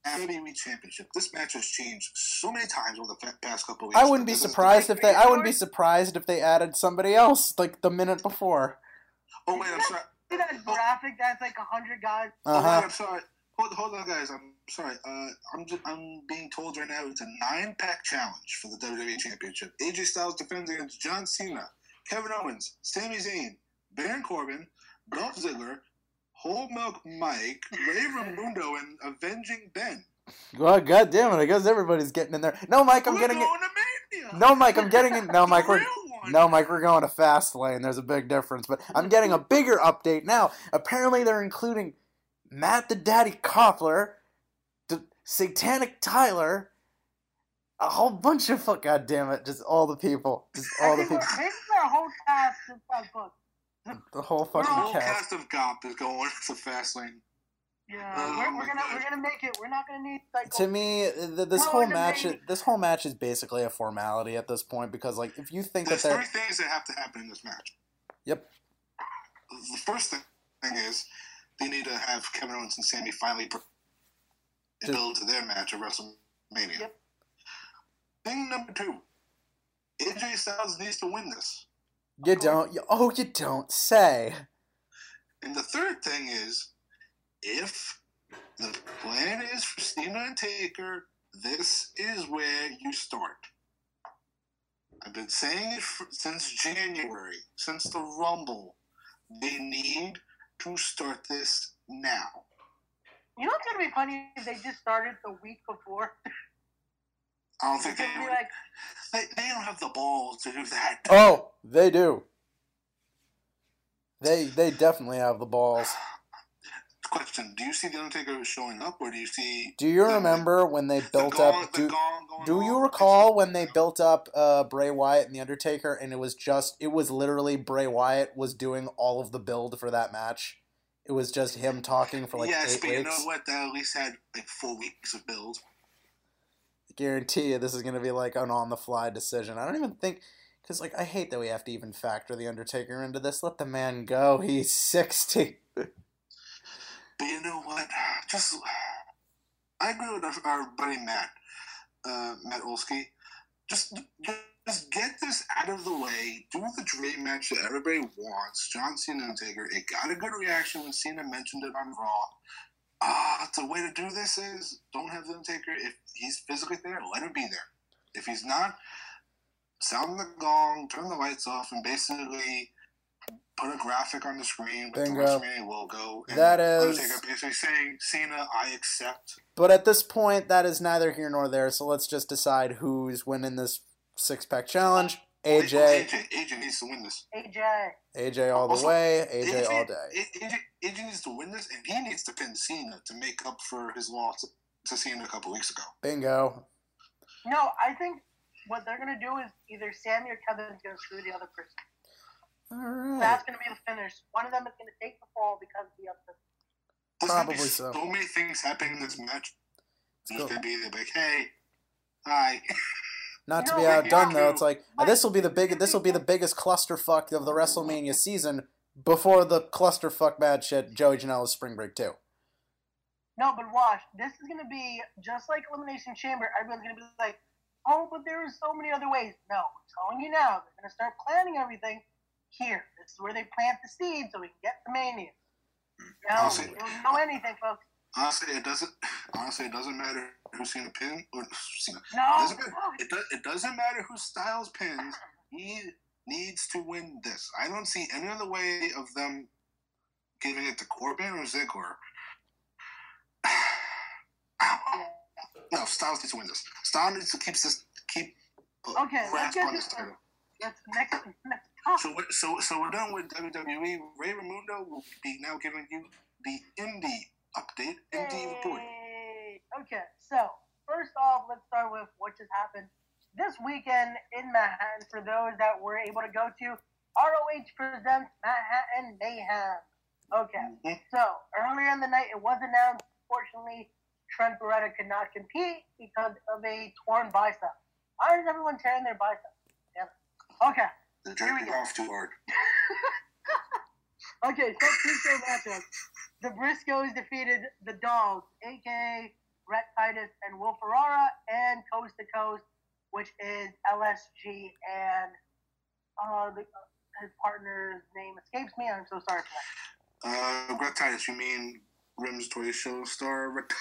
WWE Championship. This match has changed so many times over the past couple weeks. I wouldn't be This is the surprised if they. I wouldn't be surprised if they added somebody else like the minute before. Oh wait, I'm sorry. (laughs) See that graphic that's like a hundred guys. Oh, wait, Uh-huh. I'm sorry. Hold, hold on, guys. I'm sorry. Uh, I'm just, I'm being told right now it's a nine pack challenge for the WWE Championship. AJ Styles defends against John Cena, Kevin Owens, Sami Zayn, Baron Corbin, Dolph Ziggler, Whole Milk Mike, Ray Ramundo, and Avenging Ben. Well, god damn it! I guess everybody's getting in there. No, Mike, I'm We're getting it. going to No, Mike, I'm getting it. No, (laughs) Mike, we're no, Mike, we're going to fast lane. There's a big difference, but I'm getting a bigger update now. Apparently, they're including Matt the Daddy Koffler, the Satanic Tyler, a whole bunch of fuck. God damn it! Just all the people, just all the people, This is our whole cast since that book. The whole fucking The whole cast. cast of GAWP is going (laughs) to Fastlane. Yeah, Oh we're, we're gonna God. we're gonna make it. We're not gonna need like To me, th- this No, whole match, maybe- this whole match is basically a formality at this point because, like, if you think that There's three things that have to happen in this match. yep, The first thing is they need to have Kevin Owens and Sami finally pro- build to their match at WrestleMania. Yep. Thing number two, AJ Styles needs to win this. You don't, you, oh, you don't say. And the third thing is, if the plan is for Cena and Taker, this is where you start. I've been saying it for, since January, since the Rumble. They need to start this now. You know what's gonna be funny if they just started the week before. (laughs) I don't think they, gonna be like, they they don't have the balls to do that. Oh, they do. They they definitely have the balls. (sighs) Question: Do you see the Undertaker showing up, or do you see? Do you remember when they built gong- up? the Do, gong going do you recall when they built up uh, Bray Wyatt and the Undertaker, and it was just it was literally Bray Wyatt was doing all of the build for that match. It was just him talking for like yes, eight but you know what? That at least had like four weeks of build. Guarantee you this is going to be like an on the fly decision. I don't even think because like I hate that we have to even factor the Undertaker into this. Let the man go. He's sixty. But you know what? Just I agree with our, buddy Matt, uh, Matt Olsky. Just just get this out of the way. Do the dream match that everybody wants. John Cena and Taker. It got a good reaction when Cena mentioned it on Raw. Ah, the way to do this is don't have the Undertaker. If he's physically there, let him be there. If he's not, sound the gong, turn the lights off, and basically put a graphic on the screen with Bingo. the WrestleMania logo. And That is- basically saying, Cena, I accept. But at this point, that is neither here nor there. So let's just decide who's winning this six pack challenge. AJ, AJ, AJ needs to win this. AJ. AJ all the Also, way, AJ all day. AJ, AJ needs to win this, and he needs to pin Cena to make up for his loss to Cena a couple weeks ago. Bingo. No, I think what they're gonna do is either Sami or Kevin's gonna screw the other person. All right. That's gonna be the finish. One of them is gonna take the fall because of the other. There's gonna be Probably so. So many things happening in this match. There's go. gonna be they're like, hey, hi. (laughs) Not to be outdone though, it's like this will be the big this will be the biggest clusterfuck of the WrestleMania season before the clusterfuck match at Joey Janela's Spring Break too. No, but watch. This is gonna be just like Elimination Chamber. Everyone's gonna be like, "Oh, but there are so many other ways." No, I'm telling you now. They're gonna start planning everything here. This is where they plant the seed so we can get the mania. No, we don't know anything, folks. Honestly, it doesn't. Honestly, it doesn't matter who's Cena pin or. (laughs) No. It doesn't matter. It, do, it doesn't matter who Styles pins. He needs to win this. I don't see any other way of them giving it to Corbin or Ziggler. (sighs) no, Styles needs to win this. Styles needs to keep this keep uh, Okay, let's get on this. Let's next next topic. So, we're- so, so we're done with WWE. Ray Ramundo will be now giving you the indie update, report. Yay. Okay, so first off, let's start with what just happened this weekend in Manhattan. For those that were able to go to, ROH presents Manhattan Mayhem. Okay, Mhm. so earlier in the night, it was announced. Fortunately, Trent Beretta could not compete because of a torn bicep. Why is everyone tearing their bicep? Damn it. Okay. They're jerking off too hard. (laughs) Okay, so pre-show matchup. The Briscoes defeated the Dogs, aka Rhett Titus and Will Ferrara, and Coast to Coast, which is LSG and uh, the, his partner's name escapes me. I'm so sorry for that. Uh, Greg Titus, you mean Rim's Toy Show star? Rick?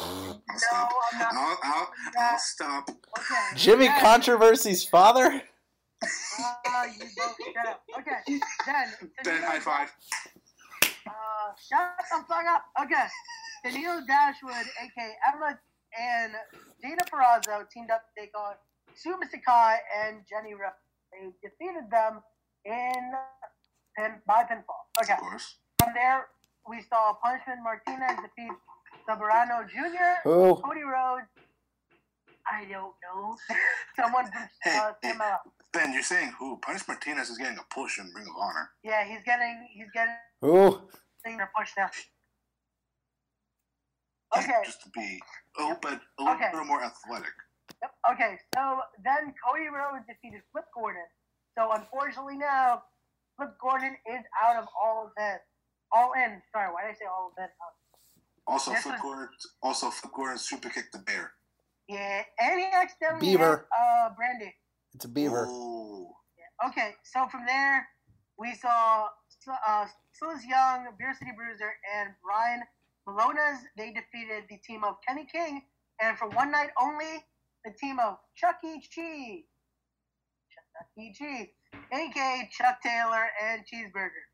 I'll No, stop. I'm not. I'll, I'll, I'll stop. Okay. Jimmy then- Controversy's father? Uh, you both shut up. Okay, then. Ben, high five. Uh, shut the fuck up. Okay. Tenille Dashwood, aka Emma, and Deonna Purrazzo teamed up to take on Sumie Sakai and Jenny Rose. They defeated them in pin, by pinfall. Okay. Of course. From there, we saw Punishment Martinez defeat Soberano Jr., Who? Cody Rhodes. I don't know. (laughs) Someone from uh, Hey, hey. Samoa. Ben, you're saying who? Punish Martinez is getting a push in Ring of Honor. Yeah, he's getting he's getting Who? their push now. Okay. Just to be open, little a little, Okay. little more athletic. Yep. Okay, so then Cody Rhodes defeated Flip Gordon. So unfortunately now, Flip Gordon is out of all of this. All in. Sorry, why did I say all of this? Also, This Flip is- Gordon, also Flip Gordon super kicked the bear. Yeah, and he accidentally Beaver. hit, uh, Brandi. It's a beaver. Ooh. Okay, so from there, we saw uh, Silas Young, Beer City Bruiser, and Brian Milonas. They defeated the team of Kenny King, and for one night only, the team of Chuck E. Cheese. Chuck E. Cheese, aka Chuck Taylor and Cheeseburger.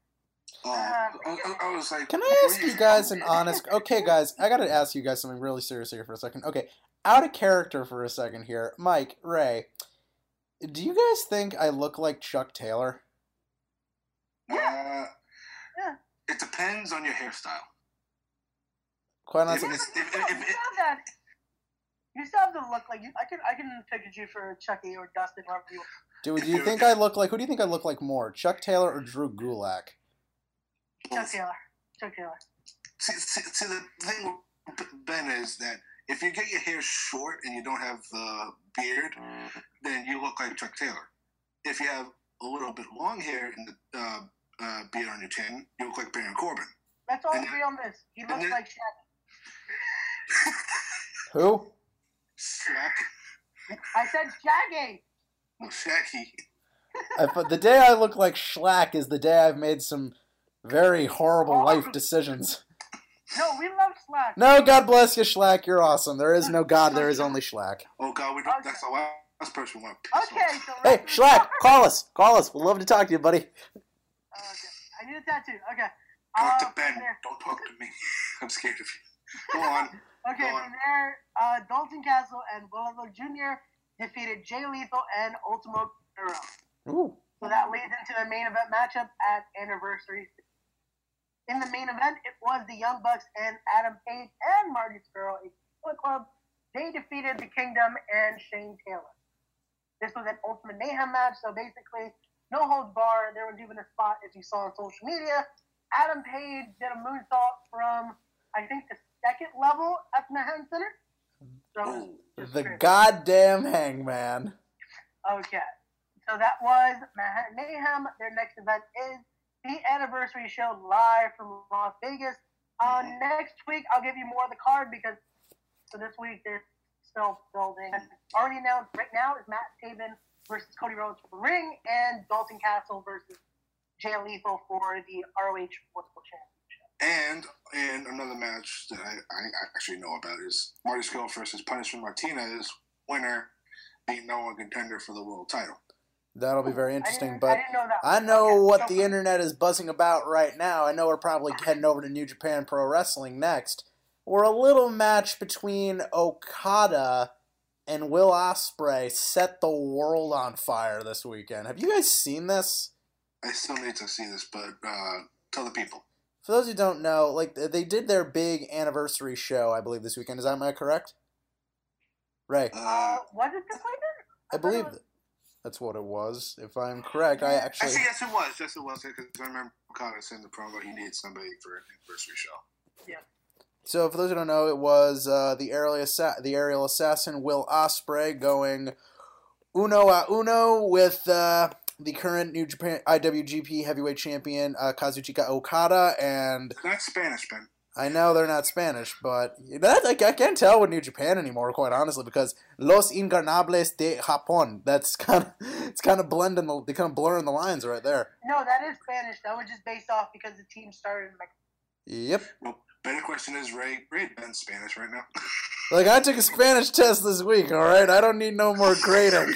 Oh, I, I- I was like, Can I ask you guys an (laughs) honest? Okay, guys, I gotta ask you guys something really serious here for a second. Okay, out of character for a second here, Mike Ray. Do you guys think I look like Chuck Taylor? Uh, Yeah. It depends on your hairstyle. Quite If honestly, it's- You if- still if- you still have that. You still have to look like you. I can. I can picture you for Chucky or Dustin, whoever you want. dude, do you think I look like? Who do you think I look like more, Chuck Taylor or Drew Gulak? Chuck Taylor. Chuck Taylor. See, see, see, the thing Ben is that if you get your hair short and you don't have the beard, then you look like Chuck Taylor. If you have a little bit long hair and the uh, uh, beard on your chin, you look like Baron Corbin. Let's all And agree on this. He looks then- like Shaq. (laughs) Who? Slack. I said Shaggy. Well, Shacky. I, but the day I look like Schlack is the day I've made some very horrible life decisions. No, we love Slack. No, God bless you, Schlack. You're awesome. There is no God. There is only Schlack. Oh God, we don't. That's the last person we want Okay, so Hey, let's- Schlack, call us. Call us. We'd love to talk to you, buddy. Okay. I need a tattoo. Okay. Talk Uh, to Ben. Don't talk to me. (laughs) I'm scared of you. Go on. (laughs) Okay, Go on. from there, uh, Dalton Castle and Willow Jr. defeated Jay Lethal and Ultimo in a row. Ooh. So that leads into the main event matchup at Anniversary. In the main event, it was the Young Bucks and Adam Page and Marty Scurll, a Bullet Club. They defeated the Kingdom and Shane Taylor. This was an Ultimate Mayhem match, so basically, no holds bar. They were given a spot, as you saw on social media. Adam Page did a moonsault from, I think, the second level at the Manhattan Center. So, it was just The crazy. goddamn hangman. Okay. So that was Manhattan Mayhem. Their next event is the anniversary show live from Las Vegas. Uh, next week, I'll give you more of the card because so this week they're still building. Already announced right now is Matt Taven versus Cody Rhodes for the ring and Dalton Castle versus Jay Lethal for the ROH World Championship. And in another match that I, I actually know about is Marty Scurll versus Punishment Martinez, winner being no one contender for the world title. That'll be very interesting. didn't- But I didn't know that. I know Okay, what so- the internet is buzzing about right now. I know we're probably heading over to New Japan Pro Wrestling next. Where a little match between Okada and Will Ospreay set the world on fire this weekend. Have you guys seen this? I still need to see this, but uh, tell the people. For those who don't know, like they did their big anniversary show, I believe this weekend. Is that am I correct? Ray, Uh, was it this weekend? I believe that's what it was. If I'm correct, I actually. Actually, yes, it was. Yes, it was. Because I remember Okada saying the promo he needed somebody for an anniversary show. Yeah. So, for those who don't know, it was uh, the aerial assa- the aerial assassin Will Ospreay going uno a uno with uh, the current New Japan IWGP Heavyweight Champion uh, Kazuchika Okada, and Not Spanish, Ben. I know they're not Spanish, but that like I can't tell with New Japan anymore, quite honestly, because Los Ingobernables de Japón. That's kind of it's kind of blending the they kind of blurring the lines right there. No, that is Spanish. That was just based off because the team started in Mexico. Yep. Well, Better question is, Ray, Ray bends Spanish right now. like, I took a Spanish test this week, all right? I don't need no more grading.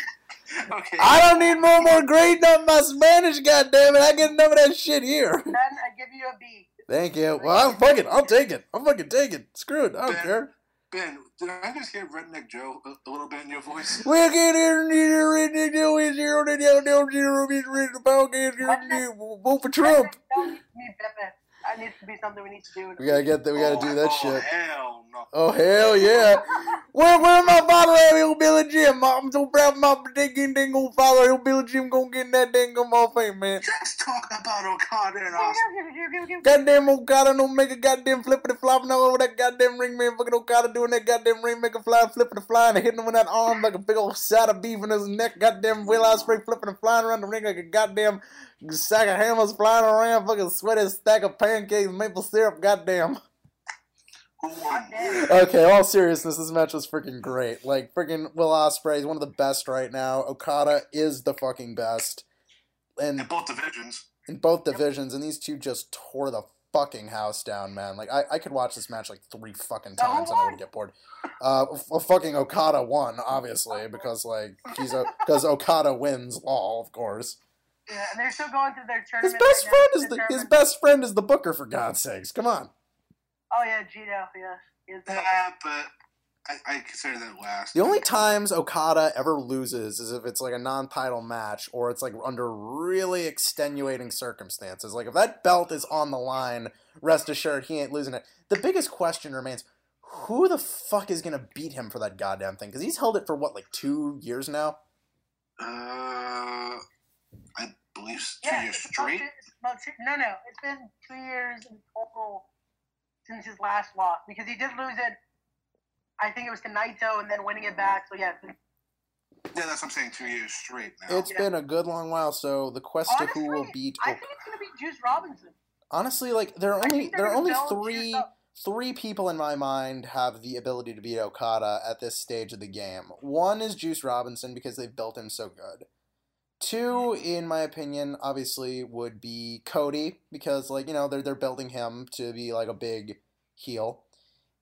okay. I don't need no more grading on my Spanish, goddamn it! I get enough of that shit here. Ben, I give you a B. Thank you. Well, I'm fucking, I'm taking. I'm fucking taking. Screw it. I don't ben, care. Ben, did I just hear Redneck Joe a, little bit in your voice? We can hear neither Redneck Joe is zero to zero zero zero is written about getting vote for Trump. That needs to be Pepe. That needs to be something we need to do. We gotta get that. We gotta oh, do that oh, shit. hell no. Oh hell yeah! Where where my father at? He'll be a gym. I'm so proud of my ding ding old father. He'll be a gym. Gonna get in that dang off fame, man. Let's talk about Okada and Ospreay. Goddamn Okada don't make a goddamn flippity flop now over that goddamn ring man. Fucking Okada doing that goddamn ring make a fly flippity fly and hitting him with that arm like a big old side of beef in his neck. Goddamn Will Ospreay flipping and flying around the ring like a goddamn sack of hammers flying around. Fucking sweaty stack of pancakes, maple syrup. Goddamn. Okay, all seriousness, this match was freaking great. Like freaking Will Ospreay is one of the best right now. Okada is the fucking best, and In both divisions. in both divisions, and these two just tore the fucking house down, man. Like I, I could watch this match like three fucking times and I would get bored. Uh, f- fucking Okada won, obviously, because like he's a because Okada wins law, of course. Yeah, and they're still going through their His best right friend now is the his best friend is the Booker for God's sakes. Come on. Oh yeah, Gedo. Yeah, is the- Yeah, but I, I consider that last. The only times Okada ever loses is if it's like a non-title match or it's like under really extenuating circumstances. Like if that belt is on the line, rest assured he ain't losing it. The biggest question remains: Who the fuck is gonna beat him for that goddamn thing? Because he's held it for what, like two years now. Uh, I believe s- two yeah, years it's about straight. two- about two, no, no, it's been two years in total since his last loss because he did lose it. I think it was to Naito and then winning it back. So yeah, been- Yeah, that's what I'm saying. Two years straight now. It's been a good long while. So the quest to who will beat. I think it's gonna be Juice Robinson. Honestly, like there are only there are only three three people in my mind have the ability to beat Okada at this stage of the game. One is Juice Robinson because they've built him so good. Two, in my opinion, obviously would be Cody because like you know they're they're building him to be like a big heel.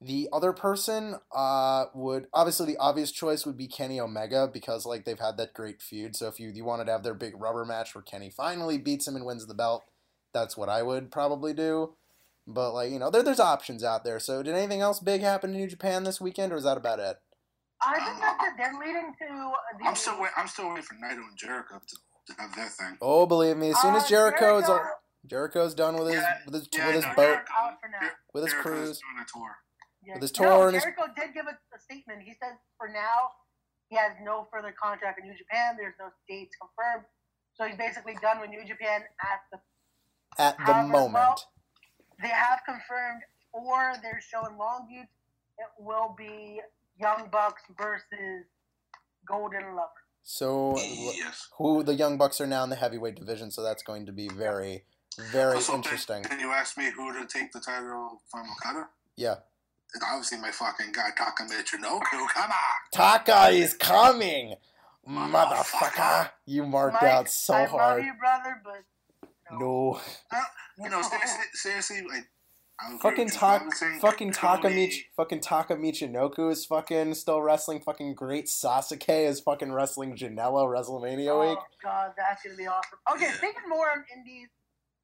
The other person uh, would obviously the obvious choice would be Kenny Omega because like they've had that great feud. So if you you wanted to have their big rubber match where Kenny finally beats him and wins the belt, that's what I would probably do. But like you know, there, there's options out there. So did anything else big happen in New Japan this weekend, or is that about it? I think that's it. They're leading to the. I'm still wait. I'm still waiting for Naito and Jericho to, to have their thing. Oh, believe me, as soon as Uh, Jericho's Jericho- Jericho's done with his with his Yeah, with his no, boat Jericho- out for with his Jericho's cruise. doing a tour. Yeah. with his no, tour and his- Jericho did give a, a statement. He says for now he has no further contract with New Japan. There's no dates confirmed. So he's basically done with New Japan at the. at the However, moment. well, they have confirmed for their show in Longview. It will be Young Bucks versus Golden Lover. So Yes. who the Young Bucks are now in the heavyweight division, so that's going to be very very Also, interesting. Can you ask me who to take the title from Okada? Yeah. It's obviously my fucking guy Taka Michinoku. Come on. Taka is coming, motherfucker! You marked Mike, out so I hard. love you, brother, but No, You know, seriously, seriously like. I agree fucking with you. Fucking Taka Cody- Mich, fucking Taka Michinoku is fucking still wrestling. Fucking great Sasuke is fucking wrestling Janela WrestleMania oh week. god, that's gonna be awesome. Okay, speaking more on indies,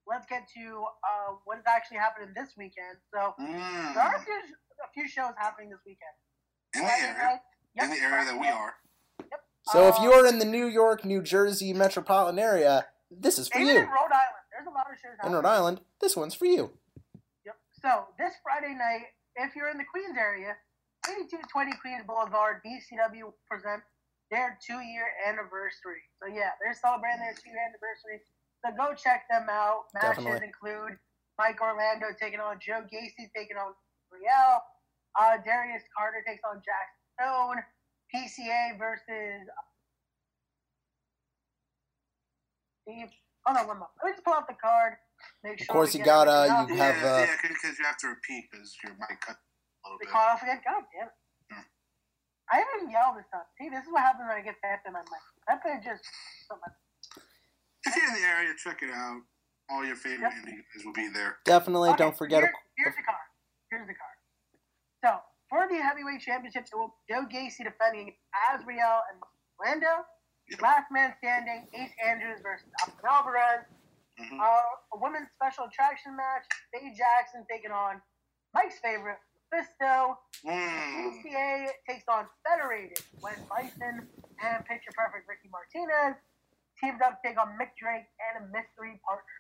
let's get to uh, what is actually happening this weekend. So Mm. there are a few, a few shows happening this weekend. In the Friday area. night- In the area that we are. Yep. So if Uh, you are in the New York, New Jersey metropolitan area, this is for Even you. in Rhode Island, there's a lot of shows In. Rhode Island, this one's for you. So this Friday night, if you're in the Queens area, 8220 Queens Boulevard, BCW present their two-year anniversary. So yeah, they're celebrating their two-year anniversary. So go check them out. Matches Definitely. include Mike Orlando taking on Joe Gacy, taking on Riel. Uh, Darius Carter takes on Jackson Stone. PCA versus Steve. Hold on one moment. Let me just pull out the card. Make sure. Of course, you gotta. uh, out. you have yeah, uh, yeah, because you have to repeat because your mic cut a little We bit. caught off again? God damn it. I didn't even yell this time. See, this is what happens when I get that in my mic. That thing just. If you're in the area, check it out. All your favorite indie guys will be there. definitely Okay, don't forget. Here, here's the card. Here's the card. So, for the heavyweight championship, it will Joe Gacy defending Azriel and Lando. Last man standing, Ace Andrews versus Alvin Alvarez. Mm-hmm. Uh, a women's special attraction match, Faye Jackson taking on Mike's favorite, Mephisto. Mm. PCA takes on Federated, Gwen Bison, and Picture Perfect Ricky Martinez. Teams up to take on Mick Drake and a mystery partner.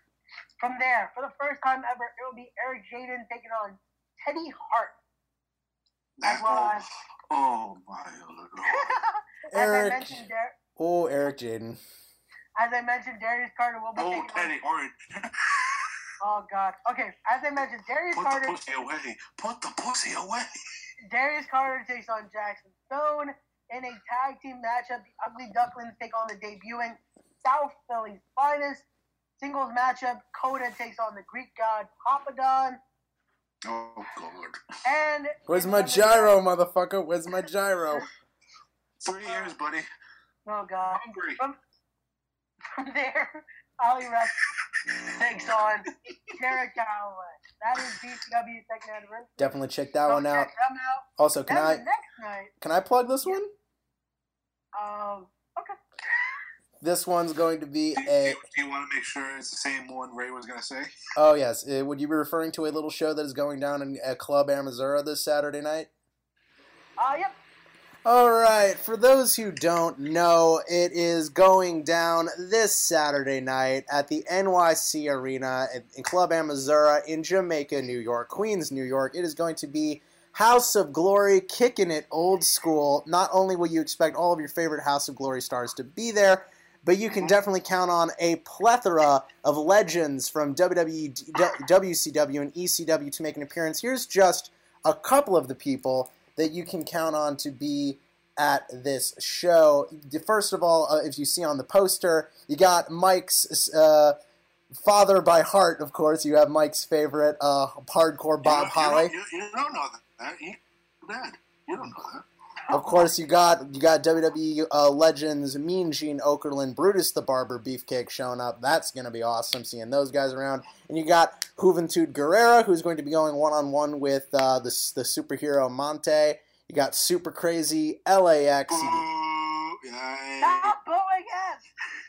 From there, for the first time ever, it will be Eric Jaden taking on Teddy Hart. As well as, Oh my lord. (laughs) as I Eric. mentioned, Dar- Oh, Eric Jaden. As I mentioned, Darius Carter will be Oh, taking on. Teddy Orange. (laughs) Oh God. Okay, as I mentioned, Darius Put Carter. Put the pussy away. Put the pussy away. (laughs) Darius Carter takes on Jackson Stone in a tag team matchup. The Ugly Ducklings take on the debuting South Philly's finest. Singles matchup, Coda takes on the Greek god Papadon. Oh god. And Where's my gyro, motherfucker? Where's my gyro? Three years, buddy. oh god. Hungry. From, from there, (laughs) Ali Rex takes on Derek Galloway. That is BCW second anniversary. Definitely check that Go one out. check them out. Also, can Then I next night, can I plug this one? um, okay. This one's going to be a. Do you want to make sure it's the same one Ray was gonna say? Oh yes, uh, would you be referring to a little show that is going down in uh, Club Amazura this Saturday night? Uh, yep. All right, for those who don't know, it is going down this Saturday night at the NYC Arena in- Club Amazura in Jamaica, New York, Queens, New York. It is going to be House of Glory kicking it old school. Not only will you expect all of your favorite House of Glory stars to be there, but you can definitely count on a plethora of legends from WWE, WCW, and ECW to make an appearance. Here's just a couple of the people that you can count on to be at this show. First of all, uh, if you see on the poster, you got Mike's uh, father by heart, of course. You have Mike's favorite uh, hardcore Bob you, Holly. You, you, you don't know that. Bad. You don't know that. Of course, you got you got WWE uh, legends Mean Gene Okerlund, Brutus the Barber, Beefcake showing up. That's gonna be awesome seeing those guys around. And you got Juventud Guerrera, who's going to be going one on one with uh, the the superhero Monte. You got Super Crazy LAX. You- Stop booing us! (laughs)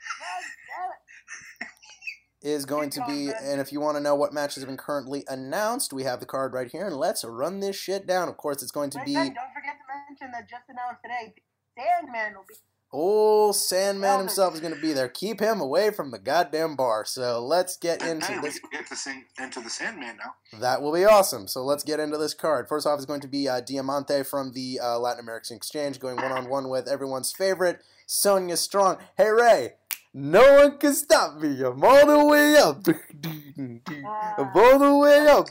God damn it. is going to be, and if you want to know what matches have been currently announced, we have the card right here, and let's run this shit down. Of course, it's going to be don't forget to mention that just announced today, Sandman will be. Old Sandman himself is going to be there. Keep him away from the goddamn bar. So let's get into Hey, we this. can get to sing into the Sandman now. That will be awesome. So let's get into this card. First off is going to be uh, Diamante from the uh, Latin American Exchange going one on one with everyone's favorite, Sonia Strong. Hey, Ray, no one can stop me. I'm all the way up. (laughs) I'm all the way up.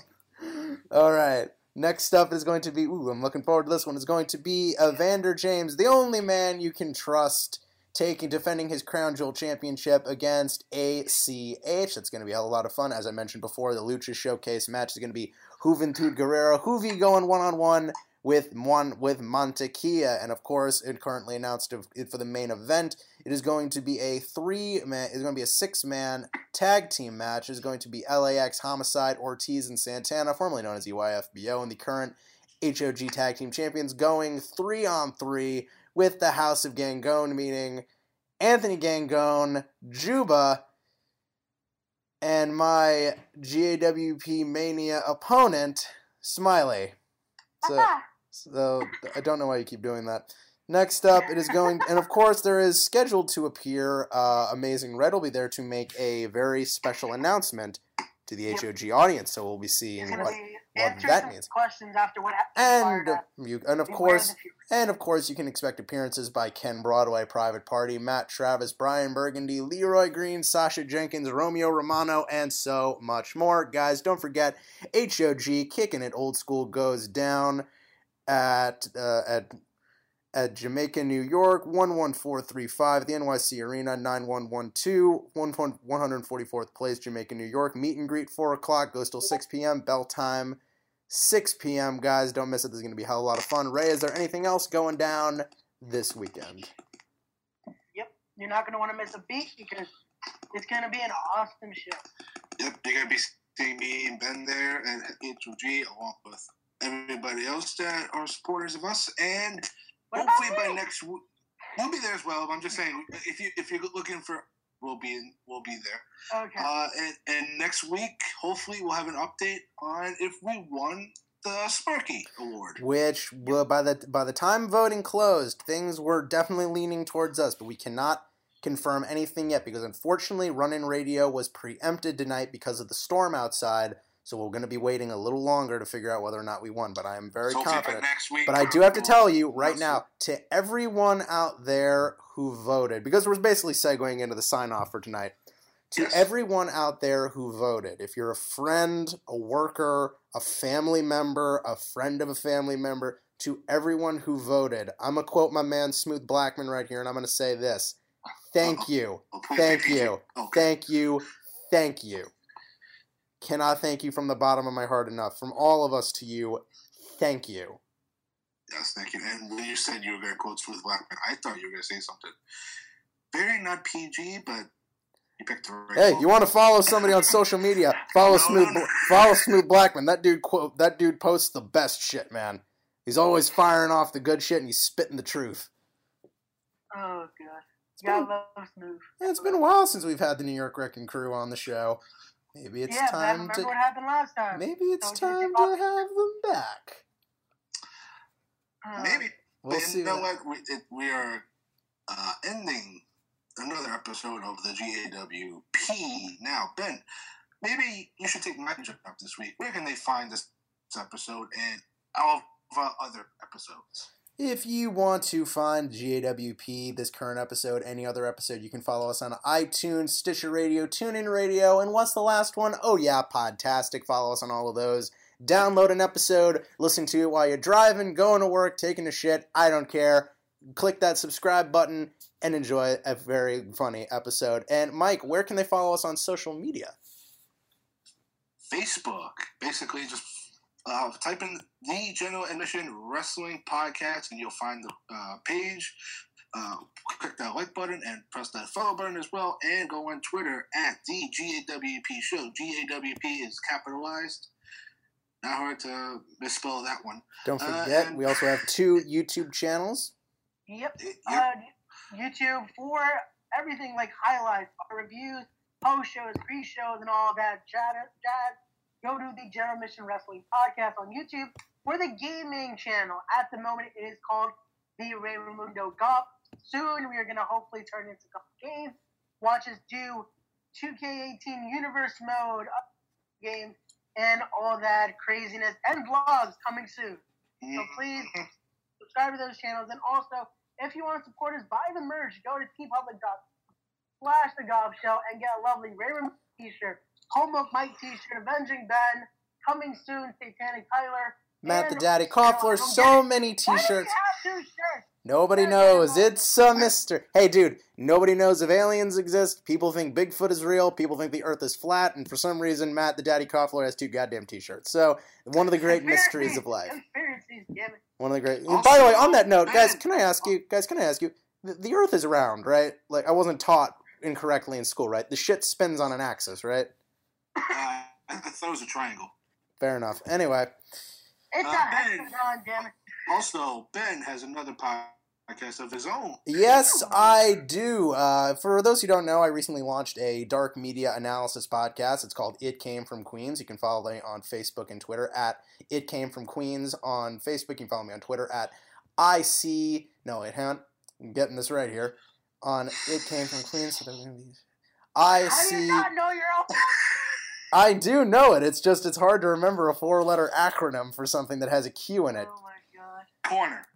All right. Next up is going to be, ooh, I'm looking forward to this one, is going to be Evander James, the only man you can trust taking defending his crown jewel championship against ACH. That's going to be a lot of fun. As I mentioned before, the Lucha Showcase match is going to be Juventud Guerrera, Juvi going one on one with one with Montequia, and of course, it currently announced for the main event. It is going to be a three man. It's going to be a six man tag team match. It's going to be LAX Homicide, Ortiz, and Santana, formerly known as EYFBO, and the current HOG Tag Team Champions, going three on three with the House of Gangone, meaning Anthony Gangone, Juba, and my GAWP Mania opponent, Smiley. So, so I don't know why you keep doing that. Next up, it is going, and of course, there is scheduled to appear. Uh, Amazing Red will be there to make a very special announcement to the HOG audience. So we'll be seeing what, be what that means. questions after what. And you, and of course, and of course, you can expect appearances by Ken Broadway, Private Party, Matt Travis, Brian Burgundy, Leroy Green, Sasha Jenkins, Romeo Romano, and so much more. Guys, don't forget HOG kicking it old school goes down at uh, at at Jamaica, New York, 11435, the NYC Arena, 9112, 144th place, Jamaica, New York. Meet and greet, 4 o'clock, goes till 6 p.m. Bell time, 6 p.m. Guys, don't miss it. This is going to be a hell of a lot of fun. Ray, is there anything else going down this weekend? Yep, you're not gonna want to miss a beat because it's gonna be an awesome show. Yep, you're gonna be seeing me and Ben there and at HOG along with everybody else that are supporters of us, and hopefully by next week we'll be there as well. I'm just saying, if you if you're looking for, we'll be in, we'll be there. Okay. Uh, and, and next week, hopefully, we'll have an update on if we won the Sparky Award. Which, well, by the by the time voting closed, things were definitely leaning towards us, but we cannot confirm anything yet because unfortunately, Run In Radio was preempted tonight because of the storm outside. So we're going to be waiting a little longer to figure out whether or not we won. But I am very So confident. week, but I do have to tell you right now to everyone out there who voted, because we're basically segueing into the sign off for tonight. To everyone out there who voted, if you're a friend, a worker, a family member, a friend of a family member, to everyone who voted, I'm going to quote my man Smooth Blackman right here, and I'm going to say this (laughs) Thank you. Thank you. Thank you. Thank you. Cannot thank you from the bottom of my heart enough. From all of us to you, thank you. Yes, thank you. And when you said you were going to quote Smooth Blackman, I thought you were going to say something very not PG, but you picked the right. Hey, quote. you want to follow somebody on social media? Follow (laughs) Smooth. Bla- Follow Smooth Blackman. That dude quote. That dude posts the best shit, man. He's always firing off the good shit and he's spitting the truth. Oh god, gotta love Smooth. Yeah, it's been a while since we've had the New York Wrecking Crew on the show. Maybe it's yeah, but I time remember to. what happened last time. Maybe it's Don't time to up. have them back. Uh, Maybe. We'll but see you know what- what? We, it, we are uh, ending another episode of the GAWP. Now, Ben, maybe you should take my job this week. Where can they find this episode and all of our other episodes? If you want to find GAWP, this current episode, any other episode, you can follow us on iTunes, Stitcher Radio, TuneIn Radio, and what's the last one? Oh yeah, Podtastic. Follow us on all of those. Download an episode, listen to it while you're driving, going to work, taking a shit. I don't care. Click that subscribe button and enjoy a very funny episode. And Mike, where can they follow us on social media? Facebook. Basically, just uh, type in the General Admission Wrestling Podcast, and you'll find the uh, page. Uh, click that like button and press that follow button as well, and go on Twitter at the GAWP Show. GAWP is capitalized. Not hard to misspell that one. Don't Uh, forget, and- we also have two YouTube channels. Yep. Uh, YouTube for everything like highlights, our reviews, post shows, pre shows, and all that jazz. Go to the General Admission Wrestling Podcast on YouTube. We're the gaming channel. At the moment, it is called the Raymundo Golf. Soon, we are going to hopefully turn into golf games. Watch us do 2K18 Universe Mode up game and all that craziness and vlogs coming soon. So (laughs) please subscribe to those channels. And also, if you want to support us, buy the merch. Go to teepublic.com slash the GAWP show and get a lovely Raymond t-shirt, Homework Mike t-shirt, Avenging Ben, coming soon, Satanic Tyler. Matt the Daddy Koffler, so many Why do we t-shirts. shirts? Nobody knows. It's a mystery. Hey, dude, nobody knows if aliens exist. People think Bigfoot is real. People think the Earth is flat. And for some reason, Matt the Daddy Koffler has two goddamn t-shirts. So, one of the great mysteries of life. One of the great. By the way, on that note, guys, can I ask you? Guys, can I ask you? The, the Earth is round, right? Like I wasn't taught incorrectly in school, right? The shit spins on an axis, right? Uh, I I thought it was a triangle. Fair enough. Anyway, It's Uh, a Ben. hexagon, damn it. Also, Ben has another podcast of his own. Yes, I do. Uh, for those who don't know, I recently launched a dark media analysis podcast. It's called It Came from Queens. You can follow me on Facebook and Twitter at It Came from Queens. On Facebook, you can follow me on Twitter at I see. No, wait, hang on. I'm getting this right here. On It Came from Queens. (laughs) I How do see. you not know your own? (laughs) I do know it. It's just it's hard to remember a four-letter acronym for something that has a Q in it. Oh my god. Corner.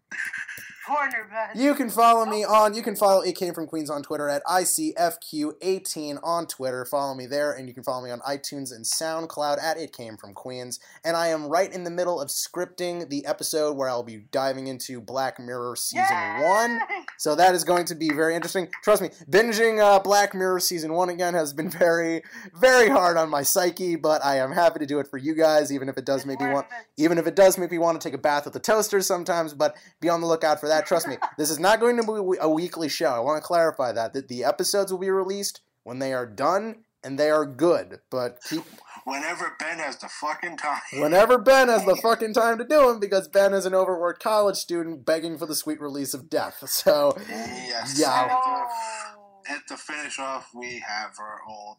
Corner, Ben. You can follow me on. You can follow It Came from Queens on Twitter at ICFQ18 on Twitter. Follow me there, and you can follow me on iTunes and SoundCloud at It Came from Queens. And I am right in the middle of scripting the episode where I'll be diving into Black Mirror season one. So that is going to be very interesting. Trust me, binging uh, Black Mirror season one again has been very, very hard on my psyche. But I am happy to do it for you guys, even if it does make me want, even if it does make me want to take a bath with the toaster sometimes. But be on the lookout for that. Trust me, this is not going to be a weekly show. I want to clarify that that the episodes will be released when they are done and they are good. But keep Whenever Ben has the fucking time. whenever Ben has the (laughs) fucking time to do them because Ben is an overworked college student begging for the sweet release of death. So Yes. yeah. And to, and to finish off, we have our own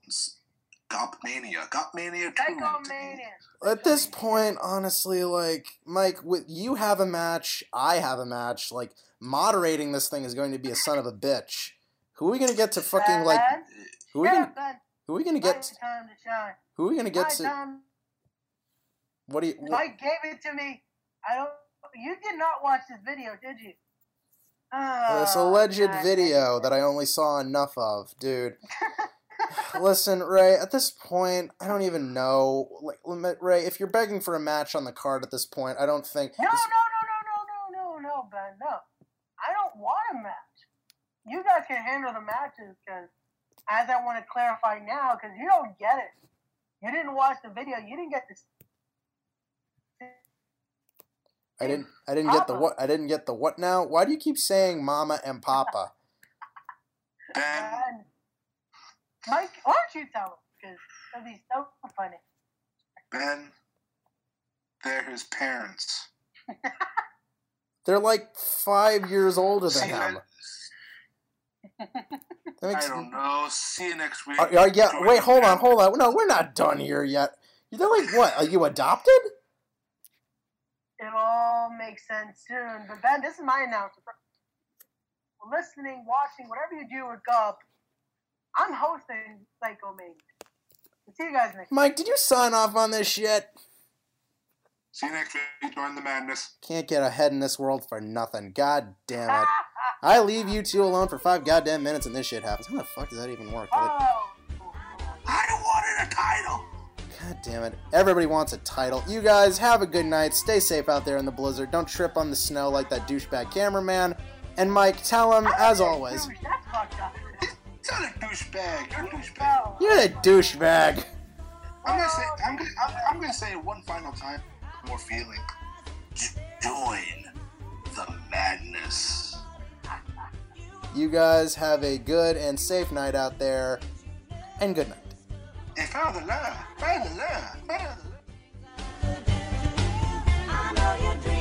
s- GAWP Mania. 2. Psychomania. At this point, honestly, like Mike, with you have a match, I have a match. Like moderating this thing is going to be a son of a bitch. Who are we gonna get to uh, fucking like? Who are we gonna? Who are we gonna get? to. Who are we gonna get to? Um, what do you? What, Mike gave it to me. I don't. You did not watch this video, did you? Oh, this alleged God. video that I only saw enough of, dude. (laughs) Listen, Ray. At this point, I don't even know. Like, Ray, if you're begging for a match on the card at this point, I don't think. No, no, no, no, no, no, no, no, Ben. No, I don't want a match. You guys can handle the matches because, as I want to clarify now, because you don't get it. You didn't watch the video. You didn't get this. I didn't. I didn't get the what. I didn't get the what now. Why do you keep saying Mama and Papa? Ben. Mike, why don't you tell him? Because it'll be so funny. Ben, they're his parents. (laughs) They're like five years older than See, him. I makes- don't know. See you next week. Are, are, yeah, Join wait, hold on, hold on. No, we're not done here yet. They're like, what? Are you adopted? It all makes sense soon. But Ben, this is my announcement. Listening, watching, whatever you do with Gub, I'm hosting Psycho Mania. See you guys next Mike, did you sign off on this shit? See you next week. Join the madness. Can't get ahead in this world for nothing. God damn it. (laughs) I leave you two alone for five goddamn minutes and this shit happens. How the fuck does that even work? Like, Oh, I wanted a title. God damn it. Everybody wants a title. You guys have a good night. Stay safe out there in the blizzard. Don't trip on the snow like that douchebag cameraman. And Mike, tell him, as always, you're not a douchebag. You're a douchebag. You're a douchebag. I'm gonna say. I'm gonna. I'm, I'm gonna say it one final time. More feeling. Join the madness. You guys have a good and safe night out there, and good night. Love.